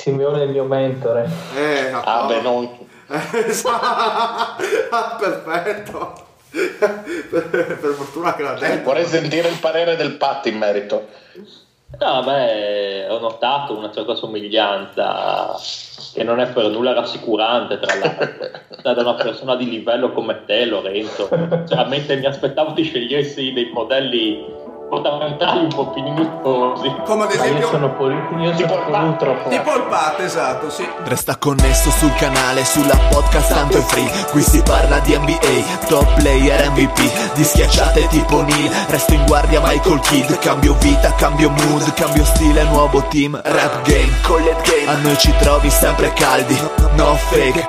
Simeone è il mio mentore. Eh, Ah, beh, non... ah, perfetto. per, per fortuna che l'ha Eh, detto. vorrei sentire il parere del Pat in merito. No, beh, ho notato una certa somiglianza che non è per nulla rassicurante, tra l'altro, da una persona di livello come te, Lorenzo. Sinceramente mi aspettavo ti scegliessi dei modelli fondamentali un po' più minutosi. Come ad Ma io esempio sono poli- io Tipo sono tipo il Pat, esatto, sì. Resta connesso sul canale, sulla podcast tanto è free. Qui si parla di NBA, top player MVP Di schiacciate tipo Neil, resto in guardia Michael Kidd. Cambio vita, cambio mood, cambio stile, nuovo team Rap game, collet game, a noi ci trovi sempre caldi No fake,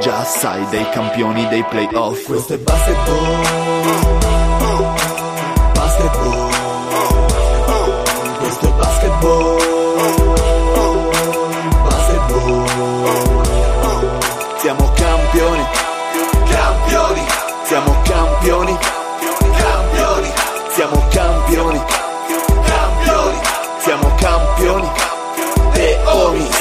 Già sai, dei campioni dei playoff. Questo è basketball. Basketball Questo è basketball. Basketball Siamo campioni. Campioni. Siamo campioni. Campioni. Siamo campioni. Campioni. Siamo campioni. Homies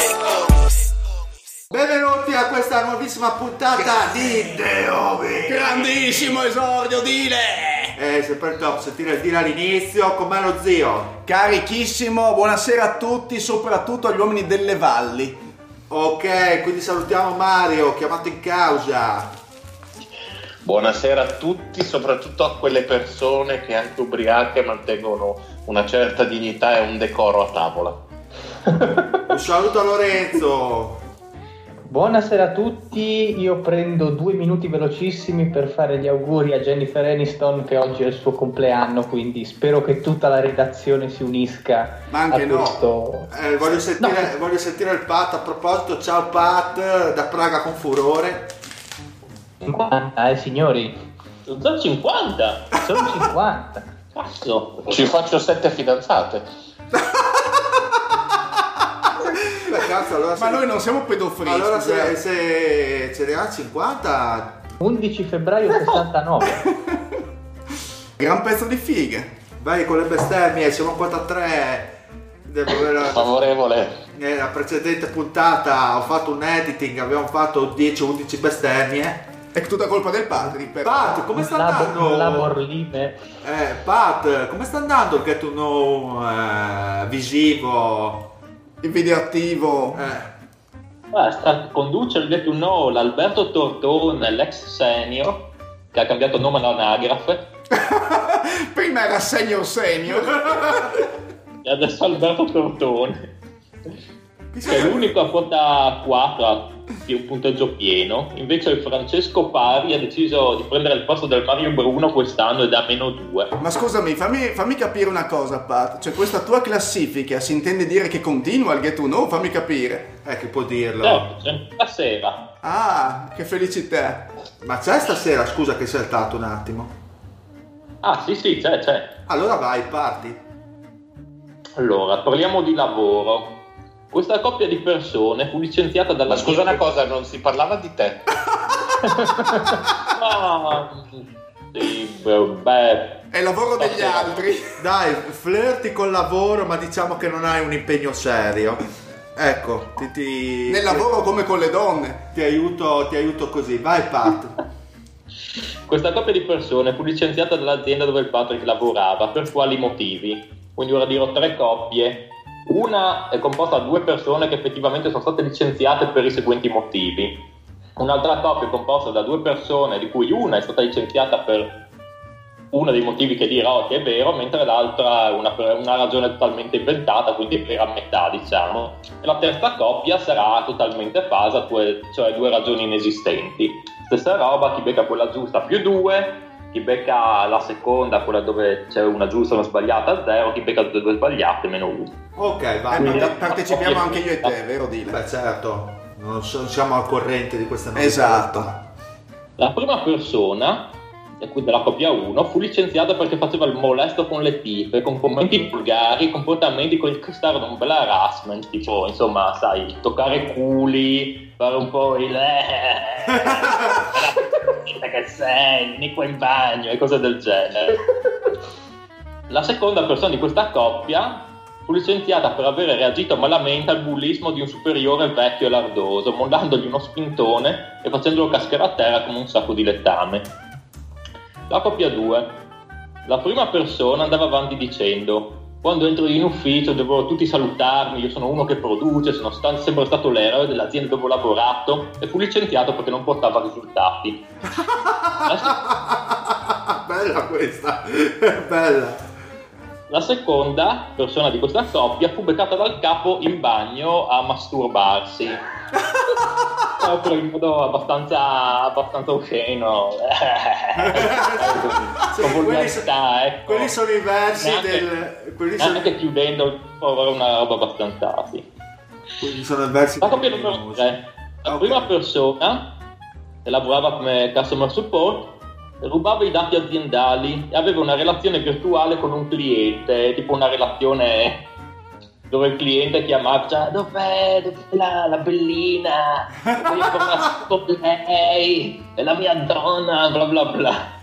Benvenuti a questa nuovissima puntata di The Ovi. Grandissimo esordio, dile! Eh, sempre il top, sentire il dire all'inizio, com'è lo zio? Carichissimo, buonasera a tutti, soprattutto agli uomini delle valli. Ok, quindi salutiamo Mario, chiamato in causa. Buonasera a tutti, soprattutto a quelle persone che anche ubriache mantengono una certa dignità e un decoro a tavola. Un saluto a Lorenzo. Buonasera a tutti, io prendo due minuti velocissimi per fare gli auguri a Jennifer Aniston che oggi è il suo compleanno, quindi spero che tutta la redazione si unisca Ma anche a no. questo... Eh, voglio, sentire, No. voglio sentire il Pat a proposito. Ciao Pat, da Praga con furore. 50, eh signori, Sono 50! sono 50. Cazzo! Ci faccio sette fidanzate. Beh, cazzo, allora Ma se, noi non siamo pedofili. allora se, se ce ne ha 50, 11 febbraio 69. Gran pezzo di fighe. vai con le bestemmie, siamo quota 3. Devo avere- Favorevole. Nella precedente puntata ho fatto un editing, abbiamo fatto 10-11 bestemmie. È tutta colpa del padre. Per... Pat, come sta Labo- andando? Laborline. Eh, Pat, come sta andando il get to know eh, visivo? Il video attivo. Eh, Ah, sta, conduce il Get to Know l'Alberto Tortone, l'ex senior, che ha cambiato nome all'anagrafe, Prima era senior senior. e adesso Alberto Tortone, che è l'unico a quota 4 di un punteggio pieno. Invece il Francesco Pari ha deciso di prendere il posto del Mario Bruno quest'anno ed ha meno 2. Ma scusami, fammi, fammi capire una cosa, Pat. Cioè, questa tua classifica si intende dire che continua il get know? Fammi capire. eh, che può dirlo. Certo, sempre stasera. Ah, che felicità. Ma c'è stasera, scusa che sei saltato un attimo. Ah sì sì, c'è, c'è. Allora vai, parti. Allora, parliamo di lavoro. Questa coppia di persone fu licenziata dalla Ma scusa una cosa, non si parlava di te. Ah, sì, beh, È il lavoro degli altri. Dai, flirti col lavoro, ma diciamo che non hai un impegno serio. Ecco, ti, ti- Nel lavoro come con le donne. ti aiuto, ti aiuto così. Vai, Pat. questa coppia di persone fu licenziata dall'azienda dove il Patrick lavorava. Per quali motivi? Quindi ora dirò tre coppie. Una è composta da due persone che effettivamente sono state licenziate per i seguenti motivi. Un'altra coppia è composta da due persone di cui una è stata licenziata per uno dei motivi che dirò che è vero, mentre l'altra è una, una ragione totalmente inventata, quindi è per a metà, diciamo. E la terza coppia sarà totalmente due- cioè due ragioni inesistenti. Stessa roba, chi becca quella giusta più due, chi becca la seconda, quella dove c'è una giusta e una sbagliata, 0, chi becca tutte e due sbagliate, meno 1. Ok, vai. ma Quindi- da- partecipiamo anche io e te, vero Dile? Beh, certo, non siamo al corrente di questa novità. Esatto. La prima persona, della coppia 1, fu licenziata perché faceva il molesto con le tipe, con commenti vulgari, comportamenti che starono un bel harassment, tipo, insomma, sai, toccare culi, fare un po' il... Eh, che sei, vieni qua in bagno e cose del genere. La seconda persona di questa coppia fu licenziata per aver reagito malamente al bullismo di un superiore vecchio e lardoso, mondandogli uno spintone e facendolo cascare a terra come un sacco di lettame. La coppia 2. La prima persona andava avanti dicendo quando entro in ufficio devono tutti salutarmi, io sono uno che produce, sono sta- sempre stato l'eroe dell'azienda dove ho lavorato e fu licenziato perché non portava risultati. La, Bella questa, bella. La seconda persona di questa coppia fu beccata dal capo in bagno a masturbarsi. Proprio in modo abbastanza, abbastanza osceno. Sì, Con quelli, volgarità, ecco. quelli sono i versi Neanche- del... Quelli sono, Neanche chiudendo il povero una roba abbastanza sì. quelli sono i versi La coppia numero 3. La Ok. prima persona che lavorava come customer support rubava i dati aziendali e aveva una relazione virtuale con un cliente, tipo una relazione dove il cliente chiamava dov'è, dov'è la, la bellina? Voglio con lei è la mia donna bla bla bla.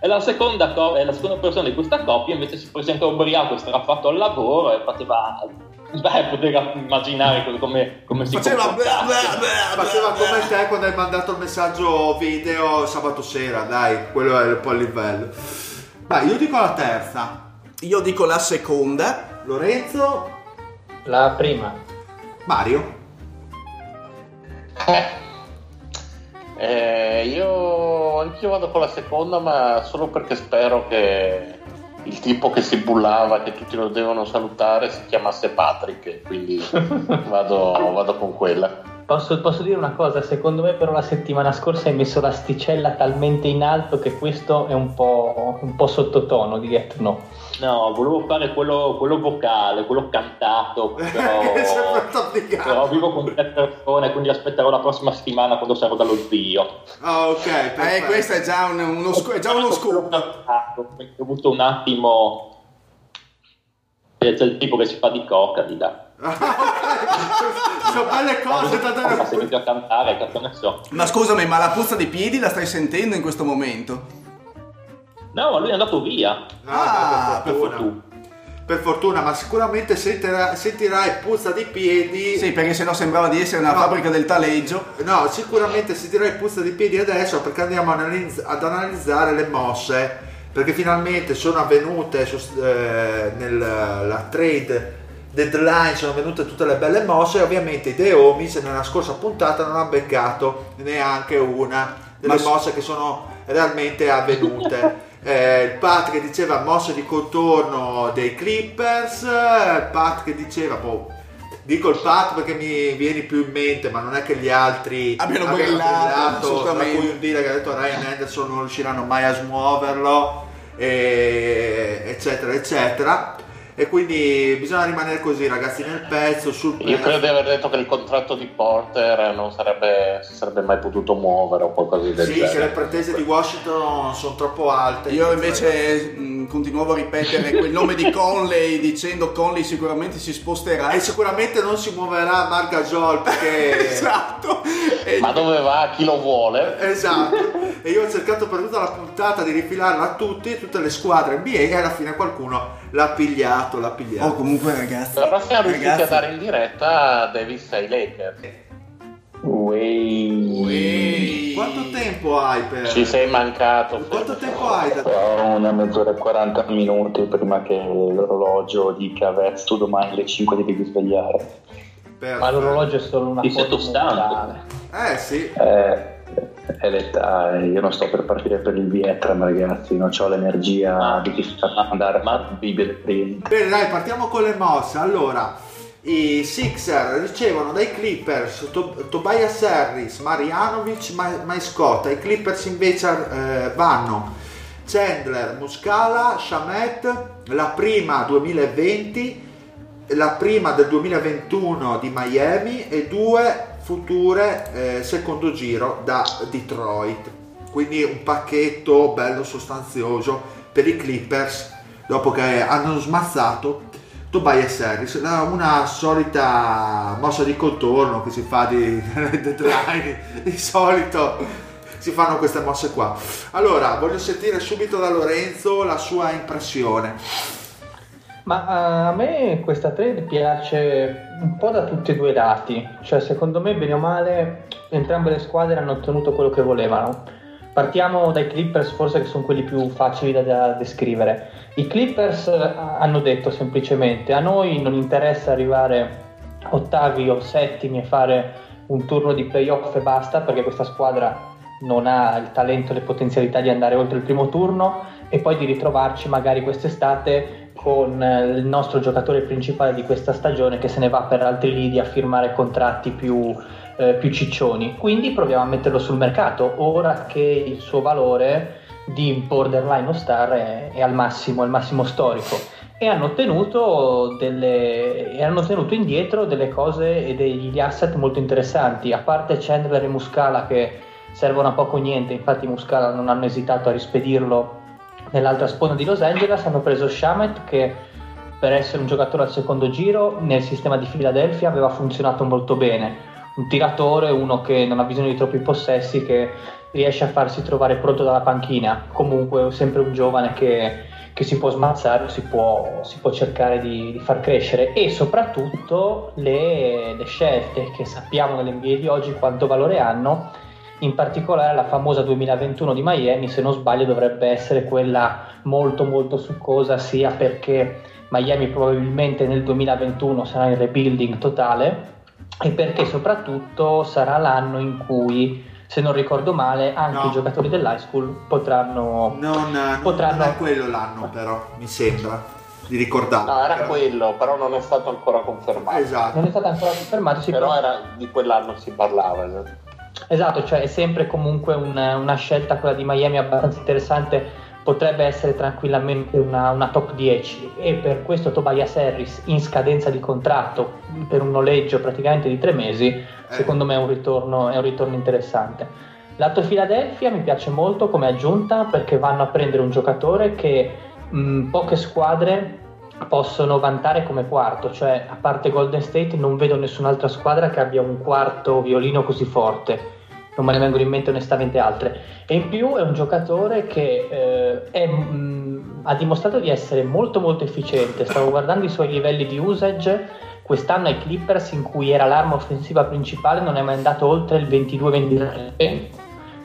E la seconda, co- la seconda persona di questa coppia invece si presenta ubriaco e straffatto al lavoro e faceva beh poteva immaginare come, come si Faceva bla bla Faceva come te quando hai mandato il messaggio video sabato sera, dai, quello è un po' il livello. Vai, io dico la terza. Io dico la seconda. Lorenzo, La prima. Mario. Eh, io anch'io vado con la seconda, ma solo perché spero che il tipo che si bullava, che tutti lo devono salutare, si chiamasse Patrick, quindi vado, vado con quella. Posso, posso dire una cosa? Secondo me però la settimana scorsa hai messo l'asticella talmente in alto che questo è un po', un po' sottotono di Get No. No volevo fare quello, quello vocale quello cantato però, però vivo con tre persone quindi aspetterò la prossima settimana quando sarò dallo zio Ah, ok, Eh, questo è già un- uno, sc- è già uno scoop. Ho avuto un attimo. C'è il tipo che si fa di coca di là. Sono belle cose da Ma dare. se inizio a cantare, cazzo ne so. Ma scusami, ma la puzza di piedi la stai sentendo in questo momento? No, ma lui è andato via. Ah, Ah, per per fortuna. Per fortuna, ma sicuramente sentirà- sentirai puzza di piedi. Sì, perché sennò sembrava di essere una No. fabbrica del taleggio. No, sicuramente sentirai puzza di piedi adesso perché andiamo ad analizz- ad analizzare le mosse. Perché finalmente sono avvenute eh, nella trade deadline, sono avvenute tutte le belle mosse. E ovviamente i Deomis nella scorsa puntata non hanno beccato neanche una delle Ma s- mosse che sono realmente avvenute. Eh, il Pat che diceva mosse di contorno dei Clippers, eh, il Pat che diceva, boh, dico il Pat perché mi vieni più in mente, ma non è che gli altri Abbiano brillato, tra cui un dire che ha detto Ryan Anderson non riusciranno mai a smuoverlo, e- eccetera, eccetera. E quindi bisogna rimanere così, ragazzi, nel pezzo, sul Io pezzo. credo di aver detto che il contratto di Porter non sarebbe, si sarebbe mai potuto muovere o qualcosa del Sì, che le genere. pretese di Washington sono troppo alte. Io invece mh, continuavo a ripetere quel nome di Conley dicendo Conley sicuramente si sposterà. E sicuramente non si muoverà Marc Gasol perché... esatto. E- Ma dove va? Chi lo vuole? Esatto, e io ho cercato per tutta la puntata di rifilarla a tutti, tutte le squadre NBA e alla fine qualcuno l'ha pigliato, l'ha pigliato. Oh, comunque ragazzi. Siamo riusciti ragazzi, a dare in diretta Davis ai Lakers. Ehi. Quanto tempo hai per... Ci sei mancato. Quanto tempo hai da... Ho una mezz'ora e 40 minuti prima che l'orologio dica verso domani alle 5 ti devi svegliare. per- Ma l'orologio è solo una Ti sei foto stanco. mentale. Eh sì, Eh, è l'età, eh, io non sto per partire per il Vietnam ragazzi, non ho l'energia di chi sta andare a bibere prima. bene dai, partiamo con le mosse. Allora, i Sixer ricevono dai Clippers To- Tobias Harris, Marianovic, Ma-. I Clippers invece eh, vanno Chandler, Muscala, Shamet, la prima 2020, la prima del 2021 di Miami e due future eh, secondo giro da Detroit. Quindi un pacchetto bello sostanzioso per i Clippers dopo che hanno smazzato Tobias Harris, una solita mossa di contorno che si fa di deadline, di solito si fanno queste mosse qua. Allora, voglio sentire subito da Lorenzo la sua impressione. Ma uh, a me questa trade piace un po' da tutti e due i lati, cioè secondo me bene o male entrambe le squadre hanno ottenuto quello che volevano. Partiamo dai Clippers, forse che sono quelli più facili da, da descrivere. I Clippers eh, hanno detto semplicemente a noi non interessa arrivare ottavi o settimi e fare un turno di playoff e basta perché questa squadra non ha il talento e le potenzialità di andare oltre il primo turno e poi di ritrovarci magari quest'estate con eh, il nostro giocatore principale di questa stagione che se ne va per altri lidi a firmare contratti più, eh, più ciccioni. Quindi proviamo a metterlo sul mercato ora che il suo valore di borderline star è, è al massimo, al massimo storico e hanno delle, e hanno tenuto indietro delle cose e degli asset molto interessanti, a parte Chandler e Muscala che servono a poco o niente, infatti Muscala non hanno esitato a rispedirlo nell'altra sponda di Los Angeles, hanno preso Shamet che per essere un giocatore al secondo giro nel sistema di Philadelphia aveva funzionato molto bene, un tiratore, uno che non ha bisogno di troppi possessi, che riesce a farsi trovare pronto dalla panchina, comunque sempre un giovane che, che si può smazzare, si può, si può cercare di, di, far crescere. E soprattutto le, le scelte che sappiamo nell'NBA di oggi quanto valore hanno, in particolare la famosa 2021 di Miami, se non sbaglio dovrebbe essere quella molto molto succosa sia perché Miami probabilmente nel 2021 sarà in rebuilding totale e perché soprattutto sarà l'anno in cui se non ricordo male, anche no. i giocatori dell'high school potranno. Non, non, potranno... non è quello l'anno, però mi sembra di ricordare. No, era però. quello, però non è stato ancora confermato. Esatto. Non è stato ancora confermato, sì, però, però... Era, di quell'anno si parlava. Esatto, esatto cioè è sempre comunque una, una scelta quella di Miami abbastanza interessante. Potrebbe essere tranquillamente una, una, top 10 e per questo Tobias Harris in scadenza di contratto per un noleggio praticamente di tre mesi eh. secondo me è un ritorno, è un ritorno interessante. Lato Philadelphia mi piace molto come aggiunta perché vanno a prendere un giocatore che mh, poche squadre possono vantare come quarto cioè a parte Golden State non vedo nessun'altra squadra che abbia un quarto violino così forte non me ne vengono in mente onestamente altre. E in più è un giocatore che eh, è, mh, mm, ha dimostrato di essere molto molto efficiente. Stavo guardando i suoi livelli di usage. Quest'anno ai Clippers, in cui era l'arma offensiva principale, non è mai andato oltre il 22-23.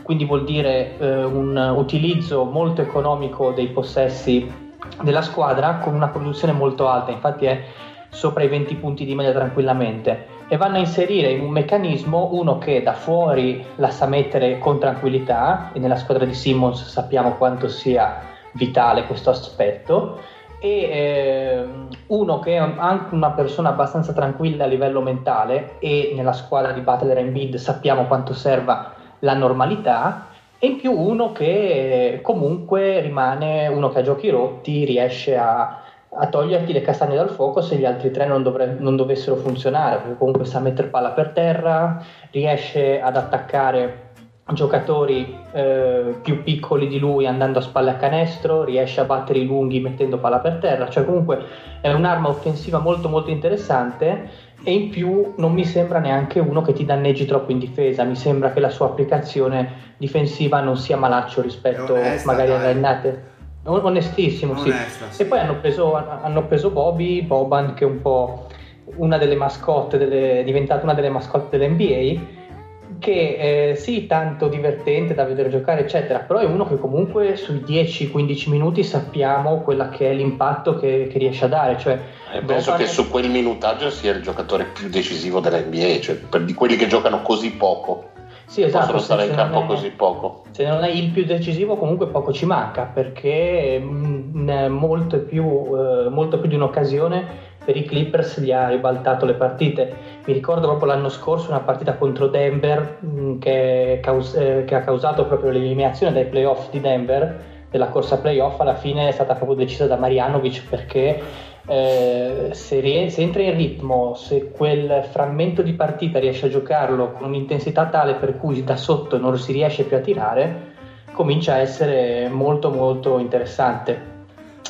Quindi vuol dire eh, un utilizzo molto economico dei possessi della squadra con una produzione molto alta. Infatti è sopra i 20 punti di media tranquillamente e vanno a inserire in un meccanismo uno che da fuori la sa mettere con tranquillità e nella squadra di Simmons sappiamo quanto sia vitale questo aspetto e eh, uno che è anche una persona abbastanza tranquilla a livello mentale e nella squadra di Butler e Bid sappiamo quanto serva la normalità e in più uno che comunque rimane uno che ha giochi rotti riesce a a toglierti le castagne dal fuoco se gli altri tre non, dovre- non dovessero funzionare, perché comunque sa mettere palla per terra, riesce ad attaccare giocatori eh, più piccoli di lui andando a spalle a canestro, riesce a battere i lunghi mettendo palla per terra, cioè comunque è un'arma offensiva molto molto interessante e in più non mi sembra neanche uno che ti danneggi troppo in difesa, mi sembra che la sua applicazione difensiva non sia malaccio rispetto onesta, magari alle annate onestissimo, Onesta, sì. sì. E poi hanno preso, hanno preso Bobby Boban, che è un po' una delle mascotte, delle, è diventata una delle mascotte dell'NBA, che eh, sì, tanto divertente da vedere giocare, eccetera, però è uno che comunque sui 10-15 minuti sappiamo quella che è l'impatto che, che riesce a dare. Cioè, eh, penso Boban... che su quel minutaggio sia il giocatore più decisivo dell'NBA, cioè per di quelli che giocano così poco. Sì, esatto, possono stare in campo è, così poco. Se non è il più decisivo, comunque poco ci manca perché mh, mm, molto, più, eh, molto più di un'occasione per i Clippers gli ha ribaltato le partite. Mi ricordo proprio l'anno scorso una partita contro Denver mh, mm, che, caus- eh, che, ha causato proprio l'eliminazione dai playoff di Denver della corsa playoff alla fine è stata proprio decisa da Marianovic perché eh, se, rie- se, entra in ritmo, se quel frammento di partita riesce a giocarlo con un'intensità tale per cui da sotto non si riesce più a tirare, comincia a essere molto molto interessante.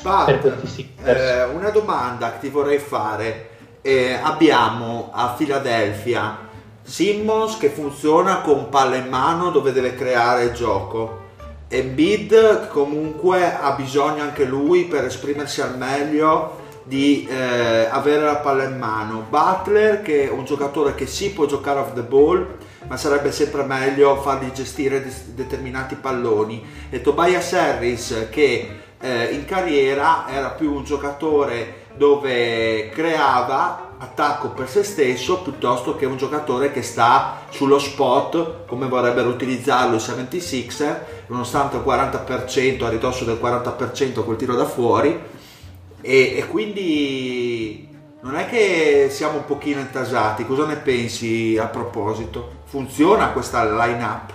Bart, per questi Sixers. Eh, una domanda che ti vorrei fare. Eh, abbiamo a Filadelfia Simmons che funziona con palla in mano dove deve creare il gioco. Embiid comunque ha bisogno anche lui per esprimersi al meglio di eh, avere la palla in mano. Butler che è un giocatore che sì può giocare off the ball, ma sarebbe sempre meglio fargli gestire determinati palloni. E Tobias Harris che eh, in carriera era più un giocatore dove creava attacco per se stesso piuttosto che un giocatore che sta sullo spot come vorrebbero utilizzarlo i 76er nonostante il 40% a ridosso del 40% col tiro da fuori e, e quindi non è che siamo un pochino intasati cosa ne pensi a proposito? funziona questa line up?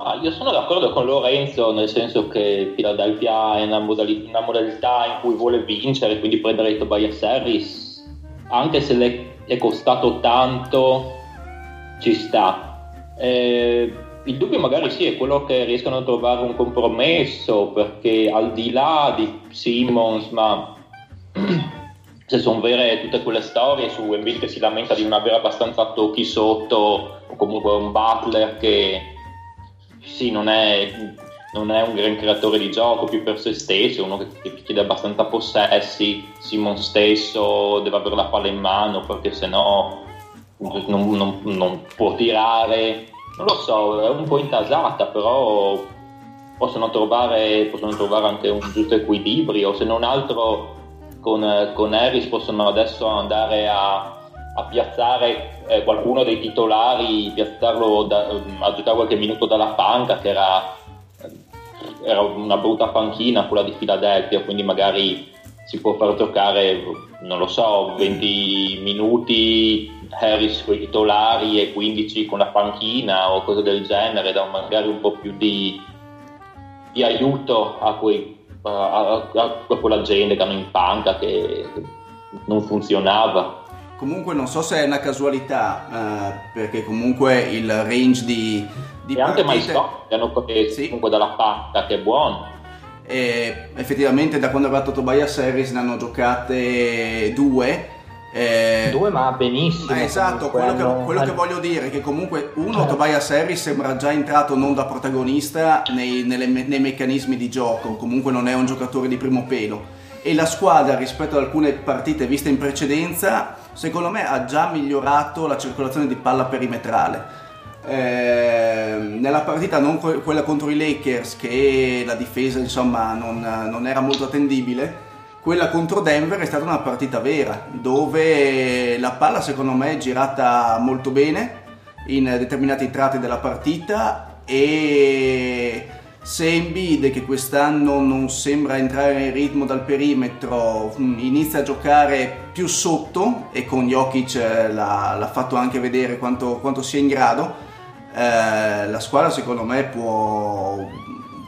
Ah, io sono d'accordo con Lorenzo nel senso che Philadelphia è una, modalità, una modalità in cui vuole vincere, quindi prendere Tobias Harris, anche se le è costato tanto, ci sta. Eh, il dubbio magari sì è quello che riescano a trovare un compromesso, perché al di là di Simmons, ma se sono vere tutte quelle storie su Embiid che si lamenta di non avere abbastanza tocchi sotto, o comunque un Butler che sì, non è, non è, un gran creatore di gioco, più per se stesso, uno che, che chiede abbastanza possessi, Simon stesso deve avere la palla in mano perché sennò non, non, non può tirare, non lo so, è un po' intasata, però possono trovare, possono trovare anche un giusto equilibrio, se non altro con, con Harris possono adesso andare a a piazzare eh, qualcuno dei titolari, piazzarlo da, a giocare qualche minuto dalla panca, che era, era, una brutta panchina quella di Philadelphia, quindi magari si può far giocare, non lo so, 20 minuti Harris con i titolari e 15 con la panchina o cose del genere, da magari un po' più di, di aiuto a, quei, a, a, a quella gente che hanno in panca che non funzionava. Comunque non so se è una casualità, eh, perché comunque il range di, di e partite... anche Maestro, che hanno preso sì. comunque dalla patta, che è buono. E effettivamente da quando è arrivato Tobias Harris ne hanno giocate due. Eh, due ma benissimo. Eh, esatto, quello, che, quello che, voglio dire è che comunque uno, certo. Tobias Harris sembra già entrato non da protagonista nei, nelle, nei meccanismi di gioco, comunque non è un giocatore di primo pelo. E la squadra rispetto ad alcune partite viste in precedenza secondo me ha già migliorato la circolazione di palla perimetrale. Eh, nella partita non quella contro i Lakers che la difesa insomma non, non, era molto attendibile quella contro Denver è stata una partita vera dove la palla secondo me è girata molto bene in determinati tratti della partita e se Embiid che quest'anno non sembra entrare in ritmo dal perimetro inizia a giocare più sotto e con Jokic eh, l'ha, l'ha fatto anche vedere quanto, quanto sia in grado eh, la squadra secondo me può,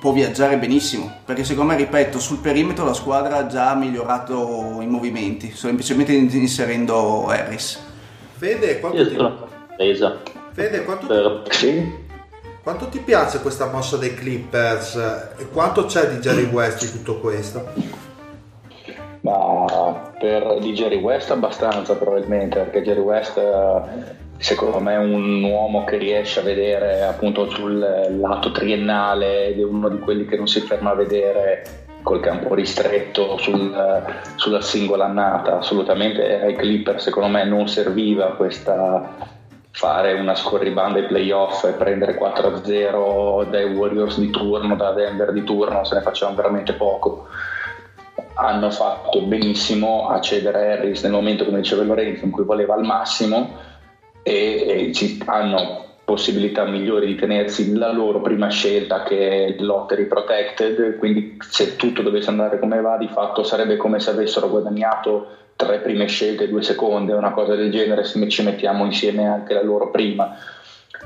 può viaggiare benissimo. Perché secondo me ripeto sul perimetro la squadra ha già migliorato i movimenti semplicemente inserendo Harris. Fede quanto ti... Fede quanto ti... Quanto ti piace questa mossa dei Clippers e quanto c'è di Jerry West di tutto questo? Ma per di Jerry West abbastanza probabilmente, perché Jerry West eh, secondo me è un uomo che riesce a vedere appunto sul lato triennale ed è uno di quelli che non si ferma a vedere col campo ristretto sul, sulla singola annata. Assolutamente ai Clippers secondo me non serviva questa fare una scorribanda ai playoff e prendere 4-0 dai Warriors di turno, da Denver di turno, se ne facevano veramente poco. Hanno fatto benissimo a cedere Harris nel momento, come diceva Lorenzo, in cui voleva al massimo e, e ci hanno possibilità migliori di tenersi la loro prima scelta che è lottery protected, quindi se tutto dovesse andare come va, di fatto sarebbe come se avessero guadagnato tre prime scelte e due seconde, una cosa del genere, se ci mettiamo insieme anche la loro prima.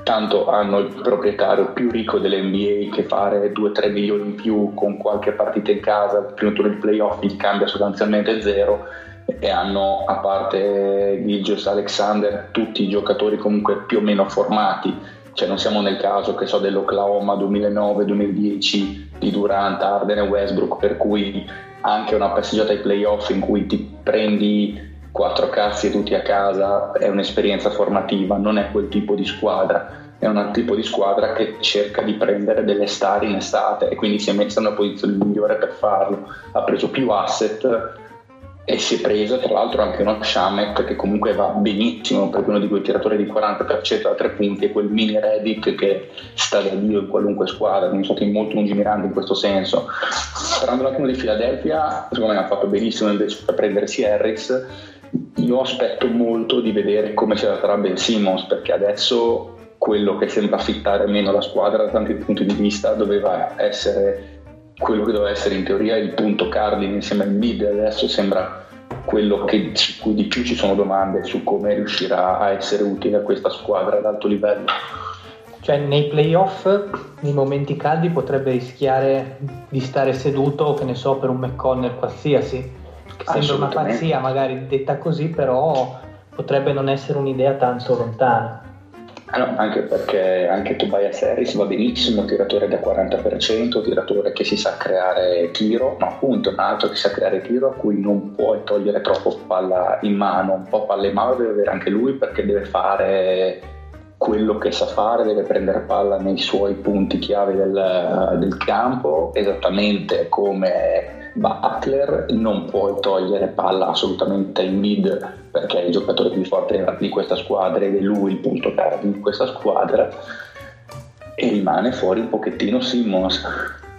tanto hanno il proprietario più ricco dell'NBA che fare 2-3 milioni in più con qualche partita in casa, il primo turno di playoff gli cambia sostanzialmente zero e hanno a parte Gilgios Alexander tutti i giocatori comunque più o meno formati cioè non siamo nel caso che so dell'Oklahoma 2009-2010 di Durant, Arden e Westbrook per cui anche una passeggiata ai playoff in cui ti prendi quattro cazzi e tutti a casa è un'esperienza formativa, non è quel tipo di squadra è un tipo di squadra che cerca di prendere delle star in estate e quindi si è messa in una posizione migliore per farlo. Ha preso più asset e si è preso tra l'altro anche uno Shamet che comunque va benissimo perché uno di quei tiratori di 40% da tre punti è quel mini Redick che sta da Dio in qualunque squadra sono stati molto lungimiranti in questo senso. Parlando un attimo di Philadelphia secondo me ha fatto benissimo invece per prendersi Harris. Io aspetto molto di vedere come si adatterà Ben Simmons perché adesso quello che sembra fittare meno la squadra da tanti punti di vista doveva essere quello che doveva essere in teoria il punto cardine insieme al mid adesso sembra quello che, su cui di più ci sono domande su come riuscirà a essere utile a questa squadra ad alto livello. Cioè nei playoff, nei momenti caldi, potrebbe rischiare di stare seduto, che ne so, per un McConnell qualsiasi, che sembra una pazzia magari detta così, però potrebbe non essere un'idea tanto lontana. Ah no, anche perché anche Tobias Harris va benissimo, tiratore da 40%, tiratore che si sa creare tiro, ma appunto un altro che sa creare tiro a cui non puoi togliere troppo palla in mano, un po' palla in mano deve avere anche lui perché deve fare quello che sa fare, deve prendere palla nei suoi punti chiave del, del campo, esattamente come Butler non puoi togliere palla assolutamente in mid perché è il giocatore più forte di questa squadra ed è lui il punto cardine di questa squadra e rimane fuori un pochettino Simmons.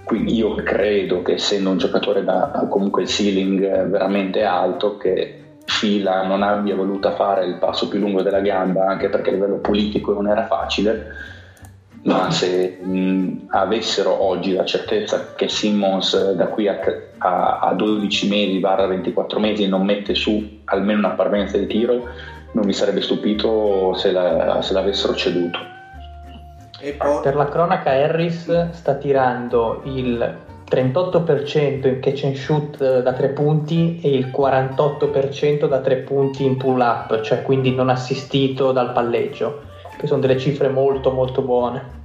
Quindi io credo che essendo un giocatore da comunque il ceiling veramente alto che Fila non abbia voluto fare il passo più lungo della gamba anche perché a livello politico non era facile ma se mh, avessero oggi la certezza che Simmons da qui a, a, a 12 mesi, barra 24 mesi, non mette su almeno una parvenza di tiro, non mi sarebbe stupito se, la, se l'avessero ceduto. Poi... Per la cronaca Harris sta tirando il 38% in catch and shoot da tre punti e il 48% da tre punti in pull up, cioè quindi non assistito dal palleggio, che sono delle cifre molto molto buone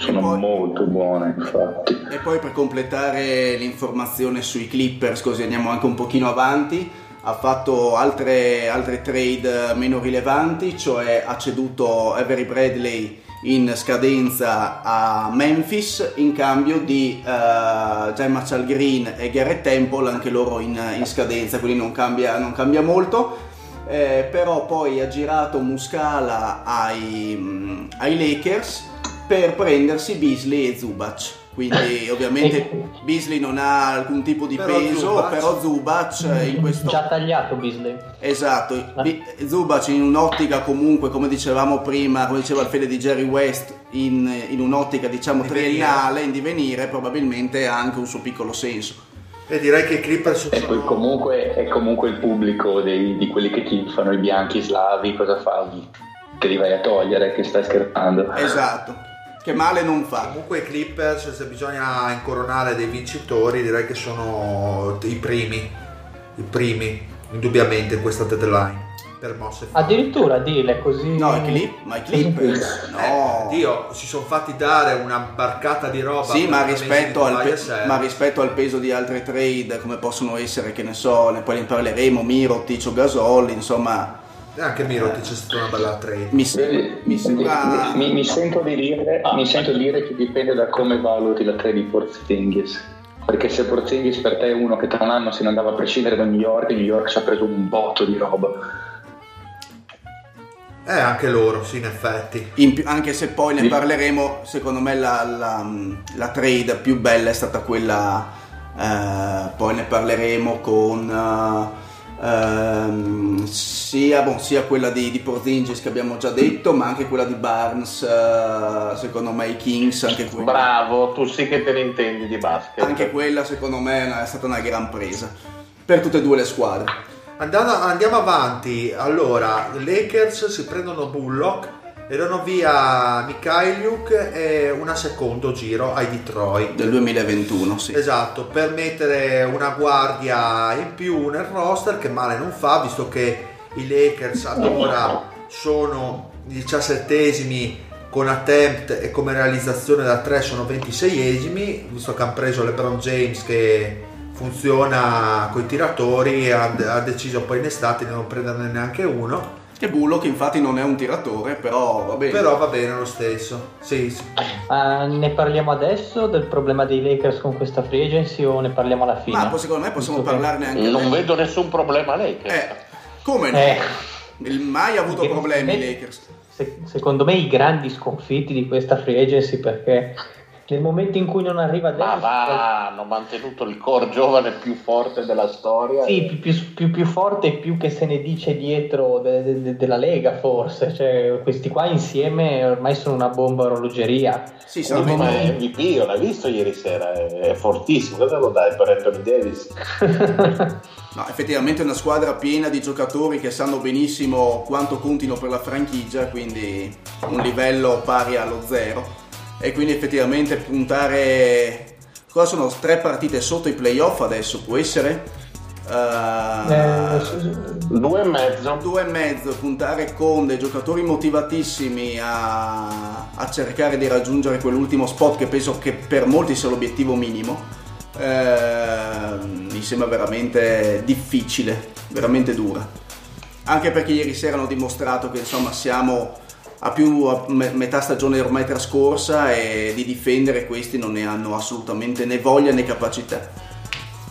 sono poi, molto buone infatti. E poi per completare l'informazione sui Clippers, così andiamo anche un pochino avanti, ha fatto altre, altre trade meno rilevanti, cioè ha ceduto Avery Bradley in scadenza a Memphis in cambio di uh, Gemma Green e Garrett Temple, anche loro in, in scadenza, quindi non cambia, non cambia molto. Eh, però poi ha girato Muscala ai, ai Lakers per prendersi Beasley e Zubac. Quindi ovviamente Beasley non ha alcun tipo di però peso, Zubac. però Zubac in questo... Già tagliato Beasley. Esatto, eh. Zubac in un'ottica comunque, come dicevamo prima, come diceva il fede di Jerry West, in, in un'ottica diciamo triennale, in divenire, probabilmente ha anche un suo piccolo senso. E direi che i Clippers sono... E poi comunque è comunque il pubblico dei, di quelli che ti fanno i bianchi slavi, cosa fai? Che li vai a togliere, che stai scherzando. Esatto che male non fa. Comunque i Clippers, se bisogna incoronare dei vincitori, direi che sono i primi, i primi, indubbiamente in questa deadline. Per mosse Addirittura dile così. No, i Clip, ma i Clippers. no. Eh, Dio, si sono fatti dare una barcata di roba. Sì, ma rispetto, al pe- ma rispetto, al peso di altre trade, come possono essere, che ne so, ne poi ne parleremo, Miro, Ticio Gasol, insomma e anche Mirotic è stata una bella trade. Mi, mi, sembra... mi, mi, sento dire, mi, sento dire, che dipende da come valuti la trade di Porzingis. Perché se Porzingis per te è uno che tra un anno se ne andava a prescindere da New York, New York ci ha preso un botto di roba. Eh, anche loro, sì, in effetti. In anche se poi ne parleremo, secondo me la, la, la trade più bella è stata quella, eh, poi ne parleremo con... Uh, ehm, sia, bon, sia, quella di, di Porzingis che abbiamo già detto, ma anche quella di Barnes, eh, secondo me i Kings, anche quella. Bravo, tu sì che te ne intendi di basket. Anche quella secondo me è stata una gran presa per tutte e due le squadre. Andando, andiamo avanti, allora, Lakers si prendono Bullock e danno via Mikhailiuk e una secondo giro ai Detroit. Del 2021, sì. Esatto, per mettere una guardia in più nel roster che male non fa, visto che i Lakers ad ora sono diciassettesimi con attempt e come realizzazione da 3 sono 26esimi, visto che hanno preso LeBron James che funziona con i tiratori e ha, ha deciso poi in estate di non prenderne neanche uno. Che Bullock infatti non è un tiratore, però va bene. Però va bene lo stesso. Sì, sì. Uh, ne parliamo adesso del problema dei Lakers con questa free agency o ne parliamo alla fine? Ma secondo me possiamo parlarne anche Non adesso. vedo nessun problema Lakers. Eh, come no? Eh. Il mai ha avuto Che- problemi me- Lakers. Se- secondo me i grandi sconfitti di questa free agency perché nel momento in cui non arriva Ma Davis va, hanno mantenuto il core giovane più forte della storia. Sì, più, più- più- più forte e più che se ne dice dietro de- de- de- della Lega forse, cioè questi qua insieme ormai sono una bomba orologeria. Sì, Sì, sarebbe- ma è MVP, io l'hai visto ieri sera, è, è fortissimo. Cosa lo dai per Anthony Davis? No, effettivamente è una squadra piena di giocatori che sanno benissimo quanto contino per la franchigia, quindi un livello pari allo zero. E quindi effettivamente puntare... Cosa sono? Tre partite sotto i playoff adesso, può essere? Eh, Eh, Due e mezzo. due e mezzo, puntare con dei giocatori motivatissimi a, a cercare di raggiungere quell'ultimo spot che penso che per molti sia l'obiettivo minimo. eh, mi sembra veramente difficile, veramente dura. Anche perché ieri sera hanno dimostrato che insomma siamo a più a me- metà stagione ormai trascorsa e di difendere questi non ne hanno assolutamente né voglia né capacità.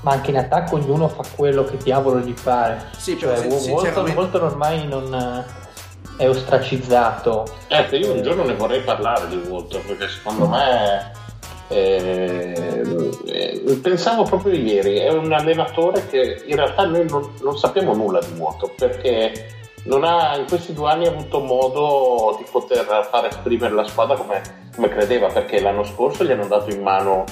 ma anche in attacco ognuno fa quello che diavolo gli pare. Sì, cioè, però sin- Walton, Walton ormai non eh, è ostracizzato. Ecco, io un giorno ne vorrei parlare di Walter perché secondo me eh, eh, pensavo proprio ieri, è un allenatore che in realtà noi non, non sappiamo nulla di nuoto perché non ha in questi due anni avuto modo di poter far esprimere la squadra come, come credeva perché l'anno scorso gli hanno dato in mano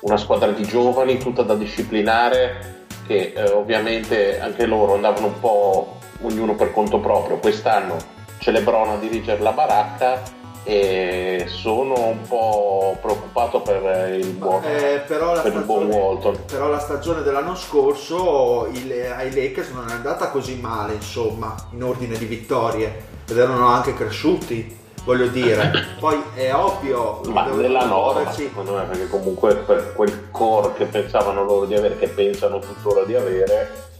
una squadra di giovani tutta da disciplinare che eh, ovviamente anche loro andavano un po' ognuno per conto proprio. Quest'anno c'è Lebron a dirigere la baracca e sono un po' preoccupato per il buon, Eh, per il buon stagione, Walton però la stagione dell'anno scorso il- ai Lakers non è andata così male, insomma, in ordine di vittorie, ed erano anche cresciuti, voglio dire. Poi è ovvio ma nella norma secondo me perché comunque per quel core che pensavano loro di avere che pensano tuttora di avere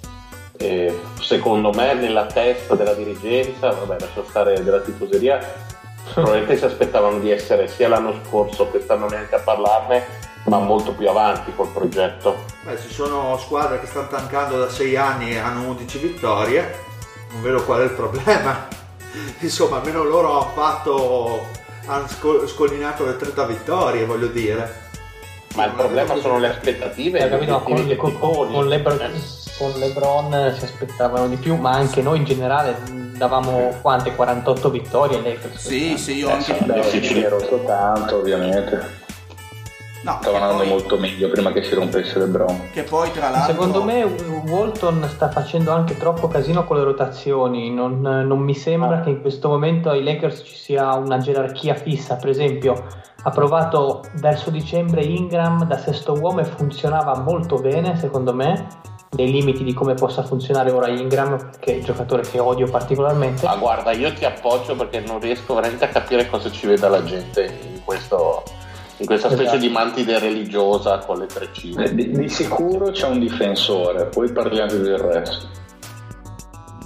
secondo me nella testa della dirigenza vabbè lascio stare della tifoseria probabilmente si aspettavano di essere sia l'anno scorso quest'anno neanche a parlarne ma molto più avanti col progetto Beh, ci sono squadre che stanno tancando da 6 anni e hanno 11 vittorie, non vedo qual è il problema. Insomma, almeno loro hanno fatto, hanno sco- scollinato le 30 vittorie, voglio dire. ma il problema sono le aspettative e Hai gli capito? obiettivi Con, dei con- tifoni. con Lebron, Eh, con Lebron si aspettavano di più, ma anche noi in generale davamo quante? 48 vittorie ai Lakers. Sì, sì, io Eh, anche... sì, beh, si è rotto tanto ovviamente. No, Stavano andando poi, molto meglio prima che si rompesse LeBron. che poi tra l'altro... Secondo me Walton sta facendo anche troppo casino con le rotazioni, non, non mi sembra che in questo momento ai Lakers ci sia una gerarchia fissa, per esempio ha provato verso dicembre Ingram da sesto uomo e funzionava molto bene secondo me, nei limiti di come possa funzionare ora Ingram, che è il giocatore che odio particolarmente. Ma guarda, io ti appoggio perché non riesco veramente a capire cosa ci veda la gente in, questo, in questa specie Esatto. di mantide religiosa con le treccine. Eh, Di, di sicuro c'è un difensore, poi parliamo del resto.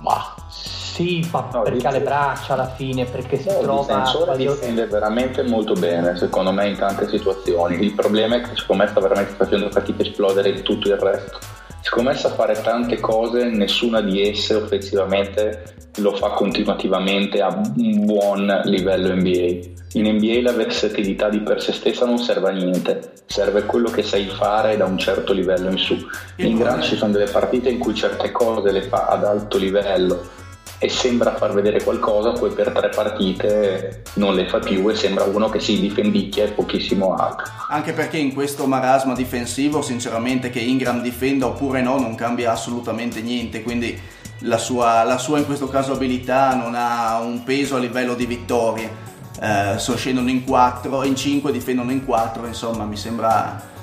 Ma Sì, ma No, perché ha le braccia alla fine, perché si No, il trova difensore quasi- difende veramente molto bene, secondo me, in tante situazioni. Il problema è che secondo me sta veramente facendo fatica a esplodere tutto il resto. Secondo me sa fare tante cose, nessuna di esse offensivamente lo fa continuativamente a un buon livello NBA. In NBA la versatilità di per sé stessa non serve a niente, serve quello che sai fare da un certo livello in su. In Gran ci sono delle partite in cui certe cose le fa ad alto livello e sembra far vedere qualcosa, poi per tre partite non le fa più e sembra uno che si difendicchia e pochissimo altro. Anche perché in questo marasma difensivo, sinceramente, che Ingram difenda oppure no, non cambia assolutamente niente. Quindi la sua, la sua, in questo caso abilità non ha un peso a livello di vittorie. Eh, so, scendono in 4, in 5, difendono in 4, insomma mi sembra...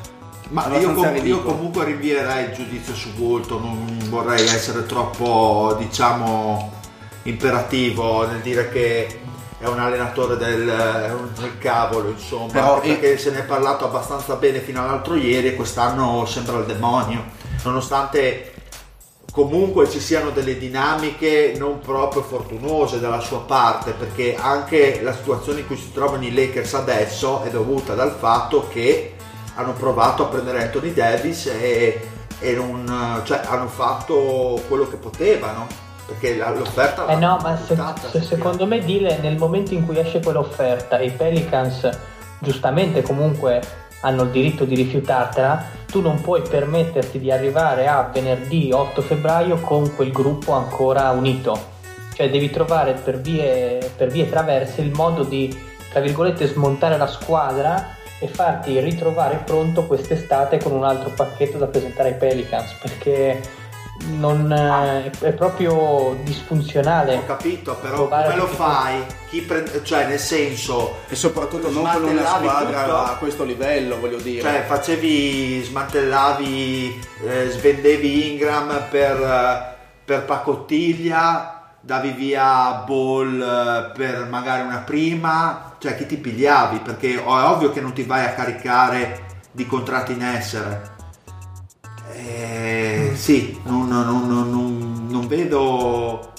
Ma io, com- io, comunque rinvierei il giudizio su Bolton, non vorrei essere troppo, diciamo, imperativo nel dire che è un allenatore del, del cavolo, insomma, Però perché e... se ne è parlato abbastanza bene fino all'altro ieri e quest'anno sembra il demonio, nonostante comunque ci siano delle dinamiche non proprio fortunose dalla sua parte perché anche la situazione in cui si trovano i Lakers adesso è dovuta dal fatto che hanno provato a prendere Anthony Davis e, e non, cioè, hanno fatto quello che potevano perché l'offerta eh no ma se, se, secondo me Dile nel momento in cui esce quell'offerta e i Pelicans giustamente comunque hanno il diritto di rifiutartela, tu non puoi permetterti di arrivare a venerdì 8 febbraio con quel gruppo ancora unito. Cioè devi trovare per vie, per vie traverse il modo di, tra virgolette, smontare la squadra e farti ritrovare pronto quest'estate con un altro pacchetto da presentare ai Pelicans, perché non, eh, è proprio disfunzionale. Ho capito, però come lo fai? Chi prende, cioè, nel senso. E soprattutto non con una squadra tutto? a questo livello, voglio dire. Cioè, facevi, smantellavi, eh, svendevi Ingram per, per pacottiglia, davi via Ball eh, per magari una prima. Cioè, chi ti pigliavi? Perché è ovvio che non ti vai a caricare di contratti in essere eh, sì, non, non, non, non, vedo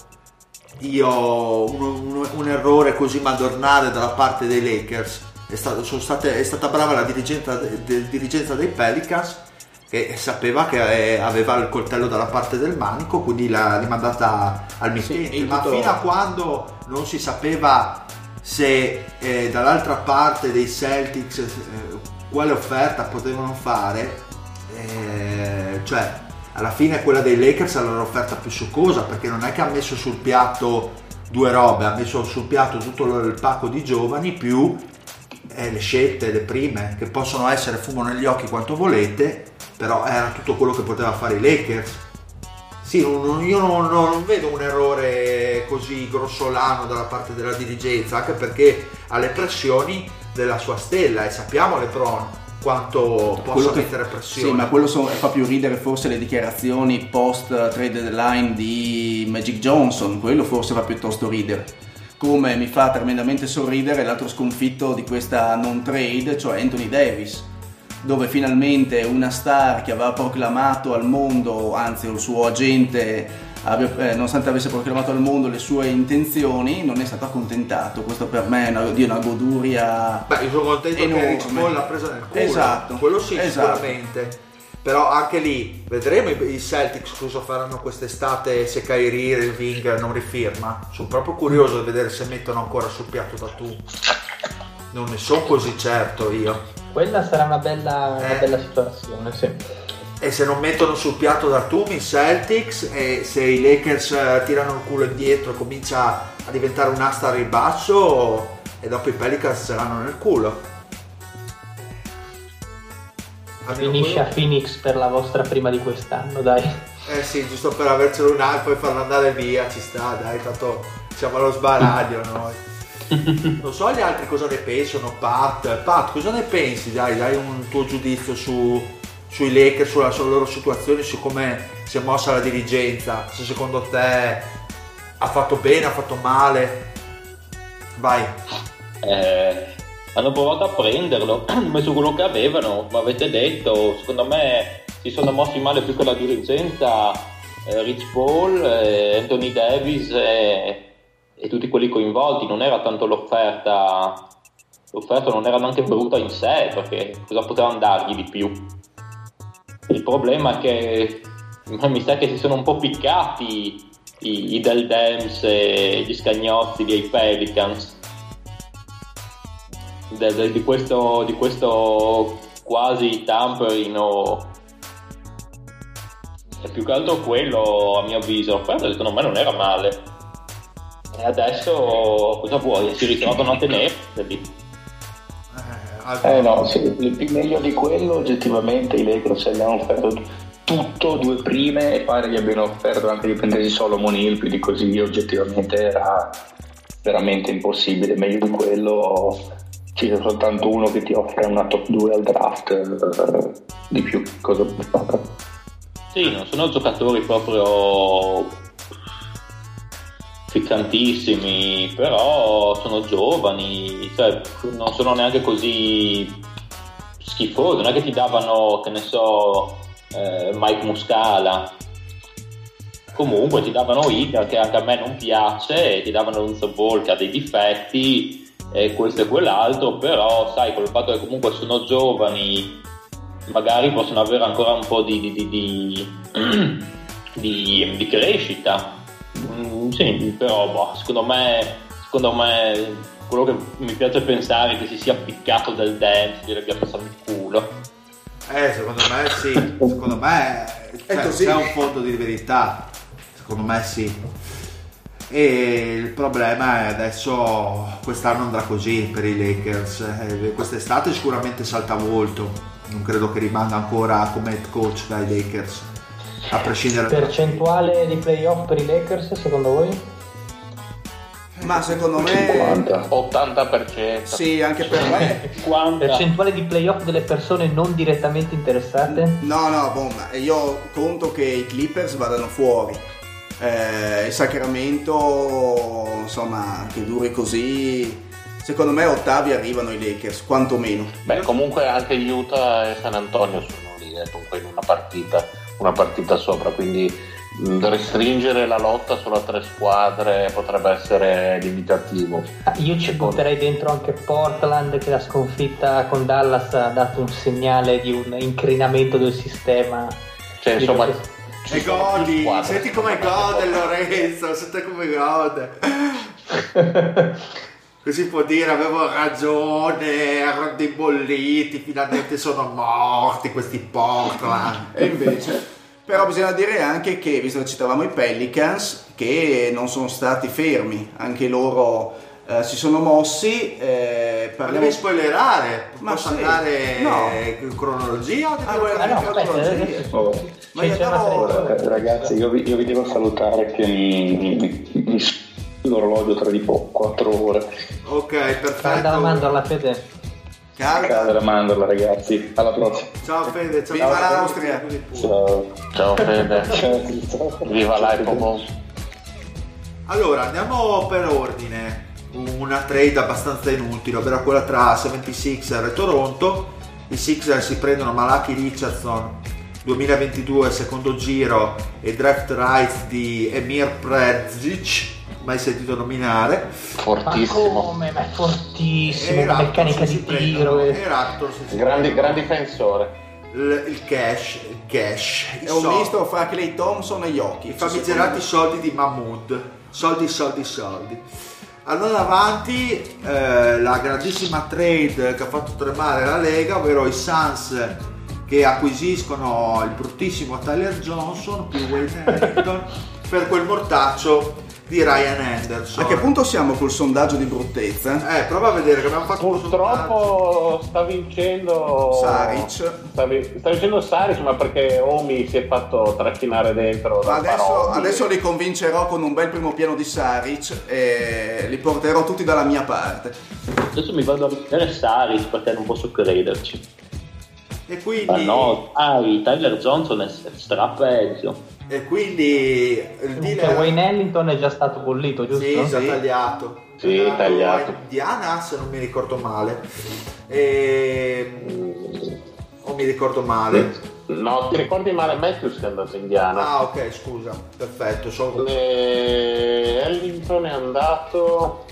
io un, un, un, errore così madornale dalla parte dei Lakers. È, stato, state, è stata brava la dirigenza, de, dirigenza, dei Pelicans che sapeva che eh, aveva il coltello dalla parte del manico, quindi l'ha rimandata al mittente. Sì, Ma tutto... fino a quando non si sapeva se eh, dall'altra parte dei Celtics eh, quale offerta potevano fare, eh, cioè alla fine quella dei Lakers era l'offerta più succosa perché non è che ha messo sul piatto due robe, ha messo sul piatto tutto il pacco di giovani più eh, le scelte, le prime, che possono essere fumo negli occhi quanto volete, però era tutto quello che poteva fare i Lakers. Sì, non, io non, non, vedo un errore così grossolano dalla parte della dirigenza, anche perché ha le pressioni della sua stella e sappiamo le LeBron quanto possa che, mettere pressione. Sì, ma quello so, fa più ridere forse le dichiarazioni post trade deadline di Magic Johnson, quello forse fa piuttosto ridere. Come mi fa tremendamente sorridere l'altro sconfitto di questa non trade, cioè Anthony Davis, dove finalmente una star che aveva proclamato al mondo, anzi il suo agente abbia, eh, nonostante avesse proclamato al mondo le sue intenzioni, non è stato accontentato. Questo per me è una, di una goduria. Beh, io sono contento enorme. che Rich Paul l'ha presa nel culo. Esatto. Quello sì, esatto. sicuramente. Però anche lì vedremo i Celtics cosa faranno quest'estate se Kyrie Irving non rifirma. Sono proprio curioso di vedere se mettono ancora sul piatto da tu. Non ne sono così certo io. Quella sarà una bella, eh. una bella situazione, sì e se non mettono sul piatto da Tumi Celtics e se i Lakers eh, tirano il culo indietro e comincia a diventare un'asta a ribasso e dopo i Pelicans saranno nel culo. Finisce a Phoenix per la vostra prima di quest'anno dai. Eh sì giusto per avercelo un e poi farlo andare via ci sta dai tanto siamo allo sbaraglio noi. Non so gli altri cosa ne pensano Pat. Pat cosa ne pensi? Dai dai un tuo giudizio su sui Lakers, sulla, sulla loro situazione, su come si è mossa la dirigenza, se secondo te ha fatto bene, ha fatto male. Vai. Eh, hanno provato a prenderlo, hanno messo quello che avevano, ma avete detto, secondo me si sono mossi male più che la dirigenza, eh, Rich Paul, eh, Anthony Davis e, e tutti quelli coinvolti, non era tanto l'offerta, l'offerta non era neanche brutta in sé, perché cosa potevano dargli di più? Il problema è che mi sa che si sono un po' piccati i, i Del Dems e gli scagnozzi dei Pelicans. De, de, di, questo, di questo quasi tampering o e più che altro quello a mio avviso. Quello secondo me non era male. E adesso cosa vuoi? si ritrovano a tenerli eh no, sì, meglio di quello oggettivamente i Lakers gli hanno offerto tutto, due prime e pare gli abbiano offerto anche di prendersi Solomon Hill, più di così oggettivamente era veramente impossibile, meglio di quello c'è soltanto uno che ti offre una top 2 al draft eh, di più, cosa puoi fare? Sì, non sono giocatori proprio ficcantissimi, però sono giovani, cioè non sono neanche così schifosi, non è che ti davano, che ne so, eh, Mike Muscala. Comunque ti davano Ika che anche a me non piace, e ti davano un Ball che ha dei difetti e questo e quell'altro, però sai, col fatto che comunque sono giovani, magari possono avere ancora un po' di, di, di, di crescita. Mm, sì, però boh, secondo me, secondo me quello che mi piace pensare è che si sia appiccato del dance, glielo abbia passato il culo. Eh, secondo me sì, secondo me cioè, così. c'è un fondo di verità, secondo me sì. E il problema è adesso quest'anno andrà così per i Lakers. Eh, Quest'estate sicuramente salta molto, non credo che rimanga ancora come head coach dai Lakers, a prescindere. Percentuale di playoff per i Lakers secondo voi? Ma secondo me 50. 80%. sì, anche per me. 50. Percentuale di playoff delle persone non direttamente interessate? No, no, ma io conto che i Clippers vadano fuori. Eh, il Sacramento, insomma, che duri così. Secondo me ottavi arrivano i Lakers, quantomeno. Beh, comunque anche Utah e San Antonio sono lì, eh, comunque in una partita, una partita sopra, quindi mh, restringere la lotta solo a tre squadre potrebbe essere limitativo. Ah, Io ci butterei dentro anche Portland che la sconfitta con Dallas ha dato un segnale di un incrinamento del sistema. Cioè, insomma, Dico ci godi, squadre, senti come gode Lorenzo, senti come gode. Così può dire avevo ragione, erano dei bolliti, finalmente sono morti questi Portland. E invece. Però bisogna dire anche che, visto che citavamo i Pelicans, che non sono stati fermi, anche loro eh, si sono mossi. eh, parliamo- devi spoilerare, Ma posso sì. andare No. in cronologia o Ah, Ah, no, cronologia? Oh. Ma C'è- io andavo- Ragazzi, io vi, io vi devo salutare che mi, mi, mi l'orologio tra di poco, 4 ore. Ok, Calda la perfetto. mandorla, Fede. Calda. Cade la mandorla, ragazzi. Alla prossima. Ciao Fede, ciao. Viva ciao, l'Austria. Ciao. Ciao Fede, Ciao. viva l'Hypobomb. Allora, andiamo per ordine. Una trade abbastanza inutile, ovvero quella tra 76er e Toronto. I Sixers si prendono Malaki Richardson 2022 secondo giro e draft rights di Emir Predzic, mai sentito nominare. Ma Fortissimo. come? Ma è fortissimo, E Raptors meccanica di tiro. e Grandi, prendono gran difensore. il, il cash, il cash, i È un soldi. misto fra Clay Thompson e Yoki. I famigerati soldi di Mahmood. Soldi, soldi, soldi. Andando avanti, eh, la grandissima trade che ha fatto tremare la Lega, ovvero i Suns che acquisiscono il bruttissimo Tyler Johnson più Wayne Ellington per quel mortaccio di Ryan Anderson. A che punto siamo col sondaggio di bruttezza? Eh, prova a vedere che abbiamo fatto. Purtroppo sta vincendo Saric. Sta, vi- sta vincendo Saric, ma perché Omi si è fatto trascinare dentro. da Adesso, adesso li convincerò con un bel primo piano di Saric e li porterò tutti dalla mia parte. Adesso mi vado a rivedere Saris perché non posso crederci. E quindi, Ma no, dai, Tyler Johnson è stra peggio. E quindi il deal Cioè, Wayne Ellington è già stato bollito, giusto? Sì, già Sì. tagliato. Sì, tagliato. a Indiana, se non mi ricordo male. E... O mi ricordo male. No, ti ricordi male Matthews che è andato in Indiana? Ah, ok, scusa. Perfetto. sono- E Ellington è andato.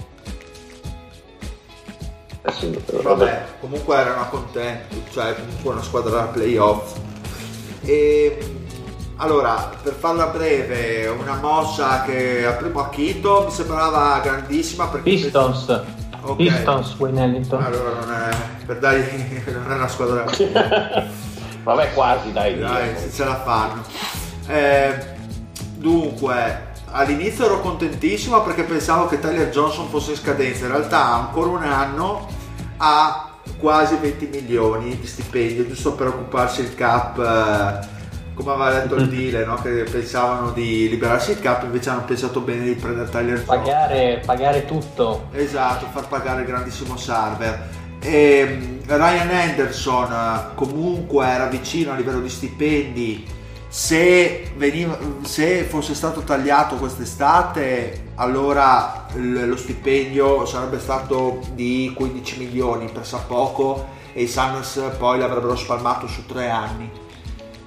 Vabbè, comunque erano contenti, cioè comunque una squadra da playoff. E allora, per farla breve, una mossa che al primo acchito mi sembrava grandissima perché Pistons. Ok. Pistons, Wayne Ellington. Allora non è per dare non è una squadra Vabbè, quasi, dai. Dai, se ce la fanno. Eh, dunque, all'inizio ero contentissimo perché pensavo che Tyler Johnson fosse in scadenza. In realtà ha ancora un anno ha quasi 20 milioni di stipendio, giusto per occuparsi il cap eh, come aveva detto il dealer, no? che pensavano di liberarsi il cap, invece hanno pensato bene di prendere Tyler. Pagare, pagare tutto. Esatto, far pagare il grandissimo server. E Ryan Anderson comunque era vicino a livello di stipendi. Se, veniva, se fosse stato tagliato quest'estate, allora lo stipendio sarebbe stato di 15 milioni, per sa poco, e i Suns poi l'avrebbero spalmato su tre anni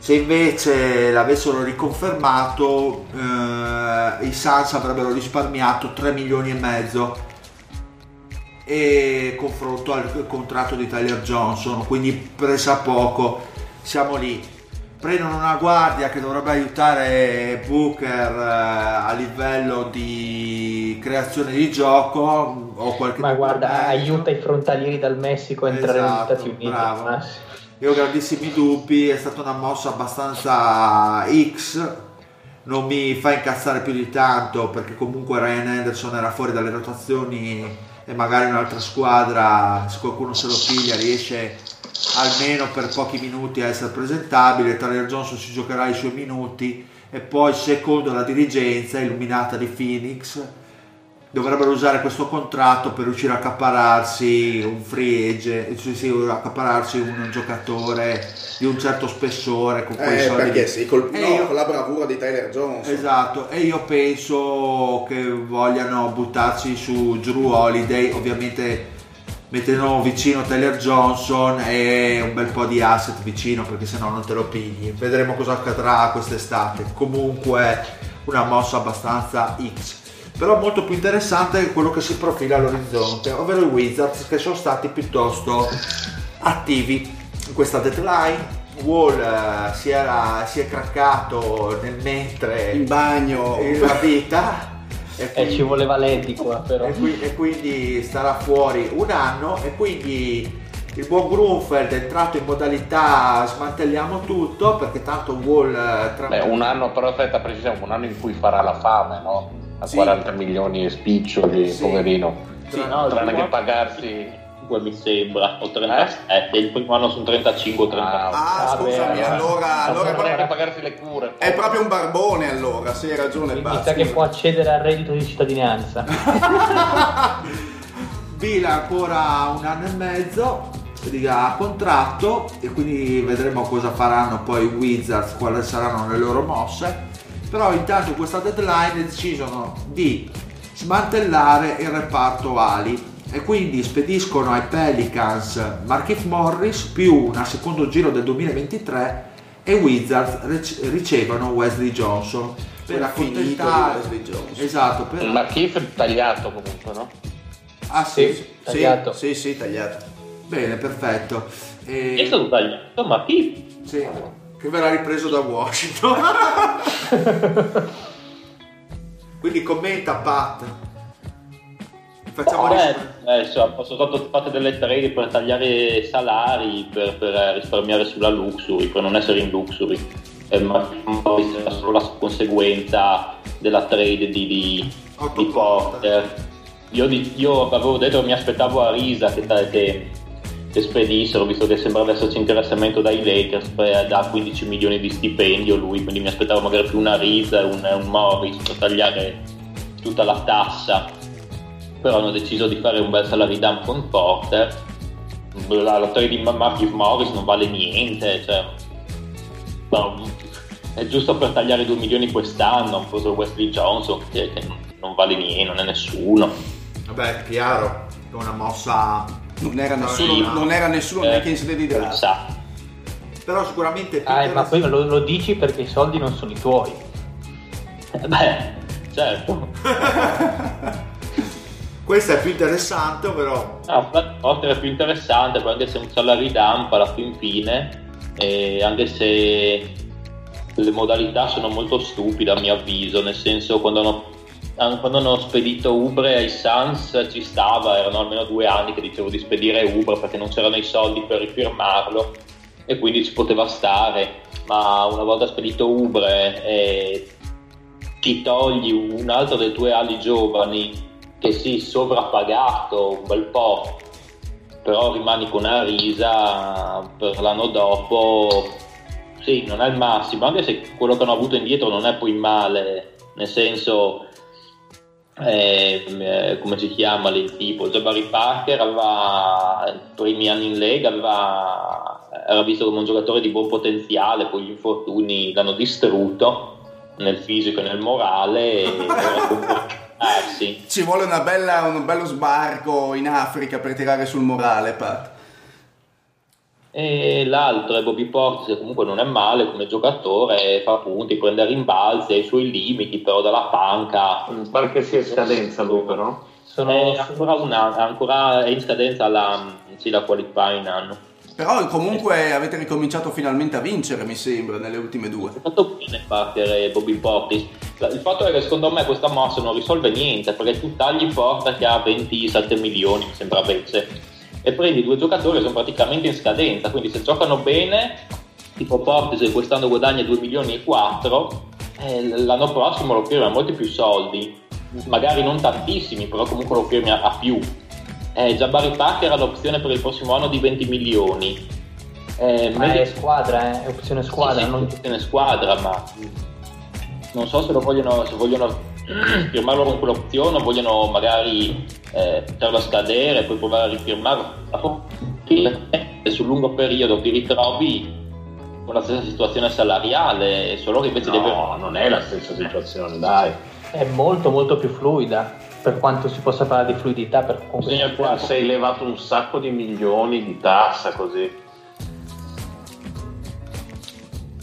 se invece l'avessero riconfermato, eh, i Suns avrebbero risparmiato 3 milioni e mezzo e confronto al contratto di Tyler Johnson, quindi presa poco. Siamo lì. Prendono una guardia che dovrebbe aiutare Booker eh, a livello di creazione di gioco o qualche Ma guarda, aiuta i frontalieri dal Messico a entrare Esatto, negli Stati Uniti. bravo. Ma- Io ho grandissimi dubbi, è stata una mossa abbastanza X, non mi fa incazzare più di tanto perché comunque Ryan Anderson era fuori dalle rotazioni e magari un'altra squadra, se qualcuno se lo piglia, riesce almeno per pochi minuti a essere presentabile, Tyler Johnson si giocherà i suoi minuti e poi secondo la dirigenza illuminata di Phoenix dovrebbero usare questo contratto per riuscire a accapararsi un free agent, cioè sì, accapararsi un giocatore di un certo spessore con quei Eh, soldi. perché sì, col- no, io- con la bravura di Tyler Johnson. Esatto, e io penso che vogliano buttarsi su Drew Holiday, ovviamente mettendo vicino Taylor Johnson e un bel po' di asset vicino perché sennò non te lo pigli. Vedremo cosa accadrà quest'estate. Comunque una mossa abbastanza X. Però molto più interessante è quello che si profila all'orizzonte, ovvero i Wizards che sono stati piuttosto attivi in questa deadline. Wall eh, si, era, si è craccato nel mentre In bagno. la vita e Eh, quindi, ci voleva Leddy qua però. e qui- e quindi starà fuori un anno e quindi il buon Grunfeld è entrato in modalità smantelliamo tutto perché tanto Wall eh, tra- Beh, un anno, però aspetta, precisiamo, un anno in cui farà la fame, no? A Sì. 40 milioni e spiccioli, Sì. poverino. Sì, no, Tranne che pagarsi... 35 mi sembra, o 37, il primo anno sono 35 o 30. Ah, Ah, scusami, beh, allora, allora che proprio, pagarsi le cure. è proprio un barbone allora, sì, hai ragione. Sa che può accedere al reddito di cittadinanza. Vila ancora un anno e mezzo di- a contratto e quindi vedremo cosa faranno poi i Wizards, quali saranno le loro mosse. Però intanto in questa deadline decidono di smantellare il reparto ali e quindi spediscono ai Pelicans Markif Morris più una secondo giro del 2023 e Wizards ric- ricevono Wesley Johnson per accontentare Wesley Johnson. esatto per Ma Keith è tagliato comunque, no? ah sì, Sì. Tagliato. Sì, sì, sì, tagliato. Bene, perfetto. E- è stato tagliato? Ma chi? sì, che verrà ripreso da Washington. Quindi commenta Pat. Facciamo Beh, ris- eh, sono state fatte delle trade per tagliare salari, per, per risparmiare sulla luxury, per non essere in luxury. Eh, ma poi era solo la conseguenza della trade di, di, di Porter. Io, io avevo detto che mi aspettavo a Risa che, che, che spedissero, visto che sembrava esserci interessamento dai Lakers, da 15 milioni di stipendio lui, quindi mi aspettavo magari più una Risa e un, un Morris per tagliare tutta la tassa. Però hanno deciso di fare un bel salary dump con Porter. La, la di Marcus Morris non vale niente cioè, è giusto per tagliare 2 milioni quest'anno hanno preso Wesley Johnson che, che non vale niente non è nessuno. Vabbè, chiaro, è una mossa... Non era nessuno, Sì. non era nessuno Eh, neanche in sede di draft. sa Però sicuramente... Ah, ma poi lo, lo dici perché i soldi non sono i tuoi. Eh, beh certo Questo è più interessante, però... No, Porter è più interessante, poi anche se un salary dump alla fin fine, e anche se le modalità sono molto stupide a mio avviso, nel senso quando hanno, quando hanno spedito Ubre ai Suns ci stava, erano almeno due anni che dicevo di spedire Ubre perché non c'erano i soldi per rifirmarlo e quindi ci poteva stare, ma una volta spedito Ubre e ti togli un altro dei tuoi ali giovani che sì, sovrappagato un bel po', però rimani con una risa per l'anno dopo, sì, non è il massimo, anche se quello che hanno avuto indietro non è poi male, nel senso, eh, eh, come si chiama il tipo, Jabari Parker aveva i primi anni in Lega, aveva, era visto come un giocatore di buon potenziale, poi gli infortuni l'hanno distrutto nel fisico e nel morale. E Ci vuole bella, un bello sbarco in Africa per tirare sul morale, Pat. E l'altro è Bobby Portis, che comunque non è male come giocatore, fa punti, prende rimbalzi, ha i suoi limiti, però dalla panca. Pare che sia in scadenza lui, però. Sono è ancora, una, ancora in scadenza la, sì, la qualifying hanno. Però comunque avete ricominciato finalmente a vincere, mi sembra, nelle ultime due. È fatto bene Parker e Bobby Portis. Il fatto è che secondo me questa mossa non risolve niente, perché tu tagli Porta che ha 27 milioni, mi sembra avesse e prendi due giocatori che sono praticamente in scadenza, quindi se giocano bene, tipo Portis che quest'anno guadagna 2 milioni e 4, eh, l'anno prossimo lo firma a molti più soldi, magari non tantissimi, però comunque lo firmi a, a più. Eh, Jabari Parker ha l'opzione per il prossimo anno di 20 milioni. Eh, ma è squadra, eh? è opzione squadra. Sì, sì, non... opzione squadra, ma non so se lo vogliono, se vogliono firmarlo con quell'opzione o vogliono magari eh, farlo scadere e poi provare a rifirmarlo e sul lungo periodo ti ritrovi con la stessa situazione salariale solo che invece no, deve non è la stessa situazione dai. È molto molto più fluida per quanto si possa parlare di fluidità per bisogna qua sei levato un sacco di milioni di tassa così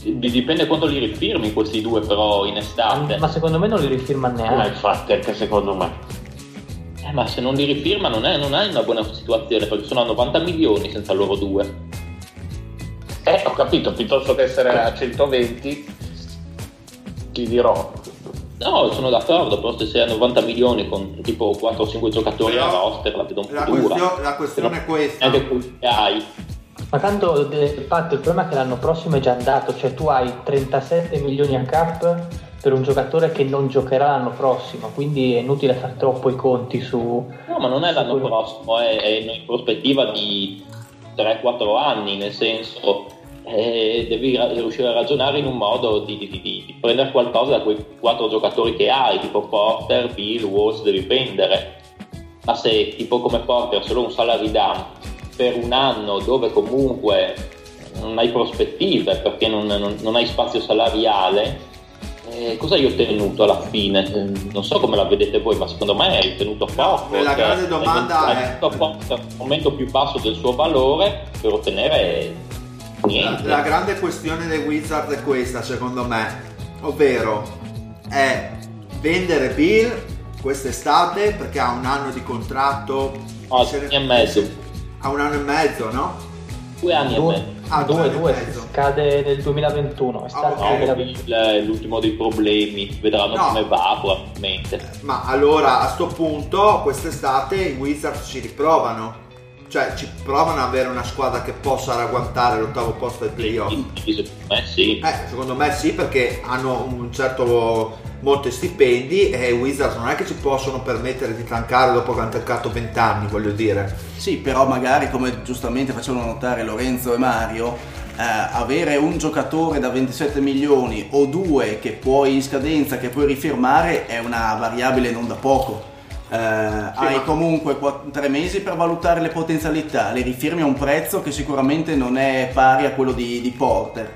dipende quando li rifirmi questi due però in estate ma secondo me non li rifirma neanche ma infatti anche secondo me eh, ma se non li rifirma non è, non è una buona situazione perché sono a 90 milioni senza loro due eh ho capito piuttosto che essere a 120 ti dirò No, sono d'accordo, però se sei a 90 milioni con tipo 4 o 5 giocatori a roster la vedo un po' la dura. Questione, la questione è questa. Anche quelli che hai. Ma tanto il fatto, il problema è che l'anno prossimo è già andato, cioè tu hai 37 milioni a cap per un giocatore che non giocherà l'anno prossimo, quindi è inutile fare troppo i conti su... No, ma non è l'anno quello. prossimo, è, è, in prospettiva di 3-4 anni, nel senso eh, devi riuscire a ragionare in un modo di, di, di, di, prendere qualcosa da quei 4 giocatori che hai, tipo Porter, Bill, Walls, devi prendere. Ma se tipo come Porter solo un salary dump per un anno dove comunque non hai prospettive perché non, non, non hai spazio salariale, eh, cosa hai ottenuto alla fine? Non so come la vedete voi, ma secondo me hai ottenuto poco. No, la grande domanda hai è... Un momento più basso del suo valore per ottenere niente. La, la grande questione dei Wizard è questa, secondo me, ovvero è vendere Bill quest'estate perché ha un anno di contratto. No, ne... e mezzo a un anno e mezzo, no? Due anni due, e mezzo. Ah, due, due, scade nel 2021. È stato Ah, ok. il 2021. È l'ultimo dei problemi, vedranno No. come va probabilmente. Ma allora a sto punto quest'estate i Wizards ci riprovano. Cioè ci provano ad avere una squadra che possa ragguantare l'ottavo posto ai playoff. Quindi, secondo me sì. Eh, secondo me sì, perché hanno un certo molti stipendi e i Wizards non è che ci possono permettere di tancare dopo che hanno tancato 20 anni, voglio dire. Sì, però magari come giustamente facevano notare Lorenzo e Mario, eh, avere un giocatore da 27 milioni o due che puoi in scadenza, che puoi rifirmare, è una variabile non da poco. Eh, hai ma- comunque quatt- tre mesi per valutare le potenzialità, le rifirmi a un prezzo che sicuramente non è pari a quello di, di Porter.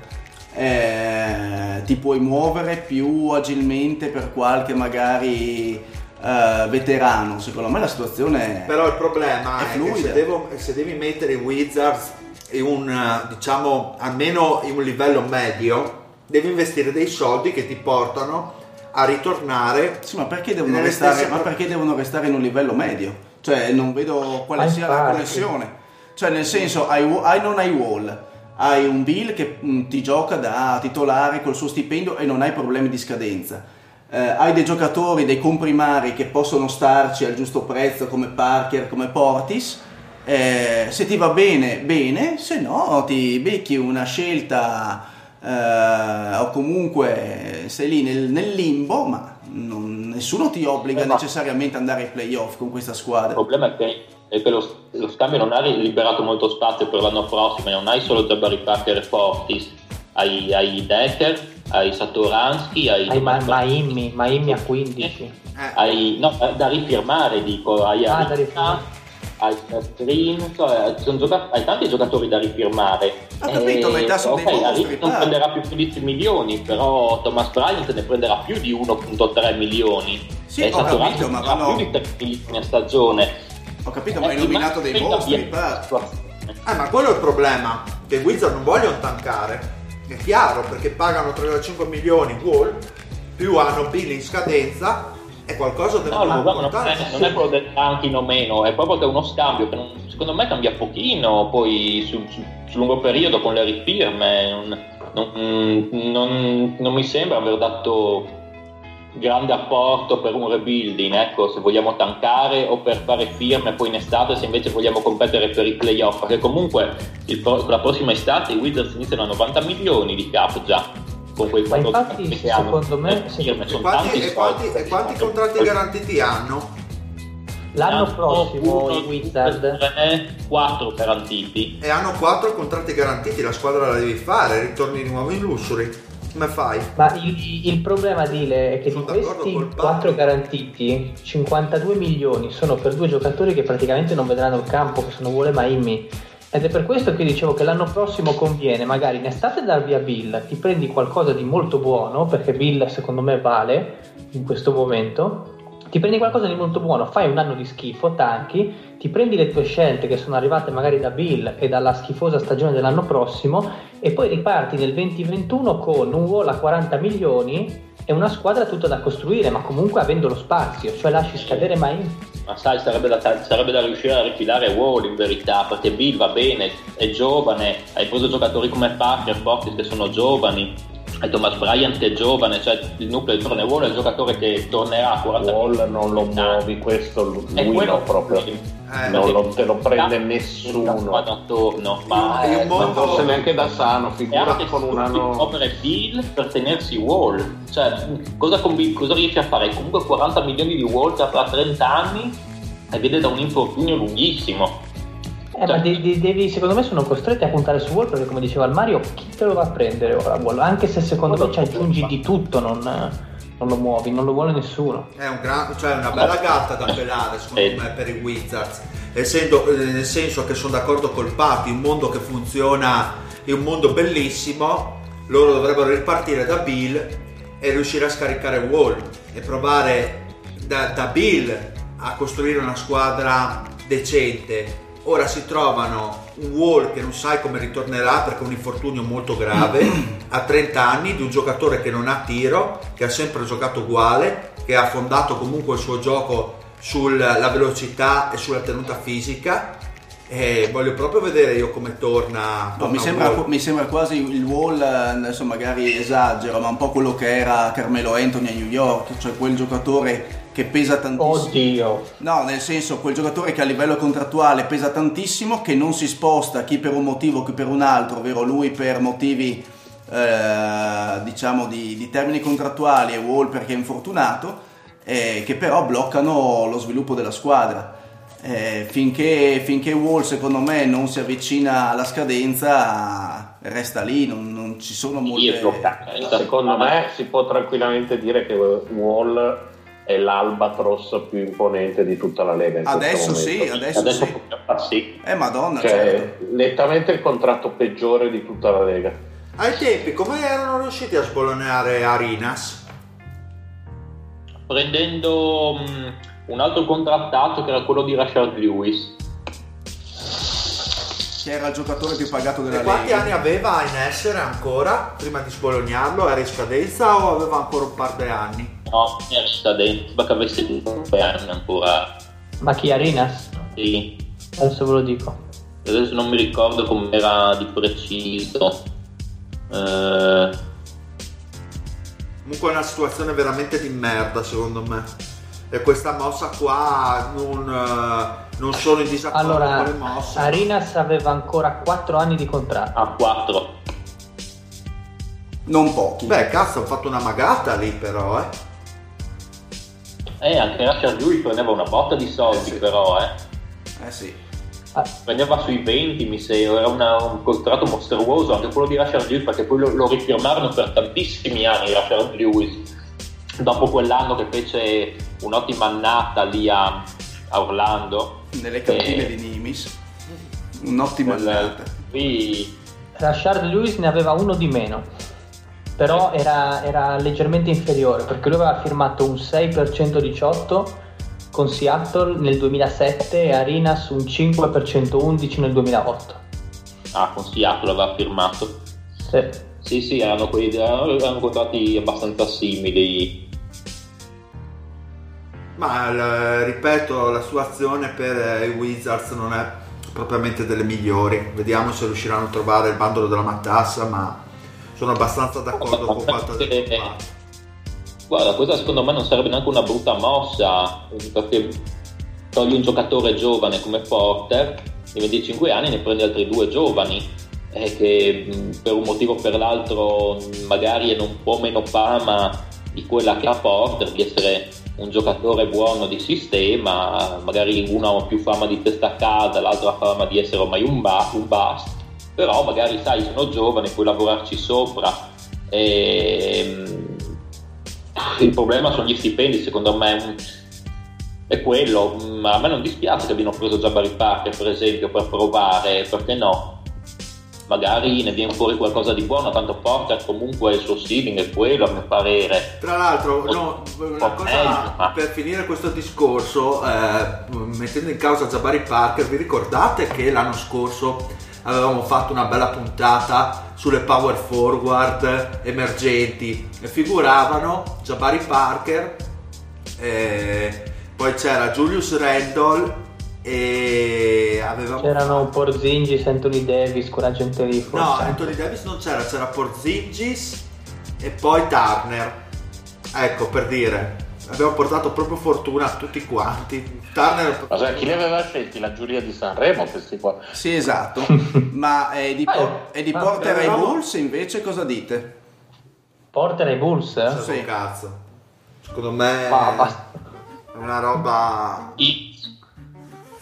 Eh, ti puoi muovere più agilmente per qualche magari eh, veterano. Secondo me la situazione Però il problema È è, che se, devo- se devi mettere i Wizards in un, diciamo, almeno in un livello medio, devi investire dei soldi che ti portano a ritornare Sì, ma perché devono, restare, stesse ma perché devono restare in un livello medio? Cioè, non vedo quale Ma sia la connessione. Cioè, nel senso, hai, hai non hai wall, hai un Bill che mh, ti gioca da titolare col suo stipendio e non hai problemi di scadenza. Eh, hai dei giocatori, dei comprimari che possono starci al giusto prezzo come Parker, come Portis. Eh, se ti va bene, bene, se no ti becchi una scelta eh, o comunque sei lì nel, nel limbo, ma non- nessuno ti obbliga Eh, necessariamente ad andare ai playoff con questa Il squadra. problema è che, è che lo, lo scambio non ha liberato molto spazio per l'anno prossimo, non hai solo Jabari Parker e Fortis, hai, hai Decker, hai Satoransky, hai, hai Ma- Maimmi, Maimmi a 15. Eh. Hai, no, da rifirmare dico, hai ah, da rifirmare hai Strin, cioè, gioca- hai tanti giocatori da rifirmare. Ho capito, metà eh, sono okay, dei mostri, non prenderà più 15 milioni, però Thomas Bryant ne prenderà più di 1.3 milioni. Sì, e ho capito, ma vanno... più di 3 milioni a stagione. Ho capito, ma hai nominato dei mostri, Eh, ma quello è il problema, che i Wizard non vogliono tankare. È chiaro, perché pagano 35 milioni Wall, più hanno bill in scadenza è qualcosa del no, no, non, è, non è quello del tanking o meno, è proprio che è uno scambio che non, secondo me cambia pochino poi sul, sul, sul lungo periodo con le rifirme. Non, non, non, mi sembra aver dato grande apporto per un rebuilding, ecco, se vogliamo tankare o per fare firme poi in estate, se invece vogliamo competere per i playoff, perché comunque il, la prossima estate i Wizards iniziano a 90 milioni di cap già con quei Ma infatti, secondo me, se... e, quanti, e, quanti, e quanti contratti garantiti hanno? L'anno prossimo i Wizard. 4 garantiti. E hanno 4 contratti garantiti la squadra la devi fare ritorni di nuovo in luxury. Come fai? ma il, il problema Dile è che sono di questi 4 garantiti 52 milioni sono per due giocatori che praticamente non vedranno il campo che sono Vuole Maimi ed è per questo che dicevo che l'anno prossimo conviene magari in estate dar via Bill, ti prendi qualcosa di molto buono, perché Bill secondo me vale in questo momento, ti prendi qualcosa di molto buono, fai un anno di schifo, tanchi, ti prendi le tue scelte che sono arrivate magari da Bill e dalla schifosa stagione dell'anno prossimo e poi riparti nel 2021 con un wall a 40 milioni e una squadra tutta da costruire, ma comunque avendo lo spazio, cioè lasci scadere mai ma sai, sarebbe da, sarebbe da, riuscire a rifilare Wall in verità, perché Bill va bene, è giovane, hai preso giocatori come Parker, Fortis che sono giovani, hai Thomas Bryant che è giovane, cioè il nucleo di Torne Wall è il giocatore che tornerà a 40 Wall non lo muovi, questo lui no proprio. Eh, non lo, te lo prende nessuno attorno, ma eh, non fosse neanche da sano, figurati con un anno. Muovere Bill per tenersi Wall, cioè cosa, combi- cosa riesce a fare? Comunque 40 milioni di Wall tra 30 anni e vede da un infortunio lunghissimo. Eh, ma cioè devi, devi, secondo me sono costretti a puntare su Wall perché come diceva il Mario, chi te lo va a prendere ora Wall? Anche se secondo me ci aggiungi di tutto, non, non, lo muovi, non lo vuole nessuno. È un gran, cioè una bella gatta da pelare secondo me per i Wizards, essendo, eh, nel senso che sono d'accordo col Papi, un mondo che funziona è un mondo bellissimo, loro dovrebbero ripartire da Bill e riuscire a scaricare Wall e provare da, da Bill a costruire una squadra decente ora si trovano un Wall che non sai come ritornerà perché è un infortunio molto grave. A 30 anni di un giocatore che non ha tiro che ha sempre giocato uguale che ha fondato comunque il suo gioco sulla velocità e sulla tenuta fisica. E voglio proprio vedere io come torna, torna no, mi, sembra, mi, sembra, quasi il wall adesso magari esagero ma un po' quello che era Carmelo Anthony a New York cioè quel giocatore che pesa tantissimo. Oddio. No, nel senso, quel giocatore che a livello contrattuale pesa tantissimo, che non si sposta chi per un motivo, chi per un altro, ovvero lui per motivi eh, diciamo di, di, termini contrattuali e Wall perché è infortunato, eh, che però bloccano lo sviluppo della squadra. Eh, finché, finché, Wall secondo me non si avvicina alla scadenza resta lì, non, non ci sono molte... Secondo me si può tranquillamente dire che Wall è l'albatros più imponente di tutta la Lega. adesso sì, adesso, adesso sì. sì. Eh madonna, cioè, certo. nettamente il contratto peggiore di tutta la Lega. Ai tempi come erano riusciti a sbolognare Arinas? Prendendo um, un altro contrattato che era quello di Rashard Lewis. Era il giocatore più pagato della e Lega. Quanti anni aveva in essere ancora prima di sbolognarlo? Era in scadenza o aveva ancora un par di anni? No, sta dentro, che avesse 5 anni ancora. Ma chi Arinas? Sì. Adesso ve lo dico. Adesso non mi ricordo com'era di preciso. Eh... Comunque è una situazione veramente di merda secondo me. E questa mossa qua non, uh, non sono in disaccordo allora, con le mosse. Arinas aveva ancora 4 anni di contratto. Ah, 4. Non pochi. Beh, cazzo, hanno fatto una magata lì però, eh. Eh, anche Rashard lui prendeva una botta di soldi, eh sì. però, eh. Eh sì. prendeva sui 20 mi sembra, era una, un contratto mostruoso anche quello di Rashard Lewis perché poi lo, lo rifirmarono per tantissimi anni Rashard Lewis dopo quell'anno che fece un'ottima annata lì a, a Orlando nelle cantine e... di Nimis. Un'ottima annata qui Rashard Lewis ne aveva uno di meno però era, era leggermente inferiore perché lui aveva firmato un 6 per 118 con Seattle nel 2007 e Arenas un 5 per 111 nel 2008 ah con Seattle aveva firmato? Sì. Sì sì erano, quelli, erano contratti abbastanza simili ma ripeto, la sua azione per i Wizards non è propriamente delle migliori. Vediamo se riusciranno a trovare il bandolo della matassa, ma sono abbastanza d'accordo con quanto ha detto. Guarda, questa secondo me non sarebbe neanche una brutta mossa, perché togli un giocatore giovane come Porter, di 25 anni ne prendi altri due giovani, eh, che per un motivo o per l'altro magari hanno un po' meno fama di quella che ha Porter, di essere un giocatore buono di sistema, magari uno ha più fama di testa a casa, l'altro ha fama di essere ormai un, ba- un bust, però magari sai, sono giovane, puoi lavorarci sopra. E... Ehm, il problema sono gli stipendi, secondo me è quello. A me non dispiace che abbiano preso Jabari Parker, per esempio, per provare, perché no? Magari ne viene fuori qualcosa di buono, tanto Porter comunque il suo ceiling è quello a mio parere. Tra l'altro, no, una cosa meglio, per finire questo discorso, eh, mettendo in causa Jabari Parker, vi ricordate che l'anno scorso avevamo fatto una bella puntata sulle power forward emergenti e figuravano Jabari Parker, eh, poi c'era Julius Randall e avevamo c'erano Porzingis, Anthony Davis, quella gente lì forse. no Anthony Davis non c'era c'era Porzingis e poi Turner ecco per dire abbiamo portato proprio fortuna a tutti quanti Turner ma sai, chi li aveva scelti la giuria di Sanremo questi qua sì esatto ma è di, po- è di Porter ai Bulls invece cosa dite? Porter ai Bulls? Eh? sì. cazzo secondo me ah, è una roba I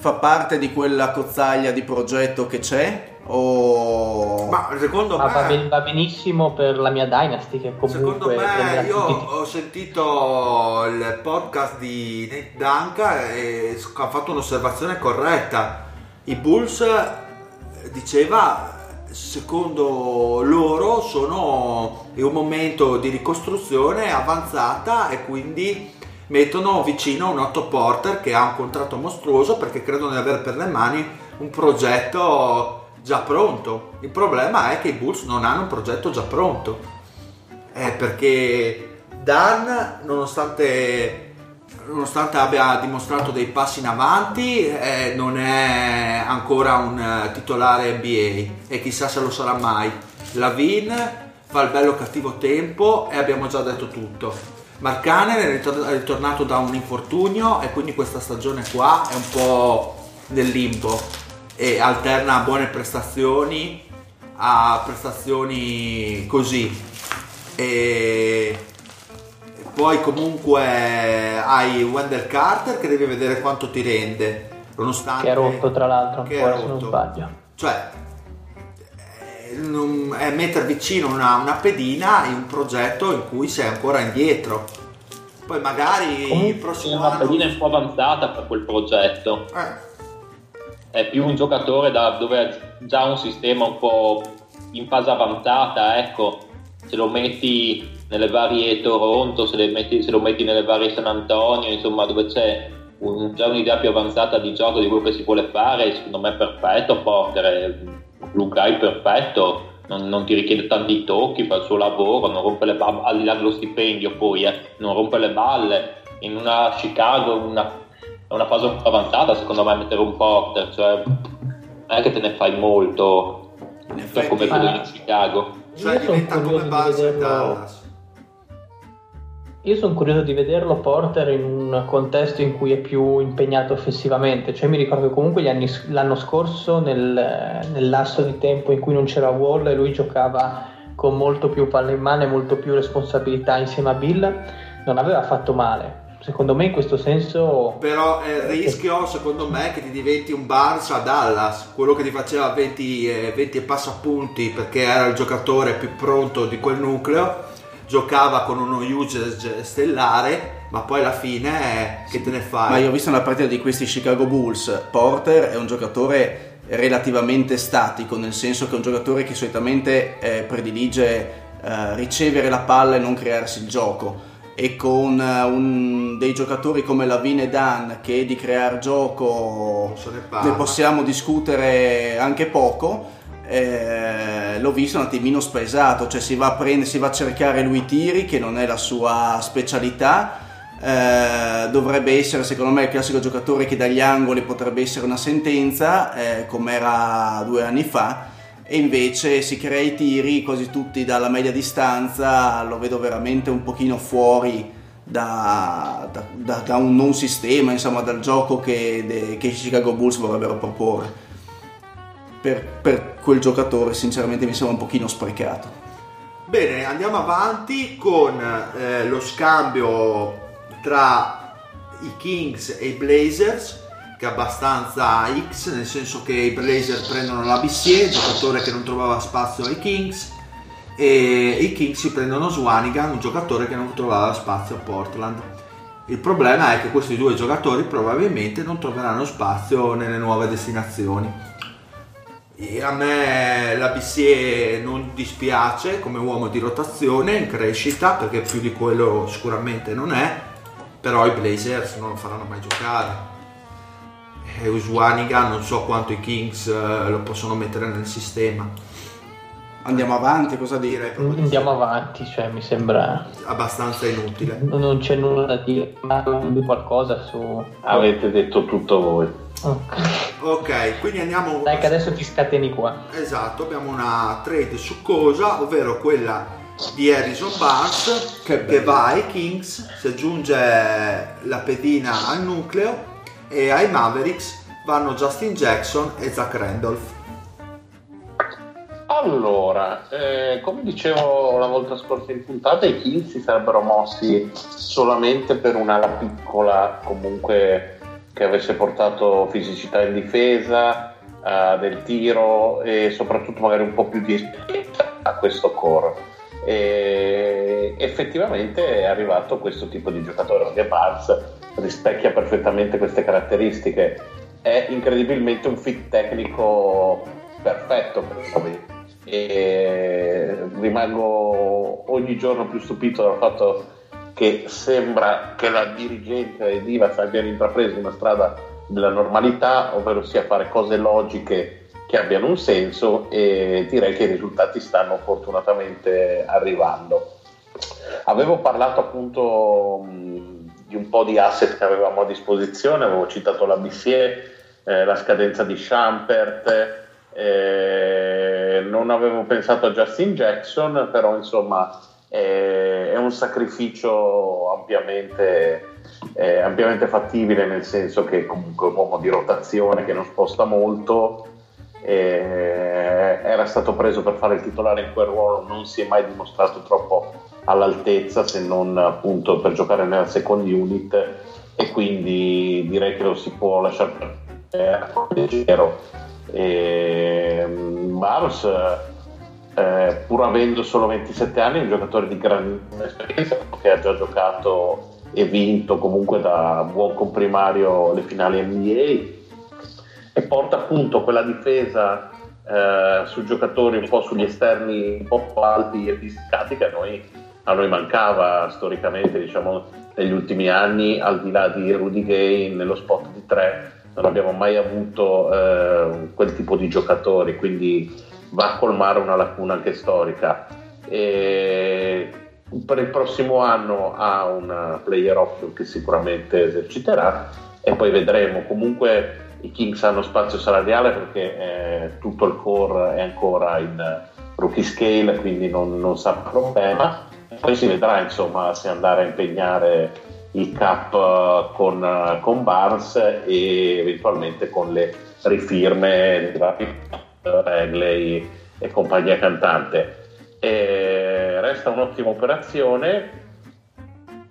fa parte di quella cozzaglia di progetto che c'è? O... Ma secondo Ma me... Va, ben, va, benissimo per la mia Dynasty che comunque... Secondo me io ho sentito il podcast di Nate Danka e ha fatto un'osservazione corretta. I Bulls eh, diceva secondo loro sono in un momento di ricostruzione avanzata e quindi mettono vicino un Otto Porter che ha un contratto mostruoso perché credono di avere per le mani un progetto già pronto. Il problema è che i Bulls non hanno un progetto già pronto. Eh, perché Dan, nonostante, nonostante, abbia dimostrato dei passi in avanti, eh, non è ancora un eh, titolare NBA e chissà se lo sarà mai. Lavin fa il bello cattivo tempo e abbiamo già detto tutto Marcaner è ritornato da un infortunio e quindi questa stagione qua è un po' nel limbo e alterna buone prestazioni a prestazioni così. E poi comunque hai Wendell Carter che devi vedere quanto ti rende nonostante che è rotto tra l'altro che ancora se non sbaglio. Cioè è mettere vicino una, una, pedina in un progetto in cui sei ancora indietro. Poi magari Comunque il prossimo una anno... pedina un po' avanzata per quel progetto. Eh. È più un giocatore da, dove ha già un sistema un po' in fase avanzata, ecco. Se lo metti nelle varie Toronto, se, metti, se lo metti nelle varie San Antonio, insomma, dove c'è un, già un'idea più avanzata di gioco di quello che si vuole fare, secondo me è perfetto Porter blue guy perfetto, non, non, ti richiede tanti tocchi, fa il suo lavoro, non rompe le balle, al di là dello stipendio poi, eh, non rompe le balle. In una Chicago, una, è una fase un po' avanzata secondo me mettere un porter, cioè non è che te ne fai molto, cioè, come quello in Chicago. Cioè diventa come base Dallas. Io sono curioso di vederlo Porter in un contesto in cui è più impegnato offensivamente, cioè mi ricordo che comunque anni, l'anno scorso nel, nel, lasso di tempo in cui non c'era Wall e lui giocava con molto più palle in mano e molto più responsabilità insieme a Bill, non aveva fatto male, secondo me in questo senso... Però è il rischio, secondo me, che ti diventi un Barnes a Dallas, quello che ti faceva 20, eh, 20 e passapunti perché era il giocatore più pronto di quel nucleo, giocava con uno usage stellare, ma poi alla fine eh, che te ne fai? Ma io ho visto una partita di questi Chicago Bulls, Porter è un giocatore relativamente statico, nel senso che è un giocatore che solitamente eh, predilige eh, ricevere la palla e non crearsi il gioco. E con eh, un, dei giocatori come Lavine e Dan che di creare gioco ne, ne possiamo discutere anche poco eh, l'ho visto un attimino spaesato cioè si va a prendere si va a cercare lui i tiri che non è la sua specialità eh, dovrebbe essere secondo me il classico giocatore che dagli angoli potrebbe essere una sentenza eh, come era due anni fa e invece si crea i tiri quasi tutti dalla media distanza, lo vedo veramente un pochino fuori da, da, da, da un non sistema, insomma dal gioco che, de, che i Chicago Bulls vorrebbero proporre. Per, per quel giocatore sinceramente mi sembra un pochino sprecato. Bene, andiamo avanti con eh, lo scambio tra i Kings e i Blazers che è abbastanza X, nel senso che i Blazer prendono la BCE, giocatore che non trovava spazio ai Kings, e i Kings si prendono Swanigan, un giocatore che non trovava spazio a Portland. Il problema è che questi due giocatori probabilmente non troveranno spazio nelle nuove destinazioni. E a me la BCE non dispiace come uomo di rotazione in crescita perché più di quello sicuramente non è, però i Blazers non lo faranno mai giocare e Uswaniga non so quanto i Kings uh, lo possono mettere nel sistema. Andiamo avanti, cosa dire? Andiamo avanti, cioè mi sembra abbastanza inutile. Non c'è nulla da dire, ma qualcosa su. Avete detto tutto voi. Ok, ok, quindi andiamo. Dai, che adesso ti scateni qua. Esatto, abbiamo una trade succosa, ovvero quella di Harrison Barnes che, che va ai Kings, si aggiunge la pedina al nucleo e ai Mavericks vanno Justin Jackson e Zach Randolph. Allora, eh, come dicevo la volta scorsa in puntata, i Kings si sarebbero mossi solamente per un'ala piccola, comunque che avesse portato fisicità in difesa, eh, del tiro e soprattutto magari un po' più di esperienza a questo core. E effettivamente è arrivato questo tipo di giocatore, che Barnes rispecchia perfettamente queste caratteristiche. È incredibilmente un fit tecnico perfetto per noi e rimango ogni giorno più stupito dal fatto che sembra che la dirigenza e Divas abbiano intrapreso una strada della normalità, ovvero sia fare cose logiche che abbiano un senso e direi che i risultati stanno fortunatamente arrivando. Avevo parlato appunto di un po' di asset che avevamo a disposizione, avevo citato la BCE, eh, la scadenza di Schampert, eh, non avevo pensato a Justin Jackson, però insomma eh, è un sacrificio ampiamente, eh, ampiamente fattibile, nel senso che comunque è un uomo di rotazione che non sposta molto. Eh, era stato preso per fare il titolare in quel ruolo, non si è mai dimostrato troppo all'altezza se non appunto per giocare nella second unit e quindi direi che lo si può lasciare leggero. E, Barnes, eh, pur avendo solo 27 anni, è un giocatore di grande esperienza che ha già giocato e vinto comunque da buon comprimario le finali NBA e porta appunto quella difesa eh, su giocatori un po' sugli esterni un po' alti e fisicati che a noi a noi mancava storicamente diciamo, negli ultimi anni, al di là di Rudy Gay nello spot di tre, non abbiamo mai avuto eh, quel tipo di giocatori, quindi va a colmare una lacuna anche storica. E per il prossimo anno ha una player option che sicuramente eserciterà e poi vedremo. Comunque i Kings hanno spazio salariale perché eh, tutto il core è ancora in rookie scale, quindi non, non sarà problema poi si vedrà insomma se andare a impegnare il cap eh, con, eh, con Barnes e eventualmente con le rifirme di Regley e compagnia cantante. E resta un'ottima operazione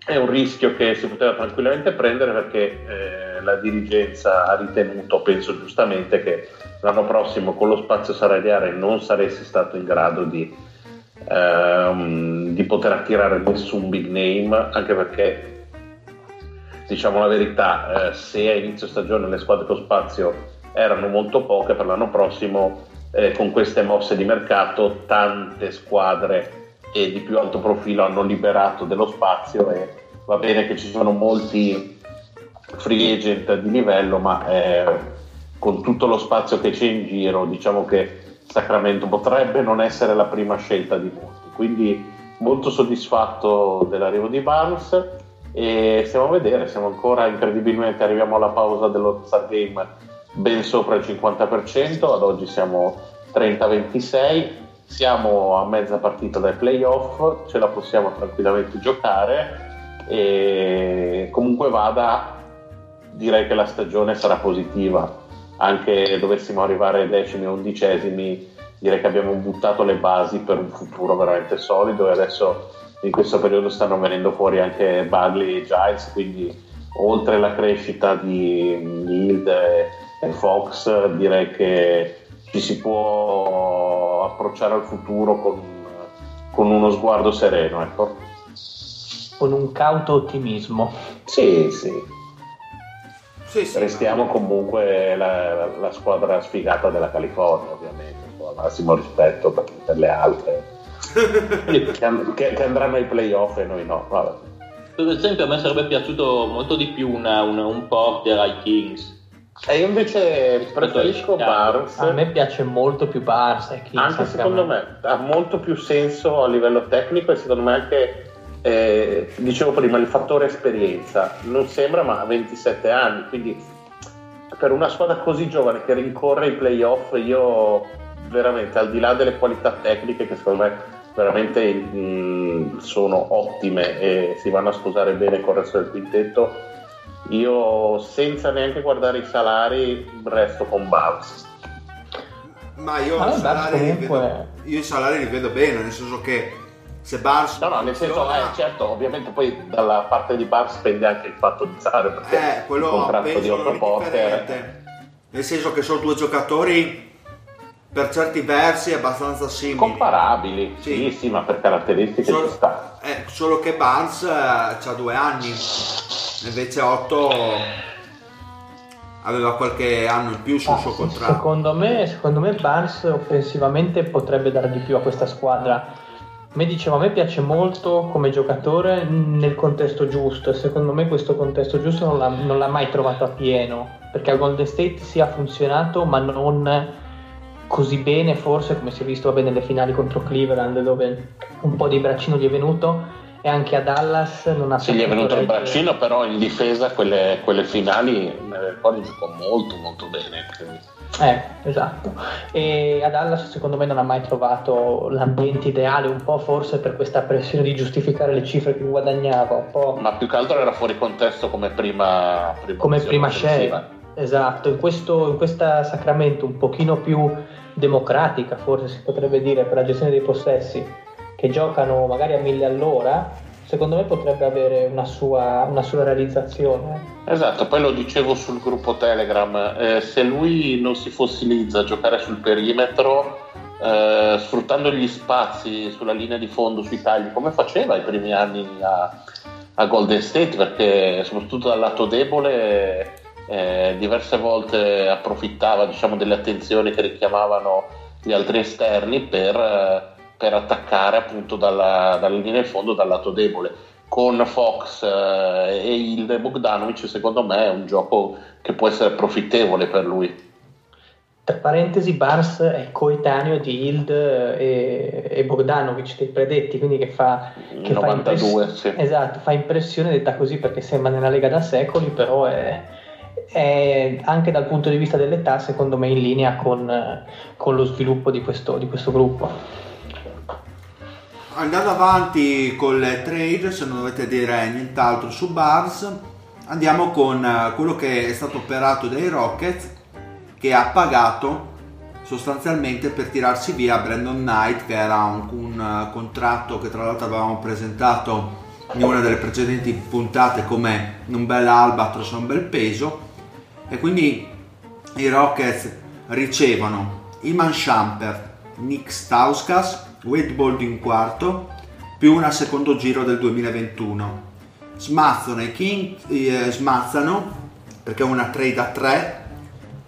è un rischio che si poteva tranquillamente prendere perché eh, la dirigenza ha ritenuto, penso giustamente, che l'anno prossimo con lo spazio salariale non saresti stato in grado di, ehm, di poter attirare nessun big name, anche perché diciamo la verità, eh, se a inizio stagione le squadre con spazio erano molto poche, per l'anno prossimo eh, con queste mosse di mercato tante squadre e di più alto profilo hanno liberato dello spazio e va bene che ci sono molti free agent di livello, ma eh, con tutto lo spazio che c'è in giro, diciamo che Sacramento potrebbe non essere la prima scelta di molti. Quindi molto soddisfatto dell'arrivo di Barnes e stiamo a vedere, siamo ancora incredibilmente, arriviamo alla pausa dello Star Game ben sopra il 50%, ad oggi siamo 30-26 siamo a mezza partita dai playoff, ce la possiamo tranquillamente giocare e comunque vada direi che la stagione sarà positiva, anche dovessimo arrivare decimi o undicesimi, direi che abbiamo buttato le basi per un futuro veramente solido e adesso in questo periodo stanno venendo fuori anche Bagley e Giles, quindi oltre la crescita di Hild e Fox direi che ci si può approcciare al futuro con, con uno sguardo sereno, ecco. Con un cauto ottimismo. Sì, sì. Sì, sì, Restiamo ma- comunque la, la squadra sfigata della California, ovviamente, con il massimo rispetto per, per le altre che, che- andranno ai playoff e noi no. Vabbè. Per esempio, a me sarebbe piaciuto molto di più una- una- un porter ai Kings. E io invece preferisco Barnes. A me piace molto più Barnes Kings, anche secondo me ha molto più senso a livello tecnico e secondo me anche eh, dicevo prima il fattore esperienza non sembra ma ha 27 anni quindi per una squadra così giovane che rincorre i playoff io veramente al di là delle qualità tecniche che secondo me veramente mh, sono ottime e si vanno a sposare bene con il resto del quintetto io senza neanche guardare i salari resto con Barnes Ma io, Ah, i salari li comunque- vedo, io i salari li vedo bene, nel senso che se Barnes No, no, nel senso, eh, certo, ovviamente poi dalla parte di Bar spende anche il fatto di Zare, perché Eh, il quello contratto di Otto è Porter. Nel senso che sono due giocatori per certi versi abbastanza simili. comparabili, Sì. sì, sì, ma per caratteristiche Solo, ci sta. eh, solo che Barnes ha due anni, invece 8 aveva qualche anno in più sul Ah, suo sì, contratto. Secondo me, secondo me Barnes offensivamente potrebbe dare di più a questa squadra. Me dicevo, a me piace molto come giocatore nel contesto giusto e secondo me questo contesto giusto non l'ha, non l'ha mai trovato a pieno perché a Golden State sì ha funzionato ma non così bene forse come si è visto vabbè, nelle finali contro Cleveland dove un po' di braccino gli è venuto e anche a Dallas non ha Sì, gli è venuto il braccino, però in difesa quelle, quelle finali me le ricordo giocò molto molto bene. quindi- Eh, esatto. E ad Dallas secondo me non ha mai trovato l'ambiente ideale, un po' forse per questa pressione di giustificare le cifre che guadagnava, un po' Ma più che altro era fuori contesto come prima, prima come prima scelta. Esatto, in, questo, in questa Sacramento un pochino più democratica, forse si potrebbe dire, per la gestione dei possessi, che giocano magari a mille all'ora, secondo me potrebbe avere una sua, una sua realizzazione. Esatto, poi lo dicevo sul gruppo Telegram, eh, se lui non si fossilizza a giocare sul perimetro, eh, sfruttando gli spazi sulla linea di fondo, sui tagli, come faceva i primi anni a, a Golden State, perché soprattutto dal lato debole eh, diverse volte approfittava diciamo, delle attenzioni che richiamavano gli altri esterni per, eh, per attaccare appunto dalla, dalla linea di fondo dal lato debole con Fox eh, e il Bogdanovic secondo me è un gioco che può essere profittevole per lui Tra parentesi, Barnes è coetaneo di Hild e, e Bogdanovic dei predetti, quindi che fa, che fa 92 impress- sì. esatto, fa impressione detta così perché sembra nella Lega da secoli, però è, è anche dal punto di vista dell'età secondo me in linea con, con lo sviluppo di questo, di questo gruppo. Andando avanti con le trade, se non dovete dire nient'altro su Barnes, andiamo con eh, quello che è stato operato dai Rockets, che ha pagato sostanzialmente per tirarsi via Brandon Knight, che era un, un, eh, contratto che tra l'altro avevamo presentato in una delle precedenti puntate come un bel albatros un bel peso e quindi i Rockets ricevono Iman Champer, Nick Stauskas, Wade Baldwin quarto più una secondo giro del 2021 smazzano i King eh, smazzano perché è una trade a 3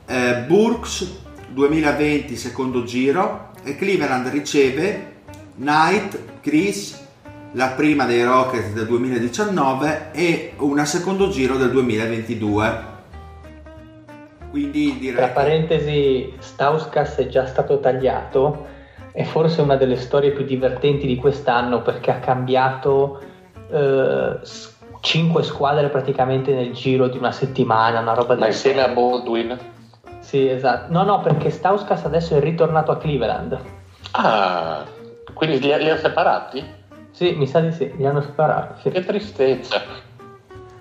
eh, Burks 2020 secondo giro e Cleveland riceve Knight, Chris la prima dei Rockets del 2019 e una secondo giro del 2022 quindi direi tra parentesi Stauskas è già stato tagliato è forse una delle storie più divertenti di quest'anno perché ha cambiato eh, 5 squadre praticamente nel giro di una settimana, una roba Ma insieme a Baldwin? Sì, esatto. No, no, perché Stauskas adesso è ritornato a Cleveland. Ah, quindi li, li ha separati? Sì, mi sa di sì, li hanno separati. Sì. Che tristezza.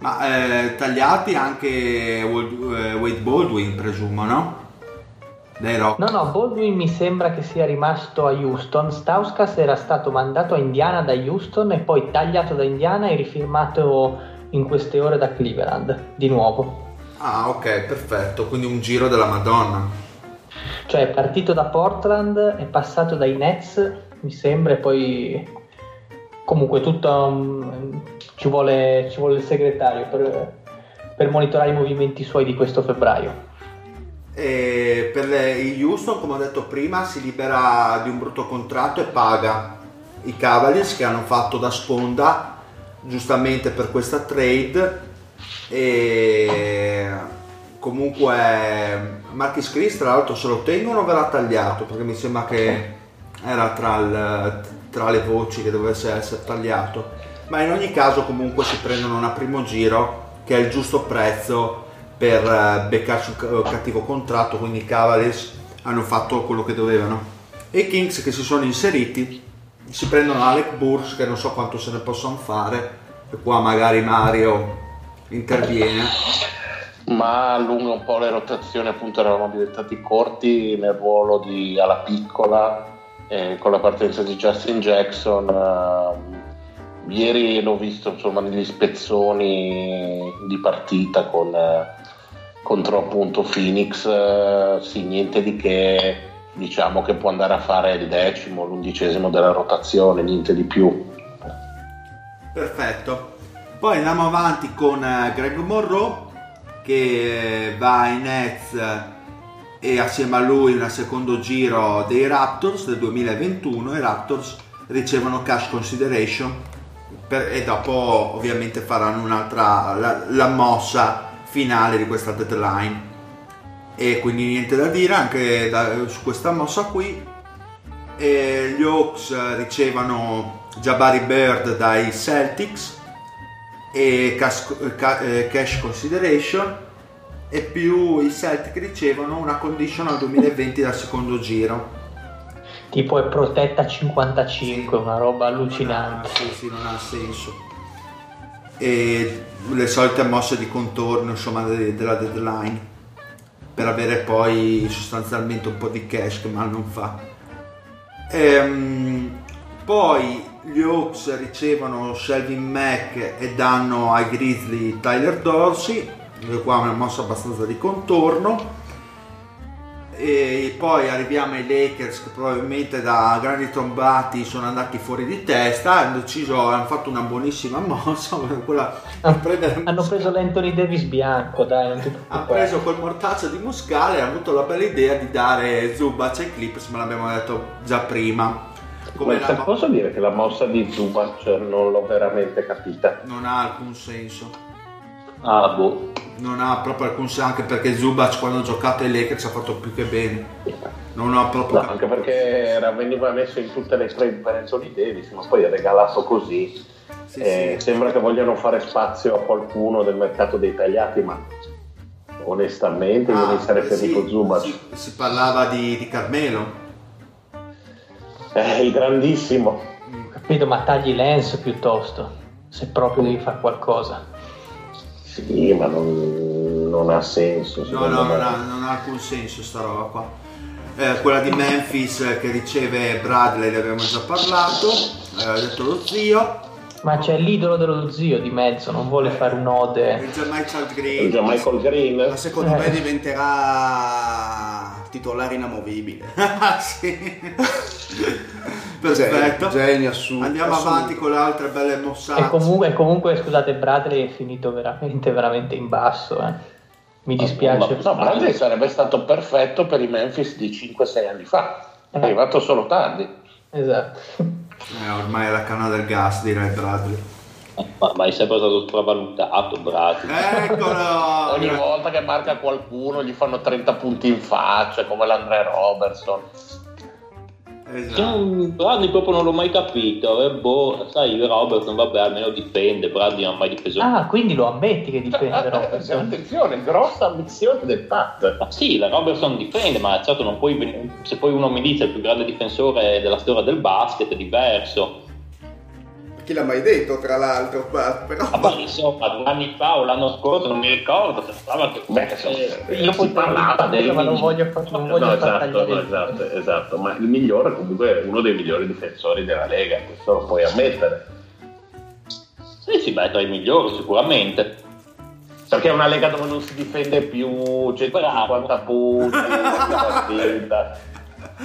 Ma eh, tagliati anche eh, Wade Baldwin, presumo, no? Dai rock. No, no, Baldwin mi sembra che sia rimasto a Houston. Stauskas era stato mandato a Indiana da Houston e poi tagliato da Indiana e rifirmato in queste ore da Cleveland, di nuovo. Ah, ok, perfetto. Quindi un giro della Madonna. Cioè è partito da Portland, è passato dai Nets, mi sembra, e poi comunque tutto um, ci, vuole, ci vuole il segretario per, per monitorare i movimenti suoi di questo febbraio. E per il Houston, come ho detto prima, si libera di un brutto contratto e paga i Cavaliers che hanno fatto da sponda giustamente per questa trade e comunque Marquis Chris tra l'altro se lo tengono verrà tagliato perché mi sembra che era tra, il, tra le voci che dovesse essere tagliato ma in ogni caso comunque si prendono una primo giro che è il giusto prezzo per eh, beccarsi un cattivo contratto, quindi i Cavaliers hanno fatto quello che dovevano. E i Kings che si sono inseriti si prendono Alec Burks che non so quanto se ne possono fare e qua magari Mario interviene. Ma allunga un po' le rotazioni, appunto eravamo diventati corti nel ruolo di alla piccola eh, con la partenza di Justin Jackson. Eh, ieri l'ho visto insomma negli spezzoni di partita con eh, contro appunto Phoenix, eh, sì, niente di che, diciamo che può andare a fare il decimo, l'undicesimo della rotazione, niente di più. Perfetto. Poi andiamo avanti con eh, Greg Monroe che va ai Nets e assieme a lui una secondo giro dei Raptors del 2021 i Raptors ricevono cash consideration per, e dopo ovviamente faranno un'altra la, la mossa finale di questa deadline. E quindi niente da dire anche da, su questa mossa qui. E gli Hawks ricevono Jabari Bird dai Celtics e cash, eh, cash consideration. E più i Celtics ricevono una condition al 2020 dal secondo giro tipo è protetta 55 una roba allucinante. Sì sì non ha senso. E le solite mosse di contorno insomma della deadline per avere poi sostanzialmente un po' di cash che mal non fa. Ehm, poi gli Hawks ricevono Shelvin Mack e danno ai Grizzly Tyler Dorsey qua è una mossa abbastanza di contorno e poi arriviamo ai Lakers che probabilmente da grandi trombati sono andati fuori di testa hanno deciso hanno fatto una buonissima mossa quella prendere... hanno preso l'Anthony Davis bianco dai ha preso quel mortaccio di Muscale e ha avuto la bella idea di dare Zubac ai Clippers ma l'abbiamo detto già prima. Come la... posso dire che la mossa di Zubac non l'ho veramente capita. Non ha alcun senso. Ah boh non ha proprio alcun senso anche perché Zubac quando ha giocato ai Lakers ha fatto più che bene. Non ha proprio no, anche perché era, veniva messo in tutte le per Anthony Davis ma poi è regalato così. Sì, eh, sì. sembra che vogliano fare spazio a qualcuno del mercato dei tagliati ma onestamente ah, io mi sarei preferito sì, Zubac. si, si, parlava di, di Carmelo. Eh, il grandissimo. Capito ma tagli Lens piuttosto se proprio devi fare qualcosa sì, ma non, non ha senso. No, no, non ha, non ha, alcun senso sta roba qua. Eh, quella di Memphis che riceve Bradley, ne abbiamo già parlato, eh, ha detto lo zio. Ma c'è l'idolo dello zio di mezzo, non vuole fare un'ode. Il Michael Il Green. Gian Michael Green. Ma secondo Eh. me diventerà titolare inamovibile. Sì. Perfetto. Genio assurdo. Andiamo assurdo. avanti con le altre belle mossate. E comunque, comunque, scusate, Bradley è finito veramente, veramente in basso. eh. Mi dispiace. No, Bradley sarebbe stato perfetto per i Memphis di 5-6 anni fa. È arrivato solo tardi. Esatto. Eh, ormai è la canna del gas, direi Bradley. Ma, ma è sempre stato stravalutato, Bradley. Eccolo! Ogni volta che marca qualcuno gli fanno 30 punti in faccia, come l'Andrea Robertson. Esatto. Bradley proprio non l'ho mai capito. E boh, sai, Robertson, vabbè, almeno difende. Bradley non ha mai difeso. Ah, quindi lo ammetti che difende Eh, Robertson. Attenzione, grossa ambizione del Pat. Ma sì, la Robertson difende, ma certo non puoi se poi uno mi dice il più grande difensore della storia del basket è diverso. Chi l'ha mai detto, tra l'altro? ma- Però... Ma poi insomma, due anni fa o l'anno scorso, non mi ricordo, sembrava che Beh, insomma, eh, io si potrei parlava del ma non voglio far- non voglio no, esatto, no, esatto, esatto, ma il migliore comunque è uno dei migliori difensori della Lega, questo lo puoi ammettere. sì, sì, beh, tra i migliori sicuramente. Perché è una Lega dove non si difende più 150 punti.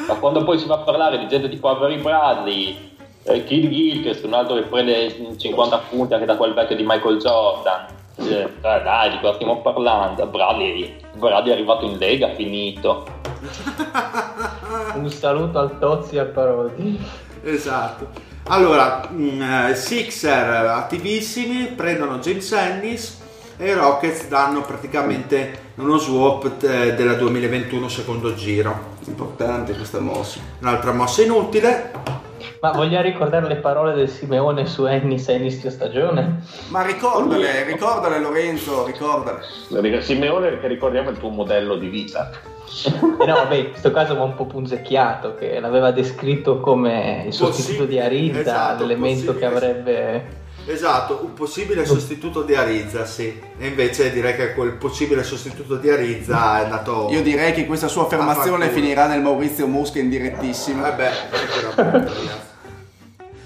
Ma quando poi si va a parlare di gente tipo Avery Bradley, eh, Kid Gilchrist, un altro che prende 50 punti anche da quel vecchio di Michael Jordan, eh, dai, di cosa stiamo parlando? Bradley, Bradley è arrivato in Lega, finito. Un saluto al Tozzi e al Parodi. Esatto. Allora, mh, eh, Sixer attivissimi, prendono James Ennis e i Rockets danno praticamente uno swap eh, della 2021 secondo giro. Importante questa mossa. Un'altra mossa inutile. Ma vogliamo ricordare le parole del Simeone su Ennis a inizio stagione? Ma ricordale, ricordale Lorenzo, ricordale. Simeone, che ricordiamo è il tuo modello di vita. Eh no, vabbè, in questo caso va un po' punzecchiato, che l'aveva descritto come il sostituto di Arizza, esatto, l'elemento che avrebbe... Esatto, un possibile sostituto di Arizza, sì. E invece direi che quel possibile sostituto di Arizza è andato... Io direi che questa sua affermazione finirà nel Maurizio Mosca in direttissimo. Eh beh, sicuramente, ragazzi.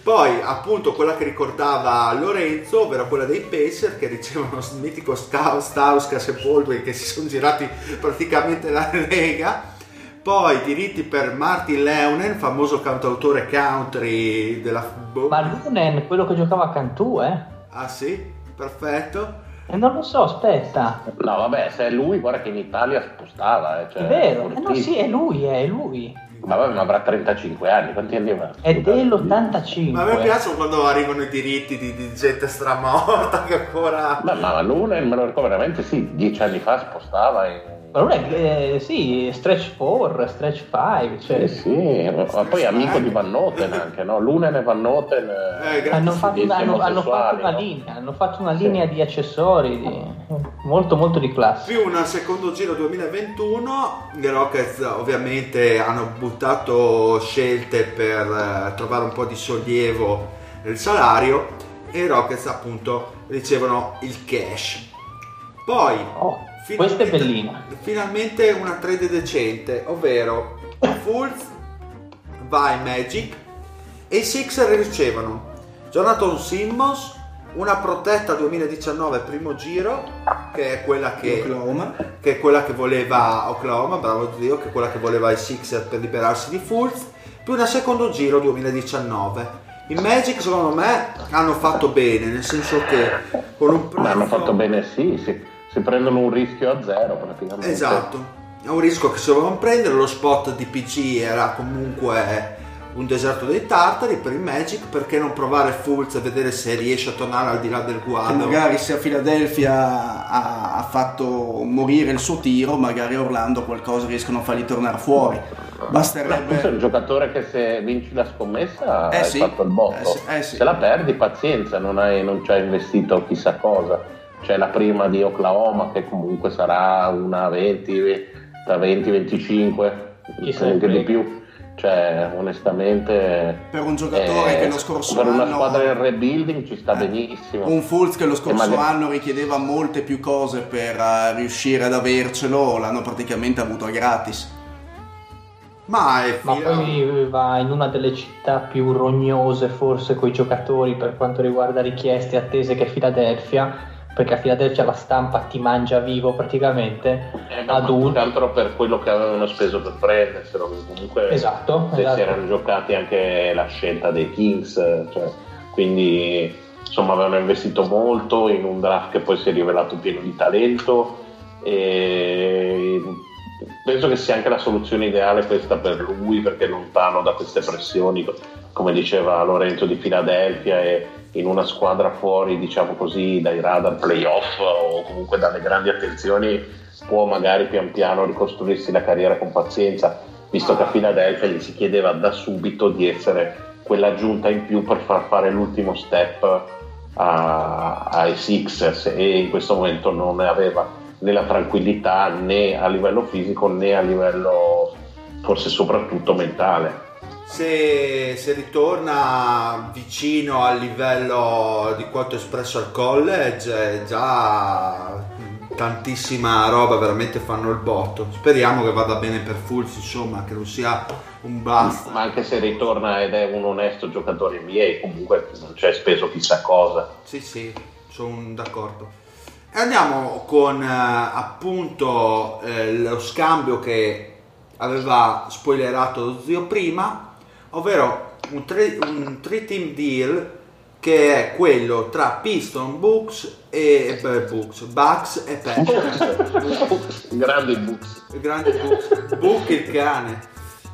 Poi, appunto, quella che ricordava Lorenzo, ovvero quella dei Pacer che ricevono il mitico Stau- Stauskas e Baldwin che si sono girati praticamente la Lega. Poi diritti per Martin Leunen, famoso cantautore country della... boh. Ma Lunen, quello che giocava a Cantù, eh? Ah sì? Perfetto. E non lo so, aspetta. No, vabbè, se è lui, guarda che in Italia spostava. Eh, cioè, È vero, eh no, sì, è lui, è lui. Vabbè, ma avrà 35 anni, quanti anni avrà? È dell'85. Ma a me piace quando arrivano i diritti di, di gente stramorta che ancora... Ma, ma Luna, me lo ricordo veramente, sì, dieci anni fa spostava in... Ma non è, eh, sì, stretch 4, stretch 5, cioè... Eh sì, ma poi è amico di Van Noten anche, no? Lunen e Van Noten... Eh, grazie. Hanno fatto, una, hanno, hanno fatto una no? linea, hanno fatto una linea di accessori di- molto molto di classe. più un secondo giro 2021 i Rockets ovviamente hanno buttato scelte per eh, trovare un po' di sollievo nel salario e i Rockets appunto ricevono il cash poi Oh, questa è bellina. finalmente una trade decente ovvero Fultz va in Magic e i Sixer ricevono Jonathan Simmons una protetta 2019 primo giro che è quella che Oklahoma. che è quella che voleva Oklahoma, bravo Dio, che è quella che voleva i Sixers per liberarsi di Fultz, più una secondo giro 2019. I Magic secondo me hanno fatto bene, nel senso che con un prezzo... Ma hanno fatto bene, sì, si, si prendono un rischio a zero praticamente. Esatto, è un rischio che si dovevano prendere, lo spot di PG era comunque un deserto dei tartari per i Magic, perché non provare Fultz e vedere se riesce a tornare al di là del guado? magari se a Philadelphia ha, ha fatto morire il suo tiro, magari a Orlando qualcosa riescono a fargli tornare fuori. Basterebbe... questo è un giocatore che se vinci la scommessa Eh hai sì, fatto il botto. eh sì, eh sì. Se la perdi, pazienza, non, hai, non ci hai investito chissà cosa. C'è la prima di Oklahoma che comunque sarà una 20, tra 20 e 25, Chi se ne anche di più. Cioè, onestamente... Per un giocatore eh, che lo scorso Per una anno- squadra in rebuilding ci sta Eh, benissimo. Un Fultz che lo scorso magari- anno richiedeva molte più cose per eh, riuscire ad avercelo, l'hanno praticamente avuto gratis. Ma, è Ma poi va in una delle città più rognose forse con i giocatori per quanto riguarda richieste e attese che è Filadelfia, perché a Filadelfia la stampa ti mangia vivo praticamente Eh, ad un... che altro per quello che avevano speso per prenderselo, comunque Esatto, se esatto. si erano giocati anche la scelta dei Kings, cioè, quindi insomma avevano investito molto in un draft che poi si è rivelato pieno di talento e penso che sia anche la soluzione ideale questa per lui perché è lontano da queste pressioni, come diceva Lorenzo di Filadelfia e in una squadra fuori, diciamo così, dai radar playoff o comunque dalle grandi attenzioni può magari pian piano ricostruirsi la carriera con pazienza, visto che a Filadelfia gli si chiedeva da subito di essere quell'aggiunta in più per far fare l'ultimo step a- ai Sixers e in questo momento non ne aveva né la tranquillità né a livello fisico né a livello forse soprattutto mentale. Se, se ritorna vicino al livello di quanto espresso al college, è già tantissima roba, veramente fanno il botto. Speriamo che vada bene per Fulz, insomma, che non sia un basta. Ma anche se ritorna ed è un onesto giocatore NBA, comunque non c'è speso chissà cosa. Sì, sì, sono d'accordo. E andiamo con eh, appunto eh, lo scambio che aveva spoilerato lo zio prima, ovvero un, tre, un three team deal che è quello tra Piston, Bucks e beh, Bucks, Bucks e. Grandi Bucks. il grande Bucks, Book il cane.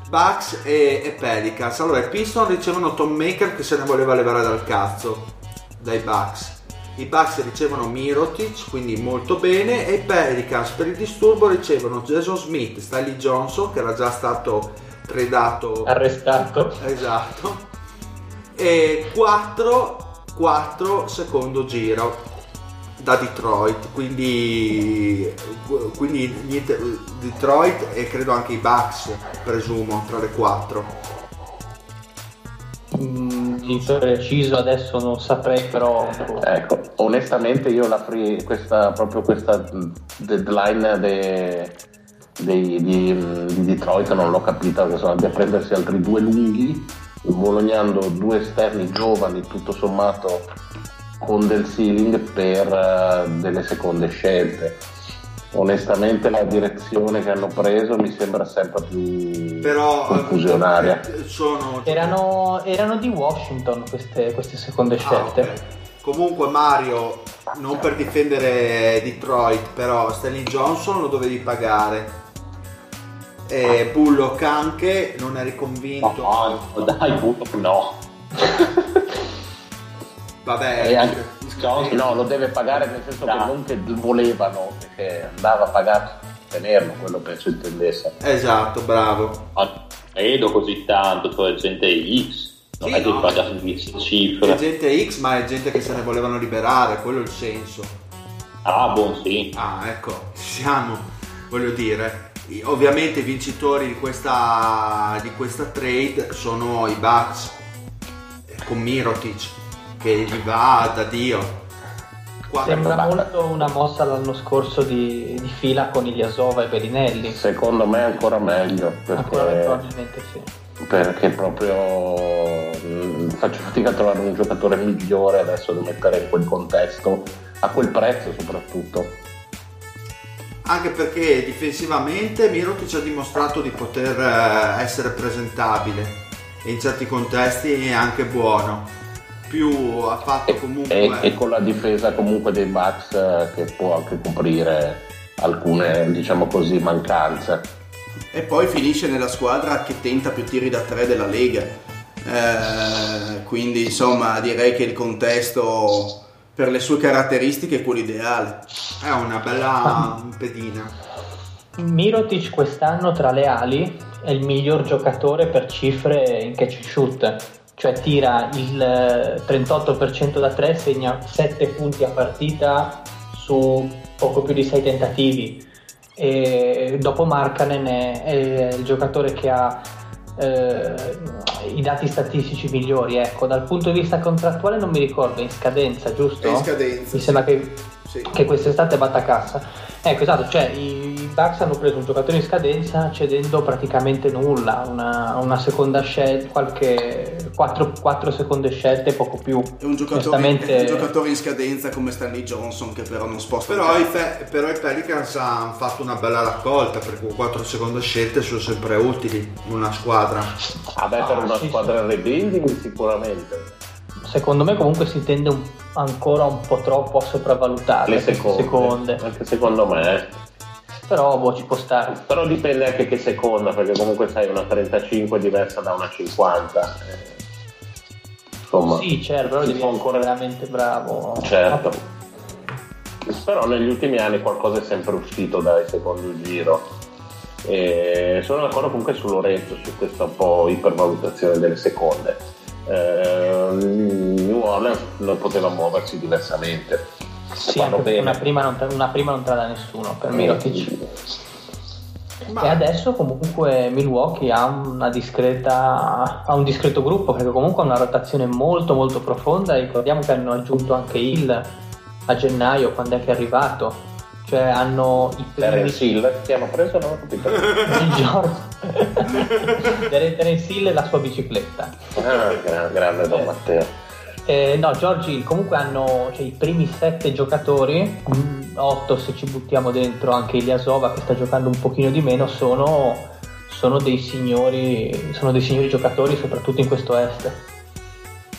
Bucks e, e Pelicans. Allora i Piston ricevono Tom Maker che se ne voleva levare dal cazzo dai Bucks. I Bucks ricevono Mirotic, quindi molto bene, e i Pelicans per il disturbo ricevono Jason Smith, Stanley Johnson che era già stato tradato Arrestato. Esatto. E 4, 4 secondo giro da Detroit, quindi, quindi niente, Detroit e credo anche i Bucks, presumo, tra le 4. Mm, di preciso adesso non saprei, però. Ecco, onestamente io la free, questa, proprio questa mh, deadline de- dei- di, di Detroit non l'ho capita, che sono andati a prendersi altri due lunghi, bolognando due esterni giovani, tutto sommato con del ceiling per eh, delle seconde scelte. Onestamente la direzione che hanno preso mi sembra sempre più Però confusionaria. eh, sono... erano, erano di Washington queste, queste seconde Ah, scelte. ok. Comunque Mario, non per difendere Detroit, però Stanley Johnson lo dovevi pagare. E Bullock anche, non eri convinto. No, dai, Bullock no. Vabbè, E anche Johnson no, lo deve pagare nel senso che Dai. non che volevano, che andava pagato per tenerlo, quello penso intendesse. esatto, bravo. Ma non credo così tanto, cioè gente X. Non Sì, è che no. paga queste È cifre. gente X, ma è gente che se ne volevano liberare, quello è il senso. Ah, buon sì. Ah, ecco, ci siamo, voglio dire. Ovviamente i vincitori di questa, di questa trade sono i Bucks eh, con Mirotic che gli va da Dio. Quattro Sembra Bucks. molto una mossa l'anno scorso di, di fila con Iliasova e Berinelli. Secondo me è ancora meglio Ancora perché, probabilmente sì. perché proprio mh, faccio fatica a trovare un giocatore migliore adesso da mettere in quel contesto, a quel prezzo soprattutto. Anche perché difensivamente Mirotic ha dimostrato di poter eh, essere presentabile e in certi contesti è anche buono. Più ha fatto E, comunque... e con la difesa comunque dei Bucks eh, che può anche coprire alcune diciamo così mancanze. E poi finisce nella squadra che tenta più tiri da tre della Lega. Eh, quindi insomma direi che il contesto per le sue caratteristiche è quello ideale. È una bella pedina. Mirotic quest'anno tra le ali è il miglior giocatore per cifre in catch and shoot, cioè tira il eh, 38% da 3, segna 7 punti a partita su poco più di 6 tentativi. E dopo Markkanen è, è il giocatore che ha eh, i dati statistici migliori. Ecco, dal punto di vista contrattuale non mi ricordo, è in scadenza, giusto? È in scadenza, Mi sembra che Sì. che quest'estate batta cassa. Ecco, esatto, cioè i Bucks hanno preso un giocatore in scadenza cedendo praticamente nulla, una, una seconda scelta, qualche 4, 4, seconde scelte, poco più. È un, Onestamente... un giocatore in scadenza come Stanley Johnson che però non sposta. Però, i, Fe- però i Pelicans hanno fatto una bella raccolta perché 4 seconde scelte sono sempre utili in una squadra. Vabbè, ah, per una sì, squadra sì. rebuilding sicuramente. Secondo me comunque si tende un, ancora un po' troppo a sopravvalutare le seconde. seconde. Anche secondo me. Però boh, ci può stare. Però dipende anche che seconda, perché comunque sai una 35 è diversa da una 50. Insomma, sì, certo, però devi ancora veramente bravo. Certo. Però negli ultimi anni qualcosa è sempre uscito dal secondo giro. E sono d'accordo comunque su Lorenzo su questa un po' ipervalutazione delle seconde. Eh, New Orleans non poteva muoversi diversamente. Sì, una prima, non, una prima non tra nessuno per Mirotic. Ma... E adesso comunque Milwaukee ha, una discreta, ha un discreto gruppo perché comunque ha una rotazione molto molto profonda. Ricordiamo che hanno aggiunto anche Hill a gennaio quando è che è arrivato. Cioè hanno i primi... Terence Hill che hanno preso non ho capito George Terence Hill e la sua bicicletta. Ah, grande, grande Don Matteo eh, no George Hill comunque hanno cioè, i primi sette giocatori mm, otto se ci buttiamo dentro anche Iliasova che sta giocando un pochino di meno sono, sono dei signori sono dei signori giocatori soprattutto in questo est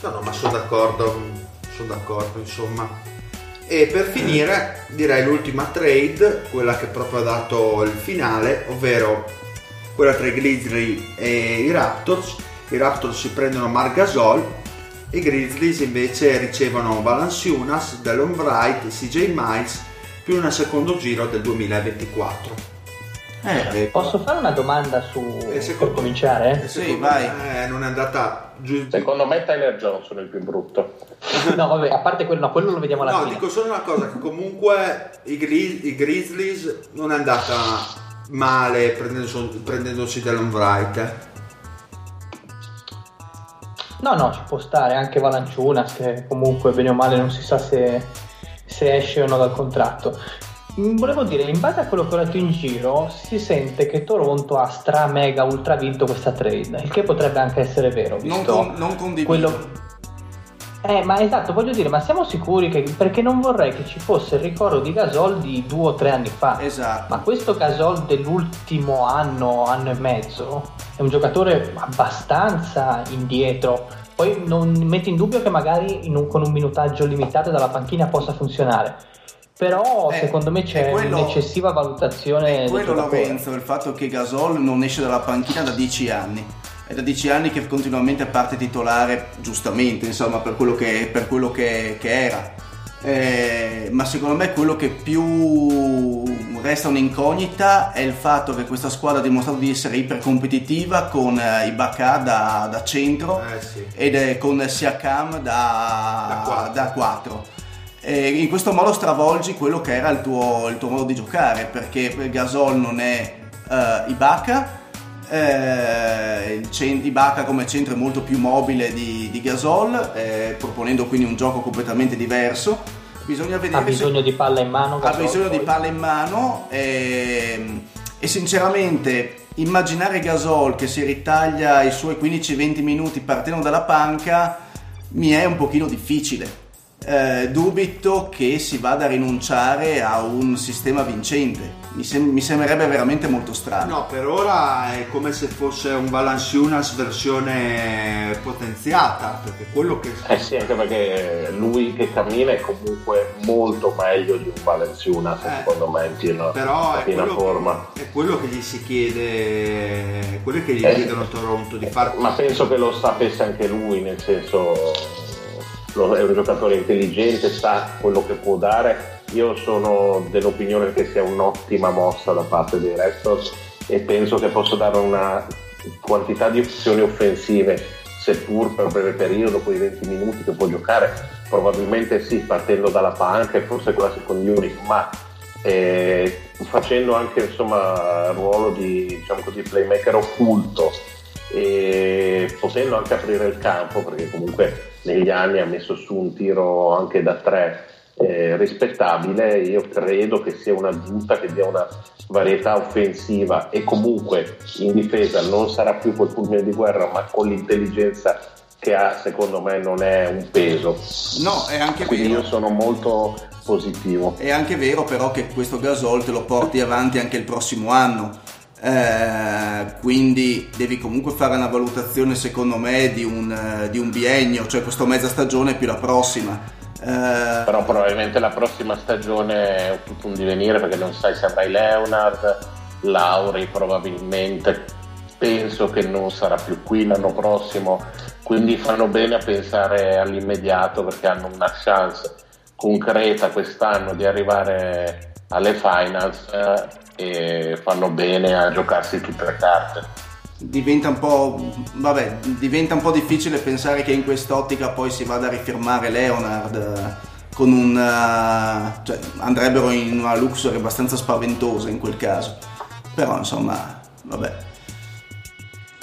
no no ma sono d'accordo sono d'accordo insomma e per finire direi l'ultima trade, quella che proprio ha dato il finale, ovvero quella tra i Grizzly e i Raptors. I Raptors si prendono Margasol, i Grizzlies invece ricevono Valanciunas, Delon Wright, CJ Miles più un secondo giro del 2024. Eh, Posso fare una domanda su eh, secondo, per cominciare? Eh, sì, vai. Eh, non è andata giù. Secondo me Tyler Johnson è il più brutto. no, vabbè, a parte quello, no, quello lo vediamo alla no, fine. No, dico solo una cosa, che comunque i, Grizz- i Grizzlies non è andata male prendendosi, prendendosi Wright. No, no, ci può stare anche Valanciunas che comunque bene o male non si sa se, se esce o no dal contratto. Mm, volevo dire, in base a quello che ho letto in giro, si sente che Toronto ha stra mega ultra vinto questa trade, il che potrebbe anche essere vero. non, con, non condivido. Quello... Eh, ma esatto, voglio dire, ma siamo sicuri che. Perché non vorrei che ci fosse il ricordo di Gasol di due o tre anni fa. Esatto. Ma questo Gasol dell'ultimo anno, anno e mezzo, è un giocatore abbastanza indietro. Poi non metti in dubbio che magari un, con un minutaggio limitato dalla panchina possa funzionare però eh, secondo me c'è quello, un'eccessiva valutazione. È quello lo penso, il fatto che Gasol non esce dalla panchina da 10 anni. È da 10 anni che continuamente parte titolare, giustamente, insomma, per quello che, per quello che, che era. Eh, ma secondo me quello che più resta un'incognita è il fatto che questa squadra ha dimostrato di essere ipercompetitiva con eh, Ibaka da, da centro eh, sì. ed con Siakam da, da 4 e in questo modo stravolgi quello che era il tuo, il tuo modo di giocare perché Gasol non è uh, Ibaka eh, il cent- Ibaka come centro è molto più mobile di, di Gasol eh, proponendo quindi un gioco completamente diverso bisogna vedere ha bisogno se... di palla in mano Gasol, ha bisogno poi. di palla in mano e, ehm, e sinceramente immaginare Gasol che si ritaglia i suoi 15-20 minuti partendo dalla panca mi è un pochino difficile eh, dubito che si vada a rinunciare a un sistema vincente. Mi, sem- mi, sembrerebbe veramente molto strano. No, per ora è come se fosse un Valanciunas versione potenziata, perché quello che... Eh sì, anche perché lui che cammina è comunque molto meglio di un Valanciunas, eh, secondo me, in piena, però in piena forma. Che, è quello che gli si chiede, quello che gli eh, chiedono a Toronto di fare. Ma penso che lo sapesse anche lui, nel senso è un giocatore intelligente, sa quello che può dare. Io sono dell'opinione che sia un'ottima mossa da parte dei Raptors e penso che possa dare una quantità di opzioni offensive, seppur per breve periodo, quei 20 minuti che può giocare, probabilmente sì, partendo dalla panca e forse con la second unit, ma eh, facendo anche insomma ruolo di diciamo così, playmaker occulto e potendo anche aprire il campo perché comunque negli anni ha messo su un tiro anche da tre eh, rispettabile, io credo che sia una giunta che dia una varietà offensiva e comunque in difesa non sarà più quel fulmine di guerra, ma con l'intelligenza che ha, secondo me non è un peso. No, è anche Quindi vero. io sono molto positivo. È anche vero però che questo Gasol te lo porti avanti anche il prossimo anno. Eh, quindi devi comunque fare una valutazione secondo me di un, eh, di un biennio, cioè questa mezza stagione più la prossima. Eh, Però probabilmente la prossima stagione è tutto un divenire perché non sai se avrai Leonard, Lauri probabilmente, penso che non sarà più qui l'anno prossimo, quindi fanno bene a pensare all'immediato perché hanno una chance concreta quest'anno di arrivare alle finals eh, e fanno bene a giocarsi tutte le carte. diventa un po' vabbè, diventa un po' difficile pensare che in quest'ottica poi si vada a rifirmare Leonard eh, con un eh, cioè, andrebbero in una luxury abbastanza spaventosa in quel caso. Però insomma, vabbè.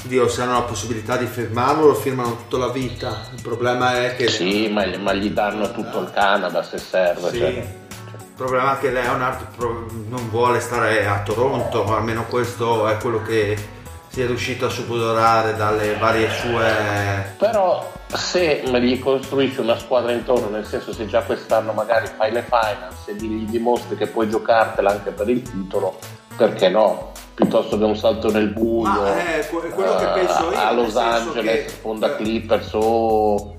Dio, se hanno la possibilità di firmarlo, lo firmano tutta la vita. Il problema è che. Sì, ma, ma gli danno tutto il Canada se serve. Sì. cioè. Il problema è che Leonard non vuole stare a Toronto, ma almeno questo è quello che si è riuscito a subodorare dalle varie sue. Però se gli costruisci una squadra intorno, nel senso se già quest'anno magari fai le finals e gli dimostri che puoi giocartela anche per il titolo, perché no? Piuttosto che un salto nel buio che eh, penso io, a Los Angeles, che- Fonda eh, Clippers o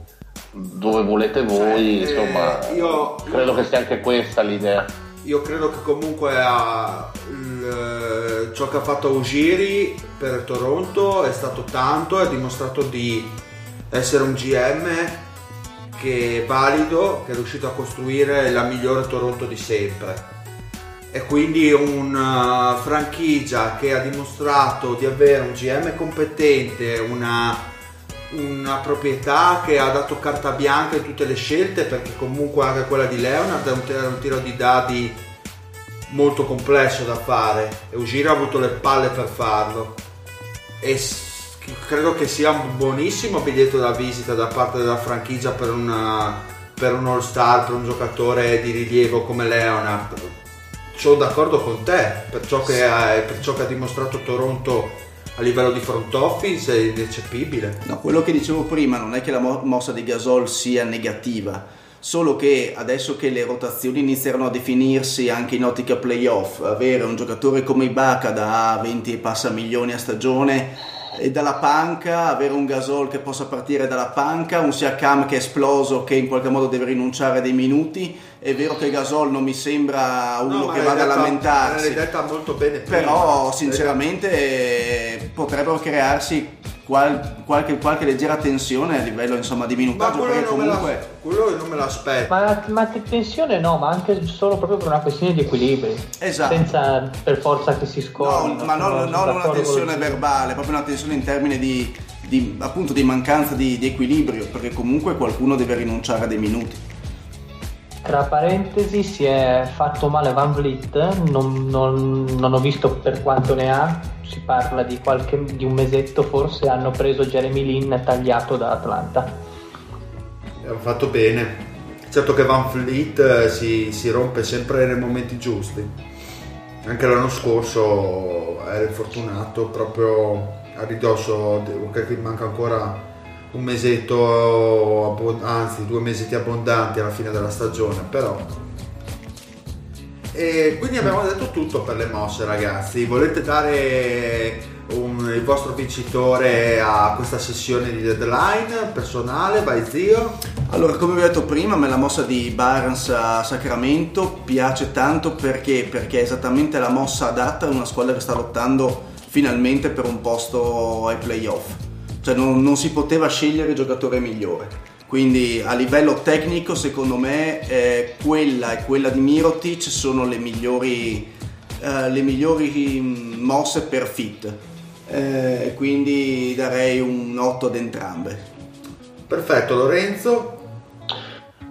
dove volete voi, eh, insomma, io- credo che sia anche questa l'idea. Io credo che comunque ha il- ciò che ha fatto Ugiri per Toronto è stato tanto, ha dimostrato di essere un GM che è valido, che è riuscito a costruire la migliore Toronto di sempre. E quindi una franchigia che ha dimostrato di avere un GM competente, una, una proprietà che ha dato carta bianca in tutte le scelte, perché comunque anche quella di Leonard è un, è un tiro di dadi molto complesso da fare e Ugiri ha avuto le palle per farlo. E s- credo che sia un buonissimo biglietto da visita da parte della franchigia per, una, per un all-star, per un giocatore di rilievo come Leonard. Sono d'accordo con te, per ciò che ha, per ciò che ha dimostrato Toronto a livello di front office è ineccepibile. No, quello che dicevo prima non è che la mo- mossa di Gasol sia negativa, solo che adesso che le rotazioni inizieranno a definirsi anche in ottica playoff, avere un giocatore come Ibaka da 20 e passa milioni a stagione e dalla panca, avere un Gasol che possa partire dalla panca, un Siakam che è esploso che in qualche modo deve rinunciare a dei minuti, è vero che Gasol non mi sembra uno No, che vada a lamentarsi. Bene prima. Però sinceramente potrebbero crearsi qual- qualche, qualche leggera tensione a livello insomma, di Ma minutaggio quello perché non, me comunque quello non me l'aspetto. Ma, ma te- tensione no, ma anche solo proprio per una questione di equilibri. Esatto. Senza per forza che si no, scordi. ma non, non una tensione verbale, proprio una tensione in termini di, di, appunto di mancanza di, di equilibrio perché comunque qualcuno deve rinunciare a dei minuti. Tra parentesi si è fatto male Van Vliet, non, non- non ho visto per quanto ne ha, si parla di, qualche, di un mesetto forse, hanno preso Jeremy Lin tagliato da Atlanta. Hanno fatto bene. Certo che Van Fleet eh, si, si rompe sempre nei momenti giusti. Anche l'anno scorso era infortunato proprio a ridosso, che manca ancora un mesetto, abbon- anzi due mesetti abbondanti alla fine della stagione, però. E quindi abbiamo detto tutto per le mosse ragazzi, volete dare un- il vostro vincitore a questa sessione di deadline personale, vai zio? Allora, come vi ho detto prima, me la mossa di Barnes a Sacramento piace tanto perché, perché è esattamente la mossa adatta a una squadra che sta lottando finalmente per un posto ai playoff. Cioè non, non si poteva scegliere il giocatore migliore. Quindi a livello tecnico, secondo me, eh, quella e quella di Mirotic sono le migliori, eh, le migliori mm, mosse per fit. Eh, quindi darei un 8 ad entrambe. Perfetto, Lorenzo.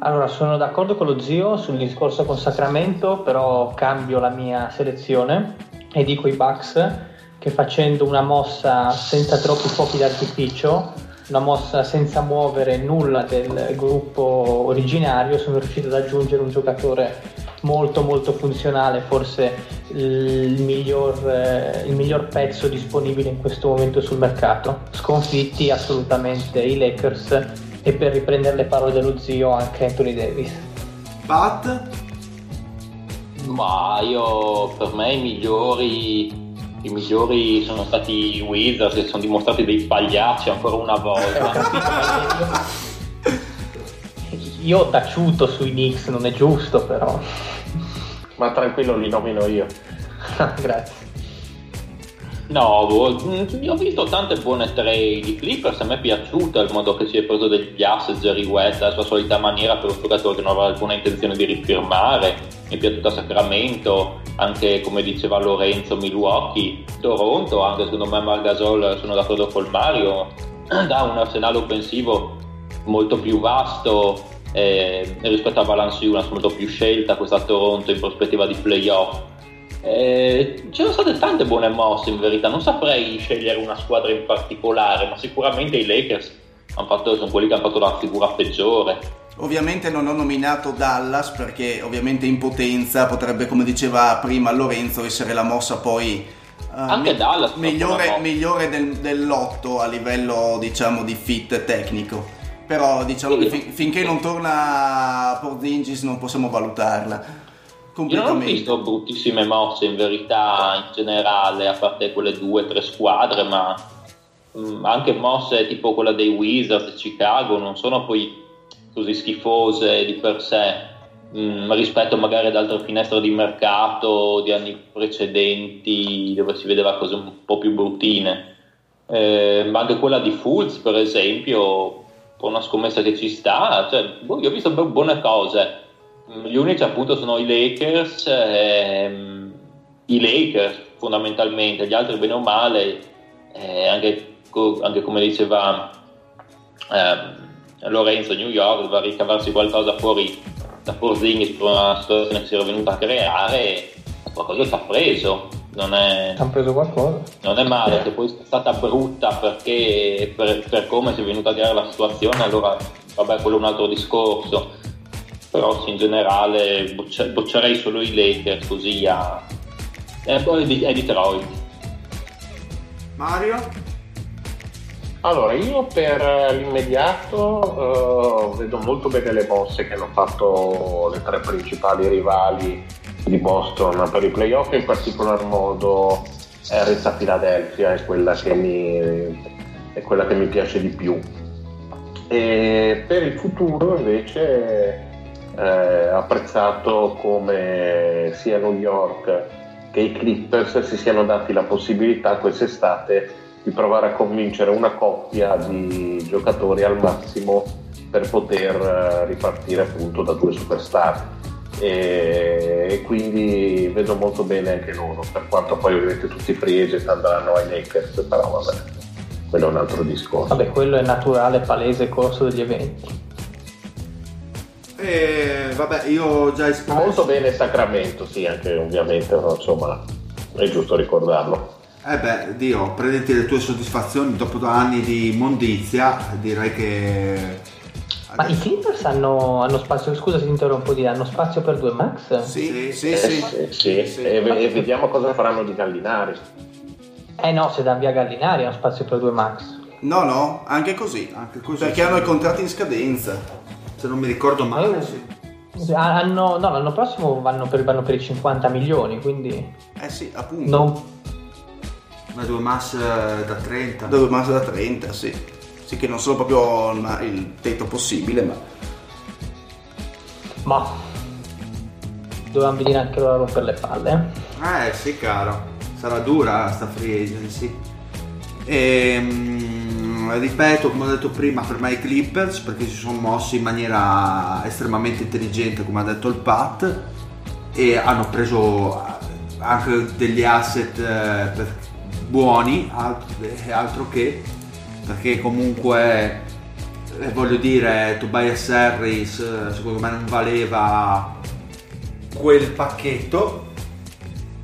Allora, sono d'accordo con lo zio sul discorso con Sacramento, però cambio la mia selezione e dico i Bucks che facendo una mossa senza troppi fuochi d'artificio una mossa senza muovere nulla del gruppo originario, sono riuscito ad aggiungere un giocatore molto molto funzionale, forse il miglior, eh, il miglior pezzo disponibile in questo momento sul mercato. Sconfitti assolutamente i Lakers e per riprendere le parole dello zio anche Anthony Davis. Pat? Ma io per me i migliori i migliori sono stati i Wizards che sono dimostrati dei pagliacci ancora una volta. io ho taciuto sui Knicks, non è giusto però. Ma tranquillo, li nomino io. Grazie. No, boh, ho visto tante buone trade. I Clippers a me è piaciuto il modo che si è preso degli asset Jerry West, la sua solita maniera per un giocatore che non aveva alcuna intenzione di rifirmare. Mi è piaciuto a Sacramento, anche come diceva Lorenzo, Milwaukee, Toronto, anche secondo me Margasol sono d'accordo col Mario, dà un arsenale offensivo molto più vasto eh, rispetto a Valanciunas, molto più scelta questa Toronto in prospettiva di playoff eh, ci sono state tante buone mosse in verità, non saprei scegliere una squadra in particolare, ma sicuramente i Lakers fatto, sono quelli che hanno fatto la figura peggiore. Ovviamente non ho nominato Dallas perché ovviamente in potenza potrebbe, come diceva prima Lorenzo, essere la mossa poi uh, Anche me- Dallas migliore, migliore del, dell'otto a livello diciamo di fit tecnico. Però diciamo sì. che fin- finché non torna Porzingis non possiamo valutarla. Io non ho visto bruttissime mosse in verità in generale, a parte quelle due o tre squadre, ma mh, mm, anche mosse tipo quella dei Wizards Chicago non sono poi così schifose di per sé mh, mm, rispetto magari ad altre finestre di mercato di anni precedenti dove si vedeva cose un po' più bruttine. Eh, ma anche quella di Fulz, per esempio, una scommessa che ci sta, cioè, boh, io ho visto buone cose gli unici appunto sono i Lakers, ehm, i Lakers fondamentalmente, gli altri bene o male, eh, anche, anche, come diceva eh, Lorenzo, New York doveva ricavarsi qualcosa fuori da Porzingis per una situazione che si era venuta a creare, qualcosa ci ha preso. Non è, preso qualcosa. Non è male, che poi è stata brutta perché per, per come si è venuta a creare la situazione, allora vabbè, quello è un altro discorso però sì, in generale boccerei solo i Lakers così a... e poi è Detroit Mario? Allora, io per l'immediato uh, vedo molto bene le mosse che hanno fatto le tre principali rivali di Boston per i playoff, in particolar modo Reza Philadelphia è quella che mi, è quella che mi piace di più. E per il futuro invece eh, apprezzato come sia New York che i Clippers si siano dati la possibilità quest'estate di provare a convincere una coppia di giocatori al massimo per poter eh, ripartire appunto da due superstar. E, quindi vedo molto bene anche loro per quanto poi ovviamente tutti i free agent andranno ai Lakers però vabbè quello è un altro discorso. Vabbè quello è naturale palese corso degli eventi e vabbè, io ho già espresso. Molto bene Sacramento, sì, anche ovviamente, no, insomma, è giusto ricordarlo. Eh beh, Dio, prenditi le tue soddisfazioni dopo anni di mondizia, direi che. Ma i Clippers hanno, hanno, spazio, scusa se ti interrompo, di hanno spazio per due max? Sì, sì, eh, sì. sì, sì. sì. E, e, vediamo cosa faranno di Gallinari. Eh no, se danno via Gallinari hanno spazio per due max. No, no, anche così. Anche così perché hanno i contratti in scadenza se non mi ricordo male. Sì. Hanno, no, l'anno prossimo vanno per, vanno per, i 50 milioni, quindi... Eh sì, appunto. Non... Ma due mass eh, da 30. Due mass da 30, sì. Sì che non sono proprio il tetto possibile, ma... Ma... Dovevamo venire anche loro per le palle. Eh? eh sì, caro. Sarà dura sta free agency. Ehm ripeto, come ho detto prima, per me i Clippers perché si sono mossi in maniera estremamente intelligente, come ha detto il Pat, e hanno preso anche degli asset eh, buoni, altro che, perché comunque eh, voglio dire, Tobias Harris eh, secondo me non valeva quel pacchetto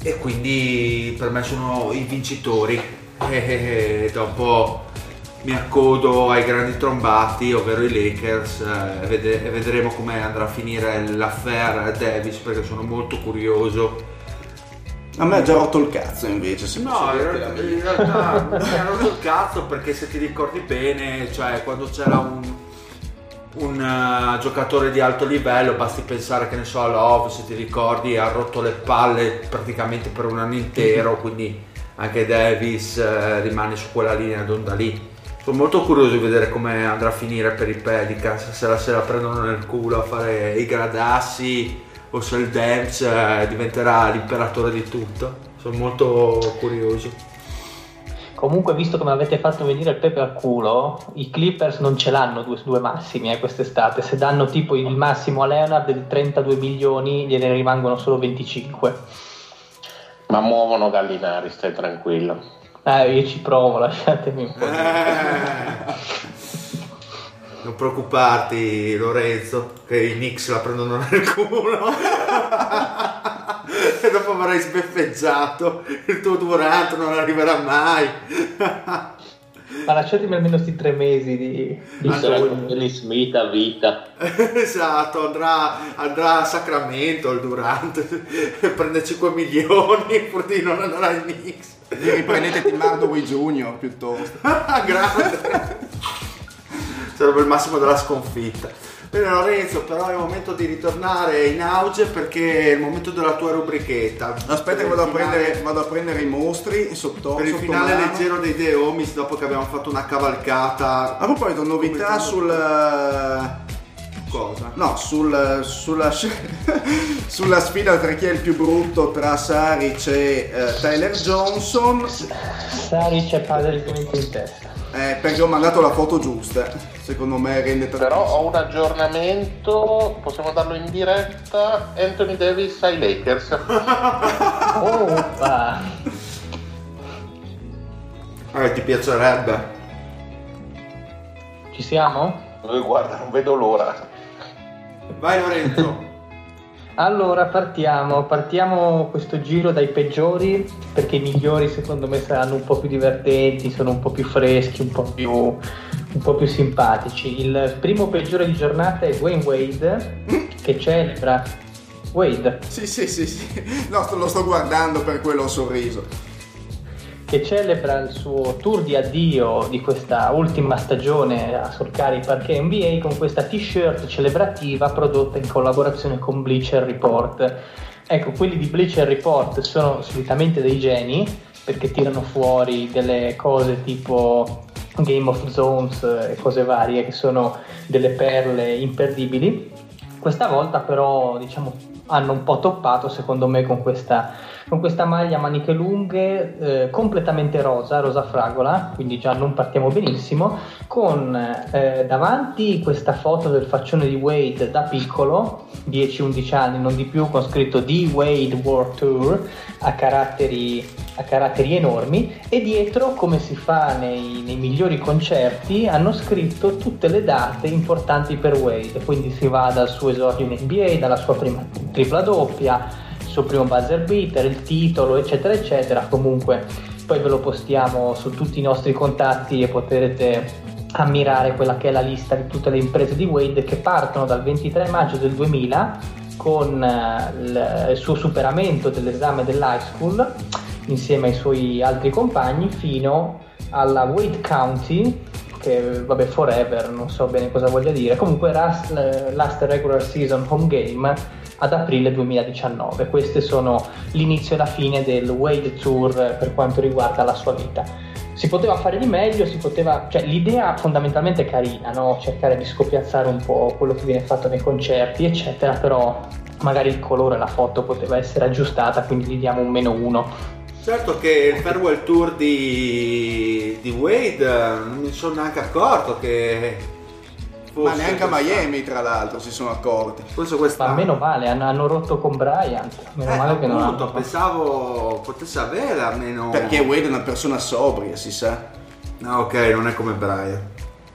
e quindi per me sono i vincitori. E dopo mi accodo ai grandi trombati, ovvero i Lakers, eh, e, e vedremo come andrà a finire l'affair Davis perché sono molto curioso. A me ha già rotto il cazzo invece, se No, in realtà, in realtà mi ha rotto il cazzo perché se ti ricordi bene, cioè quando c'era un, un eh, giocatore di alto livello, basti pensare che ne so a Love, se ti ricordi, ha rotto le palle praticamente per un anno intero, quindi anche Davis eh, rimane su quella linea d'onda lì. Sono molto curioso di vedere come andrà a finire per i Pelicans, se la, se la prendono nel culo a fare i gradassi o se il Dance eh, diventerà l'imperatore di tutto. Sono molto curioso. Comunque, visto come avete fatto venire il pepe al culo, i Clippers non ce l'hanno due, due massimi eh, quest'estate. Se danno tipo il massimo a Leonard di 32 milioni, gliene rimangono solo 25. Ma muovono Gallinari, stai tranquillo. Eh, io ci provo, lasciatemi un po'. Eh. Non preoccuparti Lorenzo che i Knicks la prendono nel culo e dopo avrai sbeffeggiato il tuo Durant non arriverà mai Ma lasciatemi almeno questi tre mesi di, di Sarà Billy Smith a vita. esatto andrà, andrà a Sacramento il Durant prende 5 milioni pur di non andare ai Knicks Riprendete Tim Hardaway Jr. piuttosto. grande sarebbe il massimo della sconfitta bene Lorenzo però è il momento di ritornare in auge perché è il momento della tua rubrichetta Aspetta che vado a, prendere, vado a prendere i mostri sotto per il sotto finale mano. leggero dei The Homies dopo che abbiamo fatto una cavalcata A proposito, novità sul... cosa? No, sul, sulla, sulla sfida tra chi è il più brutto tra Saric e eh, Tyler Johnson, Sari c'è palesemente in testa. eh, perché ho mandato la foto giusta. Secondo me rende Però tantissimo. ho un aggiornamento, possiamo darlo in diretta. Anthony Davis ai Lakers. Oppa! Eh, ti piacerebbe? Ci siamo? Eh, Guarda, non vedo l'ora. Vai Lorenzo Allora partiamo, partiamo questo giro dai peggiori perché i migliori secondo me saranno un po' più divertenti, sono un po' più freschi, un po' più, un po' più simpatici. Il primo peggiore di giornata è Wayne Wade che celebra Wade Sì, sì, sì, sì. No, lo sto guardando per quello sorriso. Che celebra il suo tour di addio di questa ultima stagione a solcare i parquet NBA con questa t-shirt celebrativa prodotta in collaborazione con Bleacher Report. Ecco, quelli di Bleacher Report sono solitamente dei geni perché tirano fuori delle cose tipo Game of Zones e cose varie che sono delle perle imperdibili. Questa volta però diciamo hanno un po' toppato secondo me con questa, con questa maglia a maniche lunghe eh, completamente rosa, rosa fragola, quindi già non partiamo benissimo, con eh, davanti questa foto del faccione di Wade da piccolo, 10-11 anni, non di più, con scritto The Wade World Tour a caratteri, a caratteri enormi. E dietro, come si fa nei, nei migliori concerti, hanno scritto tutte le date importanti per Wade, quindi si va dal suo esordio in NBA, dalla sua prima tripla doppia, suo primo buzzer beater, il titolo, eccetera, eccetera. Comunque poi ve lo postiamo su tutti i nostri contatti e potrete ammirare quella che è la lista di tutte le imprese di Wade che partono dal 23 maggio del 2000 con eh, il, suo superamento dell'esame dell'high school insieme ai suoi altri compagni fino alla Wade County che vabbè forever non so bene cosa voglia dire comunque last, last regular season home game ad aprile 2019 queste sono l'inizio e la fine del Wade Tour per quanto riguarda la sua vita si poteva fare di meglio, poteva, cioè, l'idea fondamentalmente è carina, no? cercare di scopiazzare un po' quello che viene fatto nei concerti, eccetera, però magari il colore, la foto poteva essere aggiustata, quindi gli diamo un meno uno. Certo che il farewell tour di, di Wade eh, non mi sono neanche accorto che Ma fosse neanche a Miami, tra l'altro, si sono accorti. Forse questa Ma meno male, hanno, hanno rotto con Bryant, meno Eh, male che non appunto, hanno... pensavo potesse avere almeno Perché Wade è una persona sobria, si sa. No, ok, non è come Brian.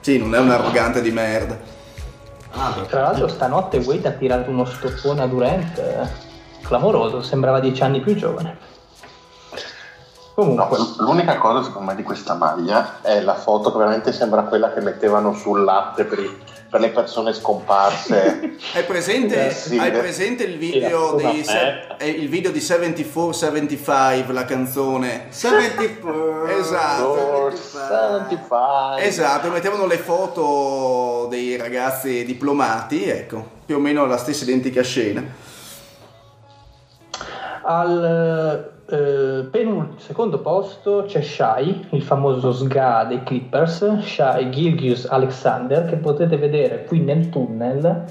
Sì, non è un arrogante di merda. Ah, beh. Tra l'altro stanotte Wade ha tirato uno stoppone a Durant eh, clamoroso, sembrava dieci anni più giovane. Comunque, No, l'unica cosa secondo me di questa maglia è la foto che veramente sembra quella che mettevano sul latte per, i- per le persone scomparse. Hai presente, Sì, hai sì. presente il video, di, se- eh, il video di 74-75, la canzone? 74 Esatto. For 75. Esatto, mettevano le foto dei ragazzi diplomati, ecco, più o meno la stessa identica scena. al eh, penul- secondo posto c'è Shai, il famoso SGA dei Clippers, Shai Gilgius Alexander, che potete vedere qui nel tunnel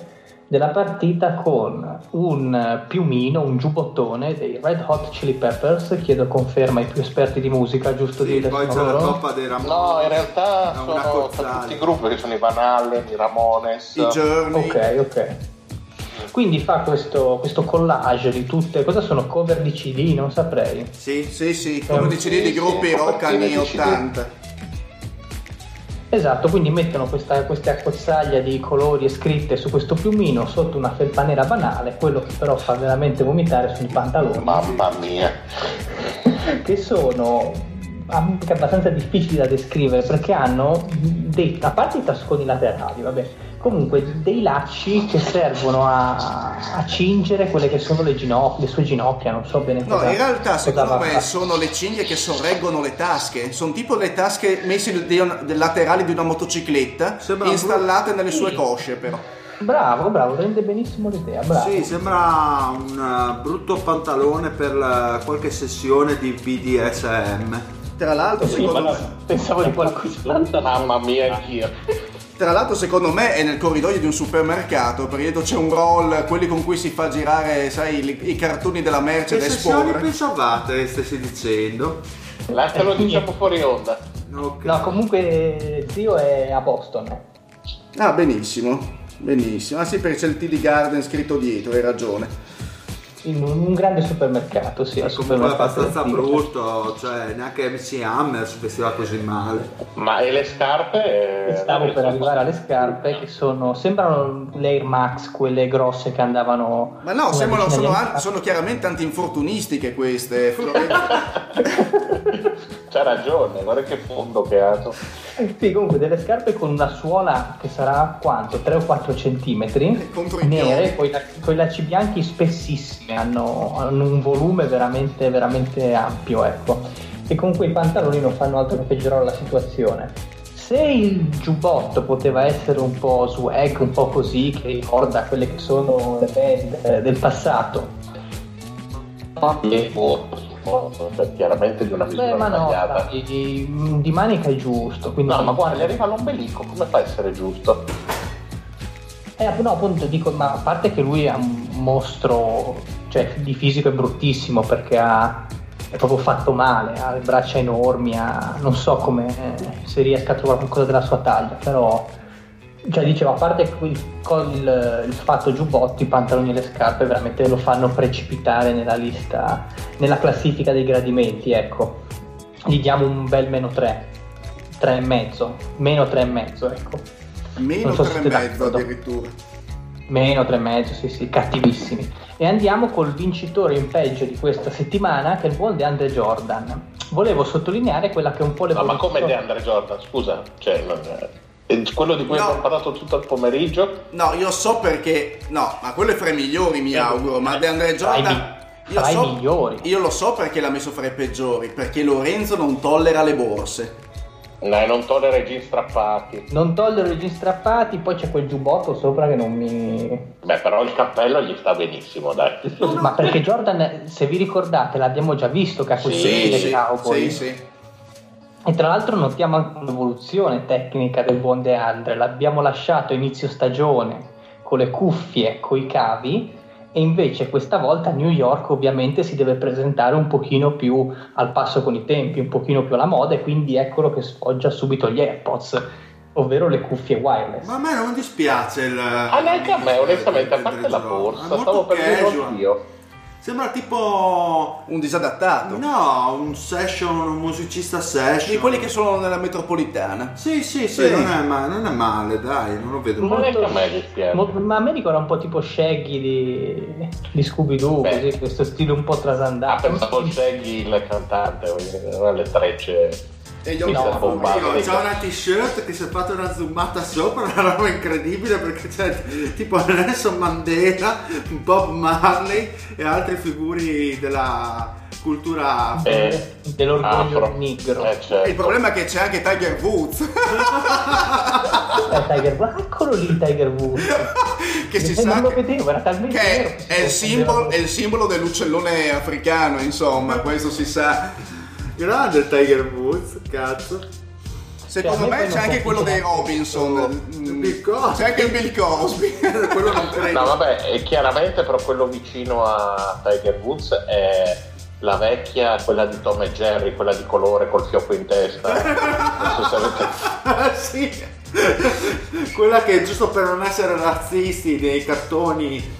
della partita con un piumino, un giubbottone dei Red Hot Chili Peppers, chiedo conferma ai più esperti di musica, giusto Sì, dire poi c'è sono la loro? coppa dei Ramones. No, in realtà sono tutti i gruppi che sono i Van Allen, i Ramones. I Journey. Ok, ok. Quindi fa questo, questo collage di tutte, cosa sono cover di CD? Non saprei. Sì, Sì, sì, come Eh, di CD di sì, gruppi sì, rock anni di CD. 80. Esatto, quindi mettono questa, questa accozzaglia di colori e scritte su questo piumino sotto una felpa nera banale, quello che però fa veramente vomitare sono i pantaloni, Mamma mia. che sono anche abbastanza difficili da descrivere perché hanno dei, a parte i tasconi laterali, vabbè, comunque dei lacci che servono a, a cingere quelle che sono le, ginocchia, le sue ginocchia, non so bene No, cosa. in realtà secondo me a- sono le cinghie che sorreggono le tasche. Sono tipo le tasche messe del laterali di una motocicletta, Sembra un installate nelle sue Sì. cosce però. Bravo, bravo, rende benissimo l'idea, bravo. Sì, sembra un eh, brutto pantalone per la- qualche sessione di BDSM. Tra l'altro, Sì, secondo me, Pensavo di qualcos'altro. Mamma mia, anch'io. tra l'altro, secondo me è nel corridoio di un supermercato, perché dietro c'è un roll, quelli con cui si fa girare, sai, li- i cartoni della merce Che da sessioni esporre. pensavate stessi dicendo? Lascialo diciamo fuori onda. Ok. No, comunque zio è a Boston. Ah, benissimo, benissimo. Ah sì, perché c'è il TD Garden scritto dietro, hai ragione. In un, un grande supermercato, sì, al È comunque supermercato. abbastanza brutto, cioè neanche MC Hammer si vestiva così male. Ma e le scarpe? E Stavo per arrivare alle scarpe che sono sembrano le Air Max, quelle grosse che andavano. Ma no, sembrano, sono, an- sono chiaramente antinfortunistiche queste. C'ha ragione, guarda che fondo che ha. Sì, comunque delle scarpe con una suola che sarà quanto? 3 o 4 centimetri, Contro i nere, con i lacci bianchi spessissime, hanno, hanno un volume veramente, veramente ampio, ecco. E comunque i pantaloni non fanno altro che peggiorare la situazione. Se il giubbotto poteva essere un po' swag, un po' così, che ricorda quelle che sono le band eh, del passato, Cioè, chiaramente di una misura beh, ma no, di, di manica è giusto. Quindi No, ma guarda, gli arriva l'ombelico, come fa a essere giusto? Eh, no, appunto dico, ma a parte che lui è un mostro, cioè di fisico è bruttissimo perché ha, è proprio fatto male, ha le braccia enormi, ha, non so come se riesca a trovare qualcosa della sua taglia, però, cioè dicevo, a parte il, il, il fatto giubbotti, i pantaloni e le scarpe veramente lo fanno precipitare nella lista, nella classifica dei gradimenti, ecco, gli diamo un bel meno 3, 3,5, meno 3,5, ecco. Meno Non so 3 e mezzo d'accordo. addirittura. Meno 3,5, sì, sì, cattivissimi. E andiamo col vincitore in peggio di questa settimana, che è il buon DeAndre Jordan. Volevo sottolineare quella che è un po' No, ma come DeAndre Jordan, scusa, cioè, eh, quello di cui No. abbiamo parlato tutto il pomeriggio? No, io so perché. No, ma quello è fra i migliori, mi auguro. Ma De André Fra i Jordan. mi- fra i so, migliori. Io lo so perché l'ha messo fra i peggiori. Perché Lorenzo non tollera le borse. Dai, non tollera i jeans strappati. Non togliere i jeans strappati, poi c'è quel giubbotto sopra che non mi... Beh, però il cappello gli sta benissimo, dai. Ma perché Jordan, se vi ricordate, l'abbiamo già visto che ha quel Sì, stile sì, cowboy. sì, sì. E tra l'altro notiamo anche un'evoluzione tecnica del buon DeAndre. L'abbiamo lasciato a inizio stagione con le cuffie, coi cavi, e invece questa volta a New York ovviamente si deve presentare un pochino più al passo con i tempi, un pochino più alla moda, e quindi eccolo che sfoggia subito gli AirPods, ovvero le cuffie wireless. Ma a me non dispiace il. Ah, neanche a me, onestamente, a parte la borsa, stavo per dirlo casual. Sembra tipo... Un disadattato. No, un session, un musicista session. Di quelli che sono nella metropolitana. Sì, sì, sì, Sì. Non, è ma- non è male, dai, non lo vedo. Non è Molto- che a me dispiace. Mo- ma a me ricorda un po' tipo Shaggy di, di Scooby-Doo, Beh. così, questo stile un po' Ah, trasandato. pensavo Shaggy il cantante, voglio dire, non le trecce. E gli Mister No, Io Bombastic. ho una t-shirt che si è fatta una zoomata sopra, una roba incredibile perché c'è tipo Nelson Mandela, Bob Marley e altre figure della cultura Eh, dell'orgoglio afro. nigro. Eh, certo. Il problema è che c'è anche Tiger Woods, Eh, Tiger Woods, eccolo lì Tiger Woods. che si Eh, sa non lo che, vedevo, era talmente che vero è, che è il simbolo, è il simbolo dell'uccellone africano, insomma, questo si sa. Grande Tiger Woods, cazzo. Secondo Cioè, me c'è anche quello dei Robinson. Bill Cosby. C'è anche il Bill Cosby. Quello non credo. No, vabbè, e chiaramente però quello vicino a Tiger Woods è la vecchia, quella di Tom e Jerry, quella di colore col fiocco in testa. Non so se avete... sì. Quella che giusto per non essere razzisti nei cartoni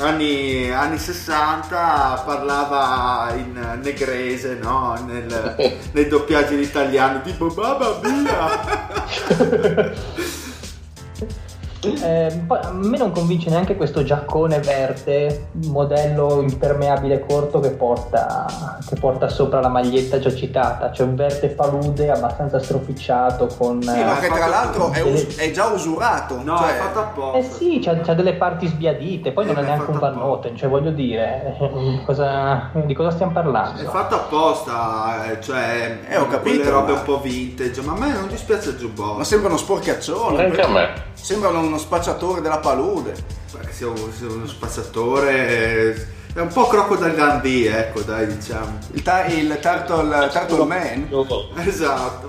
anni, anni 60 parlava in negrese, no? Nel, nei doppiaggi in italiano, tipo Babba mia! Eh, poi a me non convince neanche questo giaccone verde, modello impermeabile corto che porta, che porta sopra la maglietta già citata. C'è un verde palude abbastanza stropicciato con... Sì, ma che tra l'altro è, us- è già usurato. No, cioè- è fatto apposta. Eh sì, c'ha, c'ha delle parti sbiadite, poi Eh, non è è neanche un Van Noten, cioè voglio dire, eh, cosa- di cosa stiamo È parlando? fatto apposta, eh, cioè Eh, ho capito, quelle robe ma- un po' vintage, ma a me non dispiace il Ma giubbotto. sembrano sporcaccioni. Anche a me. Sembrano uno spacciatore della palude. Perché sia, un- sia uno spazzattore, eh, è un po' Crocodile Dundee, ecco, dai, diciamo. Il, ta- il Turtle, Turtle Man. Esatto.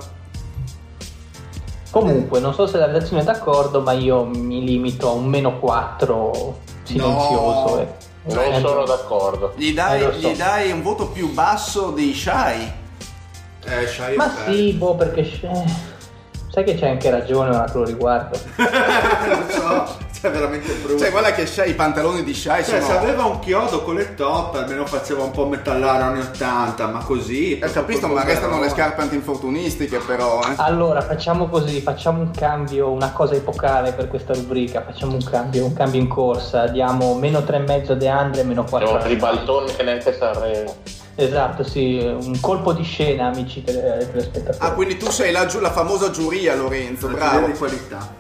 Comunque, non so se la redazione è d'accordo, ma io mi limito a un meno 4 silenzioso. No. e- Non eh, sono d'accordo. Gli dai, Eh, so. gli dai un voto più basso di Shy. Eh, Shia Ma sì, boh, perché... eh, sai che c'è anche ragione ora che lo riguardo. non so, cioè veramente brutto. Cioè, guarda che Shy, i pantaloni di Shy Cioè, sono... se aveva un chiodo con le top, almeno faceva un po' metallare anni 80, ma così. Ho capito, ma restano le scarpe antinfortunistiche però, eh. Allora, facciamo così, facciamo un cambio, una cosa epocale per questa rubrica, facciamo un cambio, un cambio in corsa, diamo meno 3,5 a De Andre, meno 4 Siamo a ribaltoni che neanche Sanremo. Esatto, sì, un colpo di scena, amici tele- telespettatori. Ah, quindi tu sei la, la famosa giuria, Lorenzo, bravo. di qualità.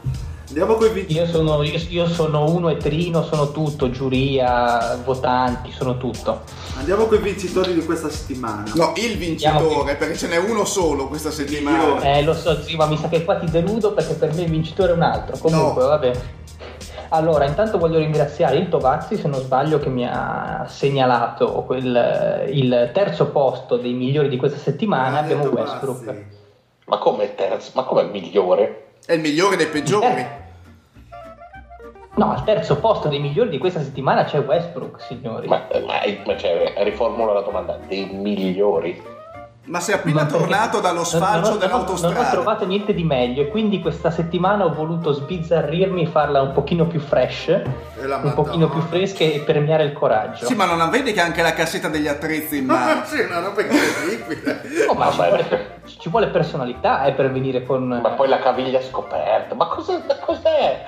Andiamo con i vincitori. Io sono, io, io sono uno e trino, sono tutto, giuria, votanti, sono tutto. Andiamo con i vincitori di questa settimana. No, il vincitore, perché ce n'è uno solo questa settimana. Eh, lo so, zio, ma mi sa che qua ti deludo perché per me il vincitore è un altro. Comunque, No. vabbè. Allora, intanto voglio ringraziare il Tovazzi, se non sbaglio, che mi ha segnalato quel- il terzo posto dei migliori di questa settimana. Ah, Abbiamo Westbrook. Ma come terzo? Ma come migliore? È il migliore dei peggiori. Eh. No, al terzo posto dei migliori di questa settimana c'è Westbrook, signori. Ma, ma, ma cioè, riformulo la domanda, dei migliori? Ma sei appena Ma tornato dallo non- sfalcio non ho- Non ho dell'autostrada. trovato niente di meglio e quindi questa settimana ho voluto sbizzarrirmi, farla un pochino più fresh, un pochino Madonna. più fresca e premiare il coraggio. Sì, ma non vedi che anche la cassetta degli attrezzi in mano? sì, una roba incredibile. Oh, ma ci vuole, ci vuole personalità eh, per venire con... Ma poi la caviglia scoperta, ma cos'è? ma cos'è?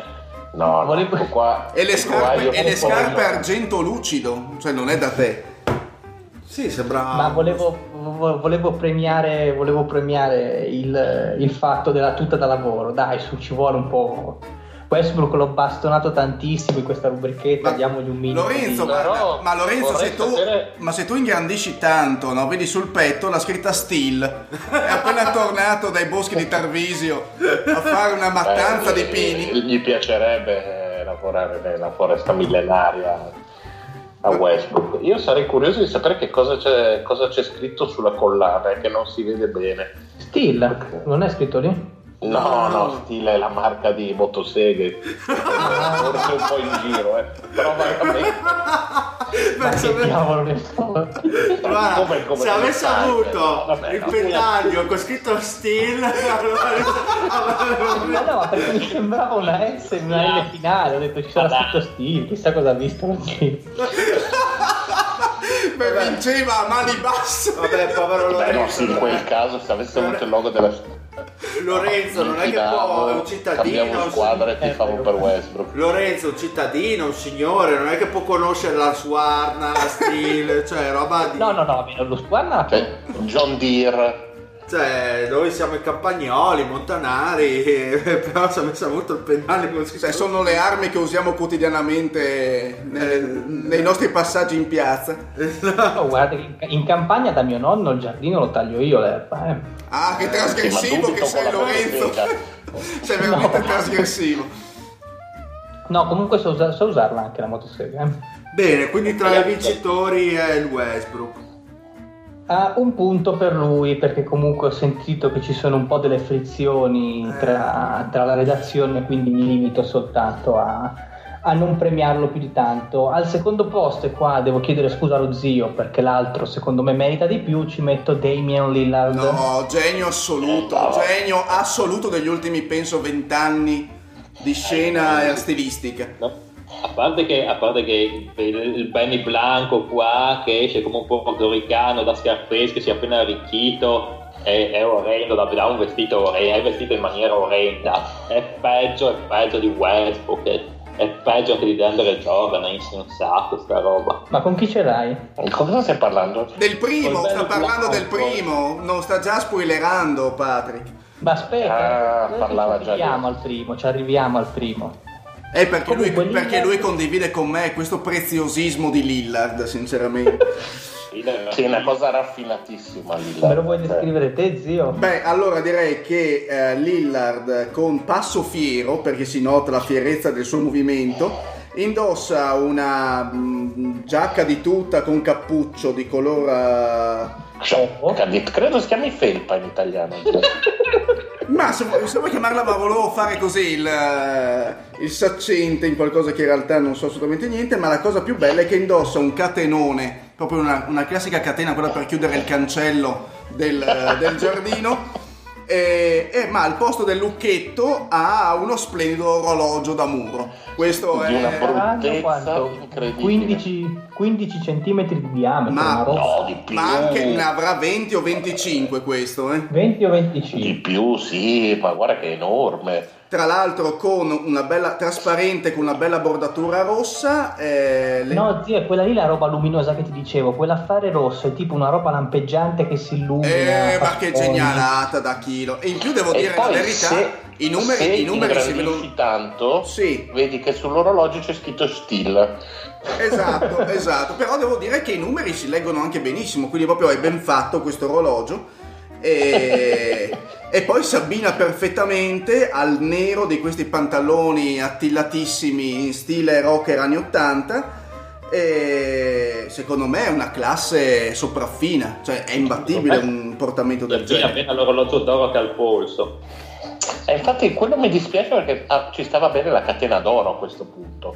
No, no, Volevo- ecco qua, E le ecco qua scarpe, io e le scarpe argento lucido, cioè non è da te. Sì, sembra. Ma volevo, vo- volevo premiare, volevo premiare il, il fatto della tuta da lavoro. Dai, su, ci vuole un po'. Westbrook l'ho bastonato tantissimo in questa rubrichetta, Ma- diamogli un minimo. Lorenzo, di- ma, Però ma Lorenzo, se tu, sapere- ma se tu ingrandisci tanto, no? vedi sul petto la scritta Still, è appena tornato dai boschi di Tarvisio a fare una mattanza Eh, di pini. Gli piacerebbe eh, lavorare nella foresta millenaria a Westbrook. Io sarei curioso di sapere che cosa c'è, cosa c'è scritto sulla collana, eh, che non si vede bene. Still, non è scritto lì? No, no, stile è la marca di motoseghe. Forse un po' in giro, eh. Però veramente. Ma che diavolo ne so. Guarda, Come- come se avesse sai, avuto vabbè, il no. pendaglio con scritto Steel, allora Ma no, ma perché mi sembrava una S in una L finale, ho detto ci sarà scritto Still, chissà cosa ha visto così. Beh, vinceva a mani basse. Vabbè, povero Beh, no, Lorenzo. sì, in quel caso se avesse avuto il logo della Lorenzo non è che può, è un cittadino. Cambiamo squadra e tifavo per Westbrook. Lorenzo, un cittadino, un signore, non è che può conoscere la Suarna, la Steel, cioè roba di... No, no, no, lo squadra. Cioè, John Deere. Cioè, noi siamo i campagnoli, montanari, però ci ha messo molto il penale così. Cioè, sono le armi che usiamo quotidianamente nelle- nei nostri passaggi in piazza. No, guarda, che in, campagna da mio nonno il giardino lo taglio io l'erba. Eh. Ah, che ma trasgressivo che sei Lorenzo. sei veramente No. trasgressivo. No, comunque so, so usarla anche la motosega. eh. Bene, quindi tra i vincitori è il Westbrook. Ha un punto per lui perché comunque ho sentito che ci sono un po' delle frizioni tra, tra la redazione, quindi mi limito soltanto a, a non premiarlo più di tanto. Al secondo posto, e qua devo chiedere scusa allo zio perché l'altro secondo me merita di più, ci metto Damian Lillard. No, genio assoluto, No. genio assoluto degli ultimi, penso, vent'anni di scena stilistica. No? A parte che, a parte che il, il Benny Blanco qua che esce come un portoricano da Scarface che si è appena arricchito è, è orrendo, da, da un vestito orrendo, è vestito in maniera orrenda, è peggio, è peggio di Westbrook, è, è peggio anche di Denver Jordan, è insensato sta roba. Ma con chi ce l'hai? Di Cosa stai parlando? Del primo, sta parlando del primo, non sta già spoilerando Patrick. Ma aspetta, Ah, parlava ci già arriviamo al primo, ci arriviamo al primo. Eh, perché lui, Comunque, perché Lillard- lui condivide con me questo preziosismo di Lillard, sinceramente. Sì, è una cosa raffinatissima lì. Me lo vuoi descrivere te, zio? Beh, allora direi che eh, Lillard con passo fiero, perché si nota la fierezza del suo movimento, indossa una mm, giacca di tuta con cappuccio di color... Cioè, Credo si chiami felpa in italiano. Ma se, se vuoi chiamarla, ma volevo fare così il, eh, il saccente in qualcosa che in realtà non so assolutamente niente, ma la cosa più bella è che indossa un catenone, proprio una, una classica catena, quella per chiudere il cancello del, eh, del giardino. E, e- ma al posto del lucchetto ha uno splendido orologio da muro. Questo Di una è. Saranno Bruttezza quanto? incredibile. 15, 15 centimetri di diametro, Ma- una. No, di più. Ma anche ne avrà 20 o 25 questo, eh? 20 o Di 25? più, sì, ma guarda che è enorme. Tra l'altro con una bella trasparente con una bella bordatura rossa. eh, le- No, zio, è quella lì la roba luminosa che ti dicevo. Quell'affare rosso è tipo una roba lampeggiante che si illumina. Eh, ma che genialata da chilo. E in più devo E dire la poi verità, se, i numeri, se i numeri si vedono... tanto, Sì. vedi che sull'orologio c'è scritto Still. Esatto, esatto. Però devo dire che i numeri si leggono anche benissimo, quindi proprio è ben fatto questo orologio. E, e poi si abbina perfettamente al nero di questi pantaloni attillatissimi in stile rocker anni 80. E secondo me è una classe sopraffina, cioè è imbattibile un portamento del genere. appena l'orologio d'oro che ha al polso. E infatti quello mi dispiace perché ah, ci stava bene la catena d'oro a questo punto.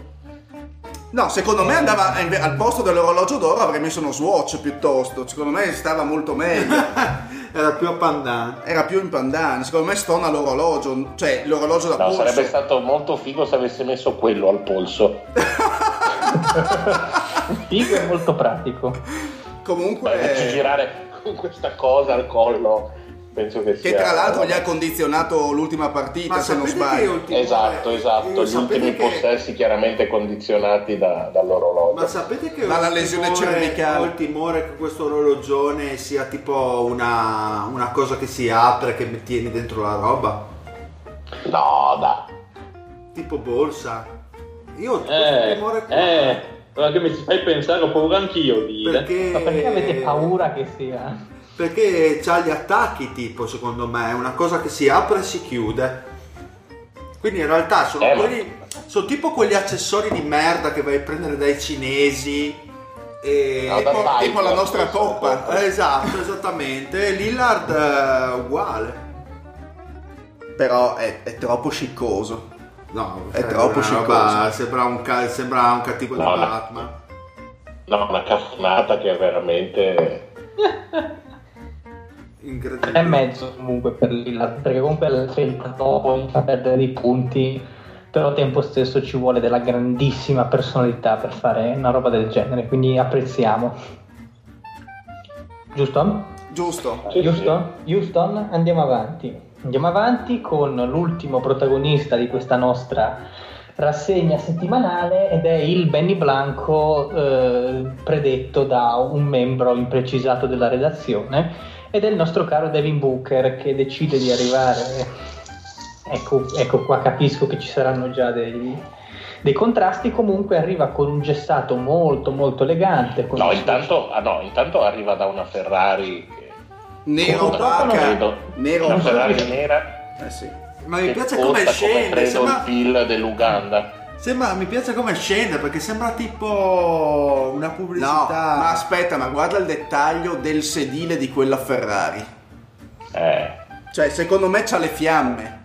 No, secondo me andava al posto dell'orologio d'oro avrei messo uno Swatch piuttosto. Secondo me stava molto meglio. Era più appandante. Era più in pandan. Secondo me stona l'orologio, cioè l'orologio da No, polso. sarebbe stato molto figo se avesse messo quello al polso. Figo e molto pratico. Comunque, Beh, girare con questa cosa al collo, penso che sia... che tra l'altro gli ha condizionato l'ultima partita, Ma se non sbaglio. ultimore- Esatto, esatto, eh, gli ultimi che- possessi chiaramente condizionati da- dall'orologio. Ma sapete che Dalla ho il lesione timore- cervicale. Ho il timore che questo orologione sia tipo una, una cosa che si apre, che tieni dentro la roba. No, dai. Tipo borsa. Io ho questo Eh, timore qua. eh, guarda che mi ci fai pensare, ho paura anch'io di... Perché, Ma perché avete paura che sia? Perché c'ha gli attacchi, tipo, secondo me, è una cosa che si apre e si chiude. Quindi in realtà sono Eh, ma- quelli. Sono tipo quegli accessori di merda che vai a prendere dai cinesi. E... No, da Tipo, Cyclops, tipo la nostra coppa. Esatto, esattamente. Lillard eh, uguale. Però è, è troppo sciccoso. No, È eh, troppo sciccoso. Sembra un, ca- sembra un cattivo No, no. Batman. No, una caffonata che è veramente... Incredibile. È mezzo comunque per Lillard, perché comunque la scelta dopo mi fa perdere dei punti, però al tempo stesso ci vuole della grandissima personalità per fare una roba del genere, quindi apprezziamo. Giusto? Giusto. Sì, Giusto? Houston, andiamo avanti. Andiamo avanti con l'ultimo protagonista di questa nostra rassegna settimanale ed è il Benny Blanco eh, predetto da un membro imprecisato della redazione ed è il nostro caro Devin Booker che decide di arrivare. Ecco, ecco qua capisco che ci saranno già dei, dei contrasti, comunque arriva con un gessato molto molto elegante. con No, il intanto, ah, no, intanto arriva da una Ferrari che Nero non opaca. credo. Nero una. Ferrari nera Eh sì. Ma mi piace come come scende, credo il sembra, PIL dell'Uganda. Sembra- mi piace come scende perché sembra tipo una No, pubblicità. ma aspetta, ma guarda il dettaglio del sedile di quella Ferrari. Eh, Cioè, secondo me c'ha le fiamme.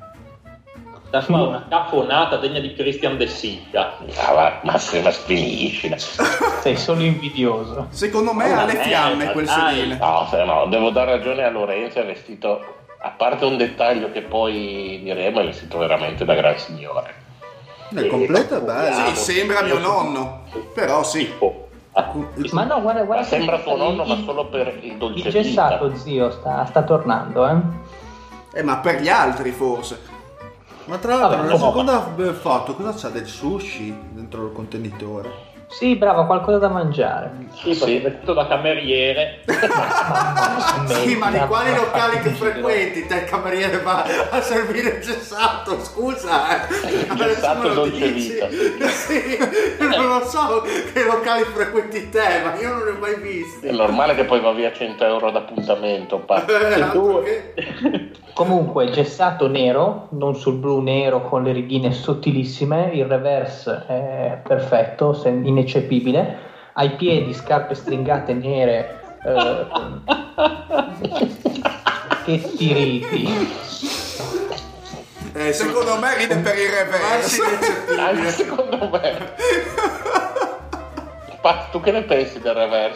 Da fare una cafonata degna di Christian De Sica. ah, ma se ma finiscila. Sei solo invidioso. Secondo me ha le fiamme quel dai. sedile. No, se no, devo dare ragione a Lorenzo, è vestito, a parte un dettaglio che poi diremo, è vestito veramente da gran signore. Nel completo è bello. Sì, sembra mio nonno. Però sì. Oh, ah, Ma no, guarda, guarda Ma sembra tuo nonno, ma il- solo per il dolce Il gessato, vita. zio, sta, sta tornando, eh. Eh, ma per gli altri forse. Ma tra l'altro, nella seconda foto, cosa c'ha del sushi dentro il contenitore? Sì, bravo, qualcosa da mangiare. sì, perché è vestito da cameriere. Sì, ma di quali locali che frequenti? Te il cameriere va a servire il gessato, scusa. Eh. Gessato lo dolce dici. vita. Sì, non lo so che locali frequenti te, ma io non li ho mai visti. È normale che poi va via 100 euro d'appuntamento, pa. Eh, che- Comunque, gessato nero, non sul blu nero con le righine sottilissime, il reverse è perfetto, se- ineccepibile. Ai piedi scarpe stringate nere. eh, che tiriti. Eh, Secondo me ride per il reverso. Anche secondo me. Pa, tu che ne pensi del?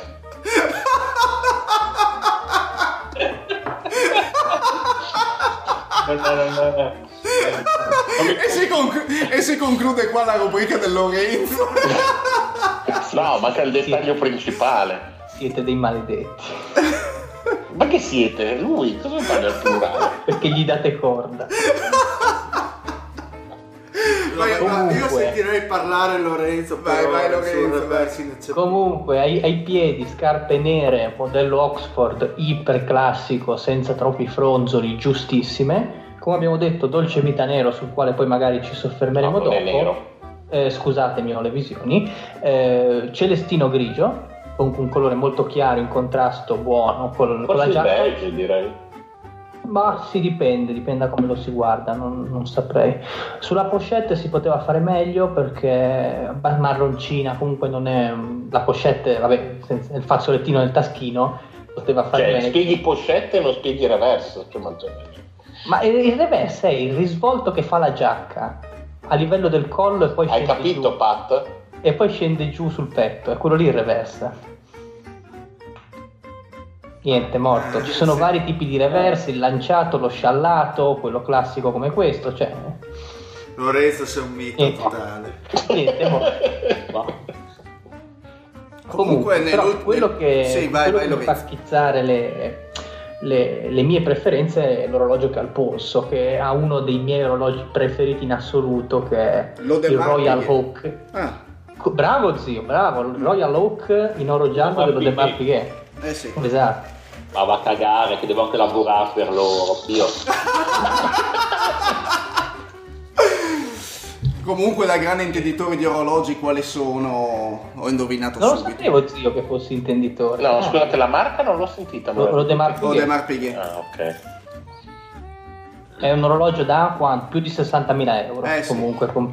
No, no, no, mi- E si, conclu- e si conclude qua la rubrica del Lorenzo. No, manca il dettaglio principale. Siete dei maledetti. Ma che siete? Lui? Cosa fa nel plurale? Perché gli date corda. Io, ma io Comunque. sentirei parlare Lorenzo Vai, vai, Lorenzo, vai. Comunque, ai, ai piedi scarpe nere, modello Oxford, iper classico, senza troppi fronzoli, giustissime. Come abbiamo detto, dolce vita nero, sul quale poi magari ci soffermeremo No, non dopo. è nero. Eh, scusatemi, ho le visioni. Eh, celestino grigio, con un colore molto chiaro, in contrasto buono con, con la giacca. beige, direi. Ma si dipende, dipende da come lo si guarda, non, non saprei. Sulla pochette si poteva fare meglio perché marroncina, comunque non è la pochette, vabbè, senza- il fazzolettino nel taschino poteva fare Cioè, meglio. spieghi pochette e non spieghi reverse. Cioè, ma- Ma il il reverse è il risvolto che fa la giacca a livello del collo e poi Hai scende capito, giù. Pat? E poi scende giù sul petto, è quello lì il reverse. Niente, morto. Ci sono vari tipi di reverse, il lanciato, lo sciallato, quello classico come questo, cioè... Lorenzo sei un mito Niente. totale. Niente, morto. Comunque, però nell'ult- quello che, Sì, vai, quello vai, che mi fa schizzare le, le- le mie preferenze è l'orologio che ha al polso, che ha uno dei miei orologi preferiti in assoluto, che è Lo il Royal. Oak. Ah, Bravo zio, bravo, il Royal Oak in oro giallo dello De. Piguet. eh sì. Esatto. Ma va a cagare, che devo anche lavorare per loro. Dio. Comunque da grande intenditore di orologi quali sono ho indovinato Non lo subito. sapevo zio che fossi intenditore. No, Ah, scusate, la marca non l'ho sentita. Lo, lo De Mar Piguet. Audemars Piguet. Ah, ok. È un orologio da quanto? Più di 60.000 euro. Eh, sì. Comunque, com-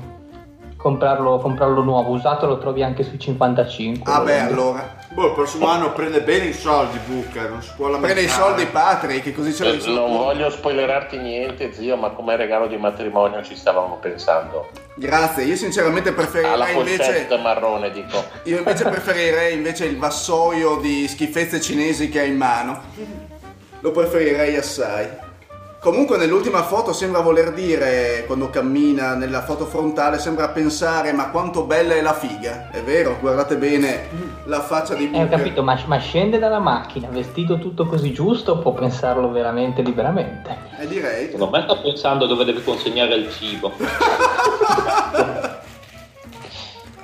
comprarlo, comprarlo nuovo, usato lo trovi anche sui 55. Ah beh, allora. Boh, il prossimo anno prende bene i soldi Booker, non si può lamentare. Prende i soldi Patrick, così ce Eh, li sono. Non voglio spoilerarti niente, zio, ma come regalo di matrimonio ci stavamo pensando. Grazie, io sinceramente Alla preferirei invece pochette marrone, dico. io invece preferirei invece il vassoio di schifezze cinesi che hai in mano. Lo preferirei assai. Comunque nell'ultima foto sembra voler dire, quando cammina nella foto frontale, sembra pensare ma quanto bella è la figa. È vero, guardate bene la faccia di Eh, ho Booker. capito, ma, ma scende dalla macchina, vestito tutto così giusto, può pensarlo veramente liberamente. Eh, direi. Secondo me sta pensando dove deve consegnare il cibo.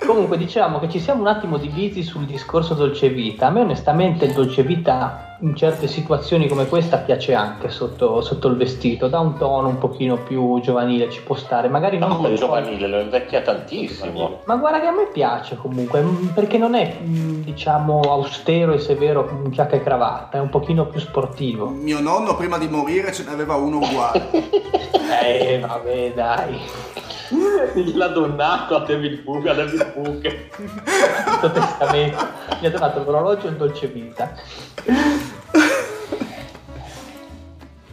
Comunque diciamo che ci siamo un attimo divisi sul discorso dolce vita. A me onestamente il dolce vita in certe situazioni come questa piace anche sotto, sotto il vestito, dà un tono un pochino più giovanile, ci può stare, magari Ma non come giovanile, lo invecchia tantissimo. Ma guarda che a me piace comunque, mm, perché non è mm, diciamo austero e severo come giacca e cravatta, è un pochino più sportivo. Mio nonno prima di morire ce n'aveva uno uguale. Eh vabbè dai, L'ha donato a David Book, a David Book. questo testamento mi ha donato l'orologio e il dolce vita.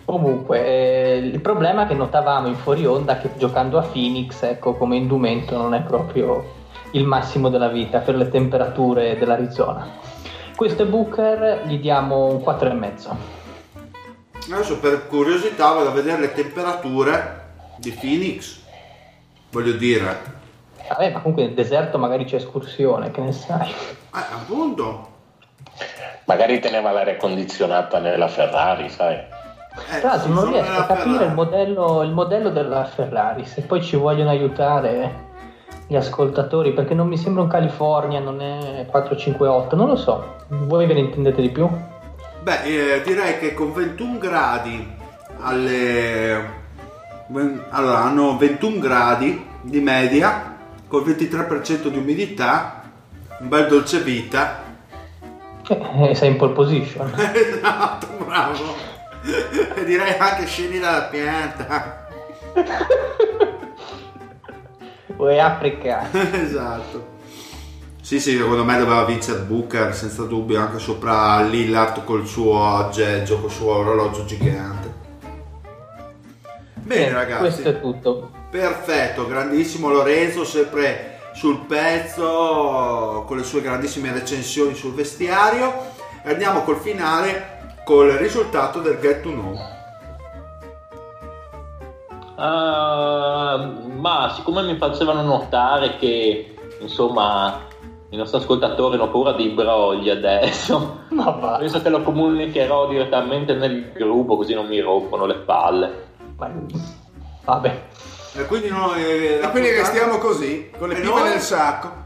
Comunque, eh, il problema è che notavamo in fuori onda che giocando a Phoenix, ecco, come indumento non è proprio il massimo della vita per le temperature dell'Arizona. Questo è Booker, gli diamo un 4,5. Adesso per curiosità vado a vedere le temperature di Phoenix. Voglio dire, Vabbè, ma comunque nel deserto magari c'è escursione, che ne sai? eh, appunto. Magari teneva l'aria condizionata nella Ferrari, sai. Eh, Tra l'altro non riesco a capire il modello, il modello della Ferrari, se poi ci vogliono aiutare gli ascoltatori, perché non mi sembra un California, non è 458, non lo so. Voi ve ne intendete di più? Beh, eh, direi che con 21 gradi alle... Allora, hanno 21 gradi di media, col 23% di umidità, un bel dolce vita. Eh, sei in pole position. esatto, bravo. E direi anche scendi dalla pianta. Vuoi africano? esatto. Sì, sì, secondo me doveva vincere Booker, senza dubbio, anche sopra Lillard col suo aggeggio, col suo orologio gigante. Bene, Eh, ragazzi. Questo è tutto. Perfetto, grandissimo Lorenzo, sempre sul pezzo con le sue grandissime recensioni sul vestiario. E andiamo col finale col risultato del Get to Know. Ah, ma siccome mi facevano notare che insomma i nostri ascoltatori hanno paura dei brogli adesso, Ma va. penso che lo comunicherò direttamente nel gruppo così non mi rompono le palle. Ma- Vabbè. E quindi, noi, eh, E quindi restiamo così, con le E pipe noi? nel sacco.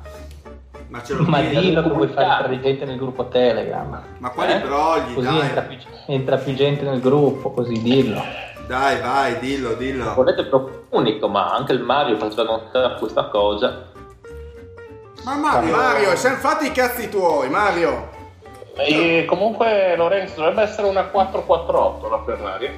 Ma ce lo Ma dillo che vuoi fare entrare gente nel gruppo Telegram. Ma quali Eh? brogli, Così dai. entra più, entra più gente nel gruppo, così dillo. Dai, vai, dillo, dillo. Volete proprio unico, ma anche il Mario faceva notare questa cosa. Ma Mario, Mario, siamo fatti i cazzi tuoi, Mario. E comunque Lorenzo dovrebbe essere una 448 la Ferrari.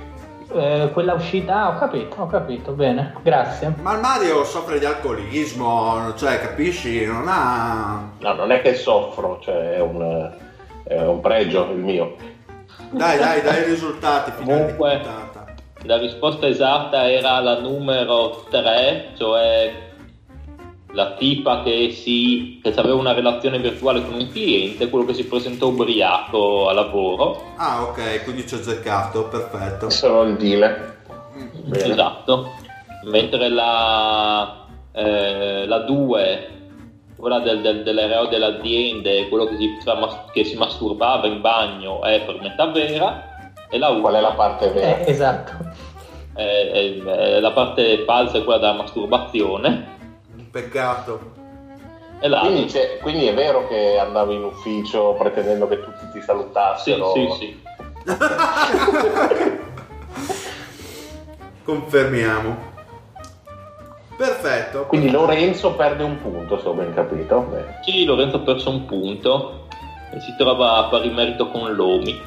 Eh, quella uscita, ah, ho capito, ho capito, bene, grazie. Ma il Mario soffre di alcolismo, cioè, capisci? Non ha... No, non è che soffro, cioè è un, è un pregio il mio. Dai, dai, dai i risultati Comunque-. La risposta esatta era la numero 3, cioè la tipa che, si, che aveva una relazione virtuale con un cliente, quello che si presentò ubriaco a lavoro. Ah, ok, quindi ci ho azzeccato, perfetto. Sono il dealer. Bene. Esatto. Mentre la, eh, la 2, quella del, del, dell'ereo delle aziende, quello che si, che si masturbava in bagno, è per metà vera. E la 1 Qual è la parte vera? Eh, esatto. è, è- è la parte falsa è quella della masturbazione. Peccato. E Quindi, quindi è vero che andavi in ufficio pretendendo che tutti ti sì, salutassero? sì, sì. Confermiamo. Perfetto. Quindi Lorenzo perde un punto, se ho ben capito. Bene. Sì, Lorenzo ha perso un punto e si trova a pari merito con Lomi.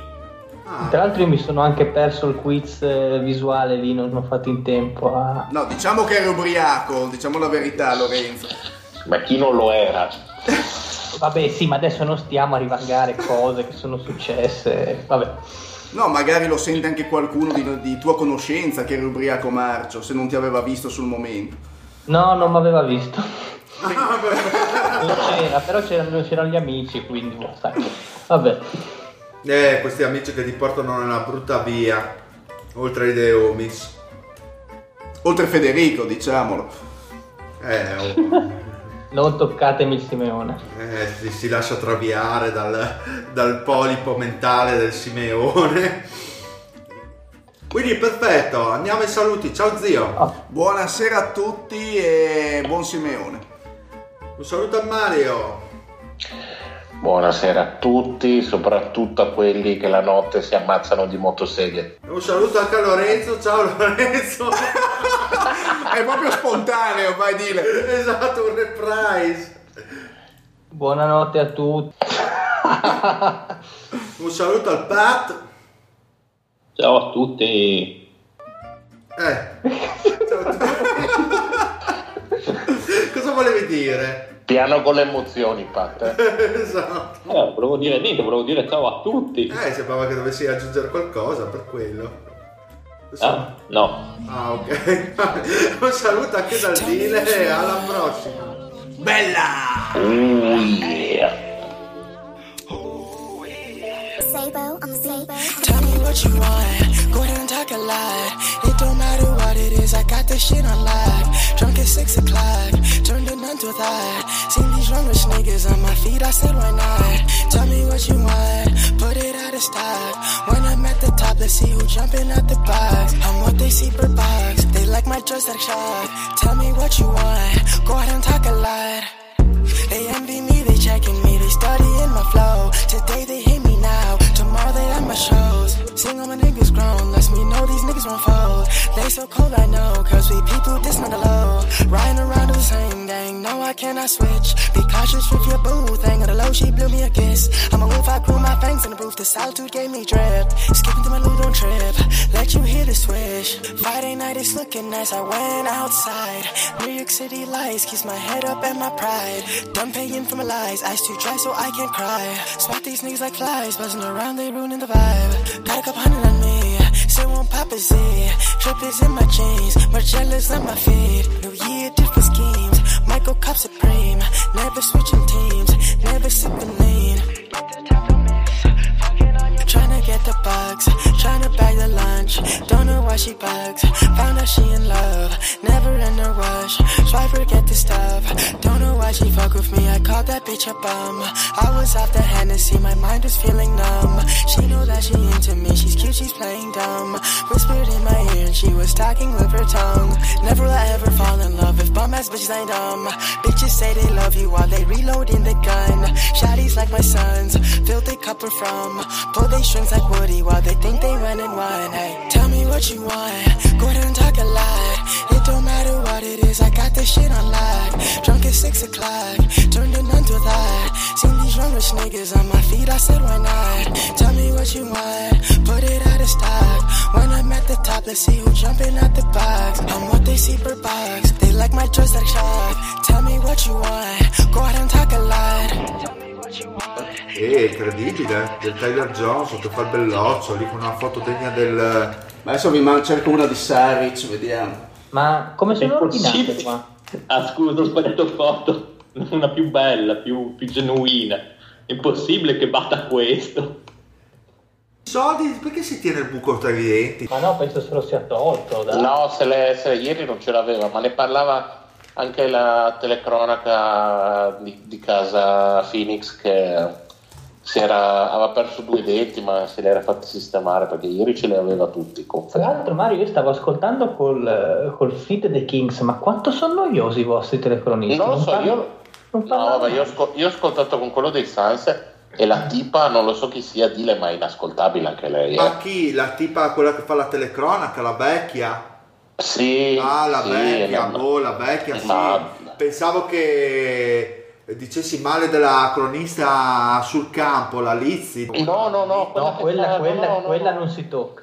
Tra l'altro io mi sono anche perso il quiz eh, visuale lì, non ho fatto in tempo a... No, diciamo che eri ubriaco, diciamo la verità, Lorenzo. Ma chi non lo era? Vabbè sì, ma adesso non stiamo a rivangare cose che sono successe, vabbè. No, magari lo sente anche qualcuno di, di tua conoscenza che eri ubriaco marcio, se non ti aveva visto sul momento. No, non mi aveva visto. Ah. Non c'era, però c'erano, c'erano gli amici, quindi sai. Vabbè. Eh, questi amici che ti portano nella brutta via. oltre ai De Omis. Oltre Federico, diciamolo. Eh, oh, Non toccatemi il Simeone. eh, si, si lascia traviare dal, dal polipo mentale del Simeone. Quindi perfetto, andiamo ai saluti. Ciao zio. Buonasera a tutti e buon Simeone. Un saluto a Mario. Buonasera a tutti, soprattutto a quelli che la notte si ammazzano di motoseghe. Un saluto anche a Lorenzo. Ciao Lorenzo. È proprio spontaneo, vai dire. esatto, un reprise. Buonanotte a tutti. Un saluto al Pat. Ciao a tutti. Eh. Ciao. Cosa volevi dire? Piano con le emozioni, Pat. eh. esatto. Eh, volevo dire niente, volevo dire ciao a tutti. Eh, sembrava che dovessi aggiungere qualcosa per quello. Ah, no. Ah, ok. Un saluto anche dal Dile e alla prossima. Bella! Oh yeah. Sabo, I'm Sabo. Tell me what you want. Go ahead and talk a lot. I got this shit on lock. Drunk at six o'clock. Turned it none to a thought. Seen these rich niggas on my feet. I said, why not? Tell me what you want. Put it out of stock. When I'm at the top, let's see who jumping out the box. I'm what they see per box. They like my joystick shot. Tell me what you want. Go ahead and talk a lot. They envy me, they checking me, they studying my flow. Today they hate me now, tomorrow they at my shows. Sing all my niggas grown, lets me know these niggas won't fold. They so cold, I know, cause we people this not low. Riding around the same gang, no I cannot switch. Be cautious with your boo thing, on the low she blew me a kiss. I'm a wolf, I grew my fangs in the roof, the solitude gave me drip. Skipping to my on trip, let you hear the swish. Friday night is looking nice, I went outside. New York City lights, keeps my head up and my pride. Done paying for my lies, eyes too dry so I can't cry. Swat these niggas like flies, buzzing around, they ruining the vibe. Got a couple hundred on me, say won't pop a Z. Trip is in my jeans, Margiela's on my feet. New year, different schemes. Michael Cup Supreme, never switching teams, never sipping lean. Get the bugs, tryna bag the lunch. Don't know why she bugs. Found out she in love, never in a rush. Try forget the stuff. Don't know why she fuck with me. I called that bitch a bum. I was off the Hennessy, my mind was feeling numb. She know that she into me, she's cute, she's playing dumb. Whispered in my ear and she was talking with her tongue. Never will I ever fall in love if bum ass bitches ain't dumb. Bitches say they love you while they reloading the gun. Shotties like my sons, filthy couple from. Pull they strings like Woody while they think they run and one. Hey, tell me what you want. Go and talk a lot. It don't matter what it is, I got this shit on lock. Drunk at six o'clock, turned it none to that. Seen these young rich niggas on my feet, I said why not? Tell me what you want. Put it out of stock. When I'm at the top, let's see who jumping out the box. I'm what they see per box. They like my joystick shot. Tell me what you want. Go ahead and talk a lot. Tell me what you want. Eh, incredibile, del Tyler Johnson che fa il belloccio lì con una foto degna del... Adesso vi man- cerco una di Saric, vediamo. Ma come sono ordinate qua? Ah scusa, ho sbagliato foto. Una più bella, più, più genuina. Impossibile che batta questo. Soldi, perché si tiene il buco tra i denti? Ma no, penso se lo sia tolto. Dai. No, se, le- se ieri non ce l'aveva, ma ne parlava anche la telecronaca di, di casa Phoenix che era, aveva perso due denti ma se li era fatti sistemare perché ieri ce li aveva tutti. Tra confermo. l'altro Mario io stavo ascoltando col, col feed dei Kings, ma quanto sono noiosi i vostri telecronisti? Non lo so, parlo- io, non no, vabbè, io, io ho ascoltato con quello dei Suns e la tipa non lo so chi sia, dile ma è inascoltabile anche lei. Ma Eh. chi? La tipa, quella che fa la telecronaca, la vecchia? Sì, Ah, la sì, vecchia, no, boh, la vecchia, sì. Ma- Pensavo che dicessi male della cronista sul campo, la Lizzi. No, no, no, No, quella, quella, no, no, no, quella no. non si tocca.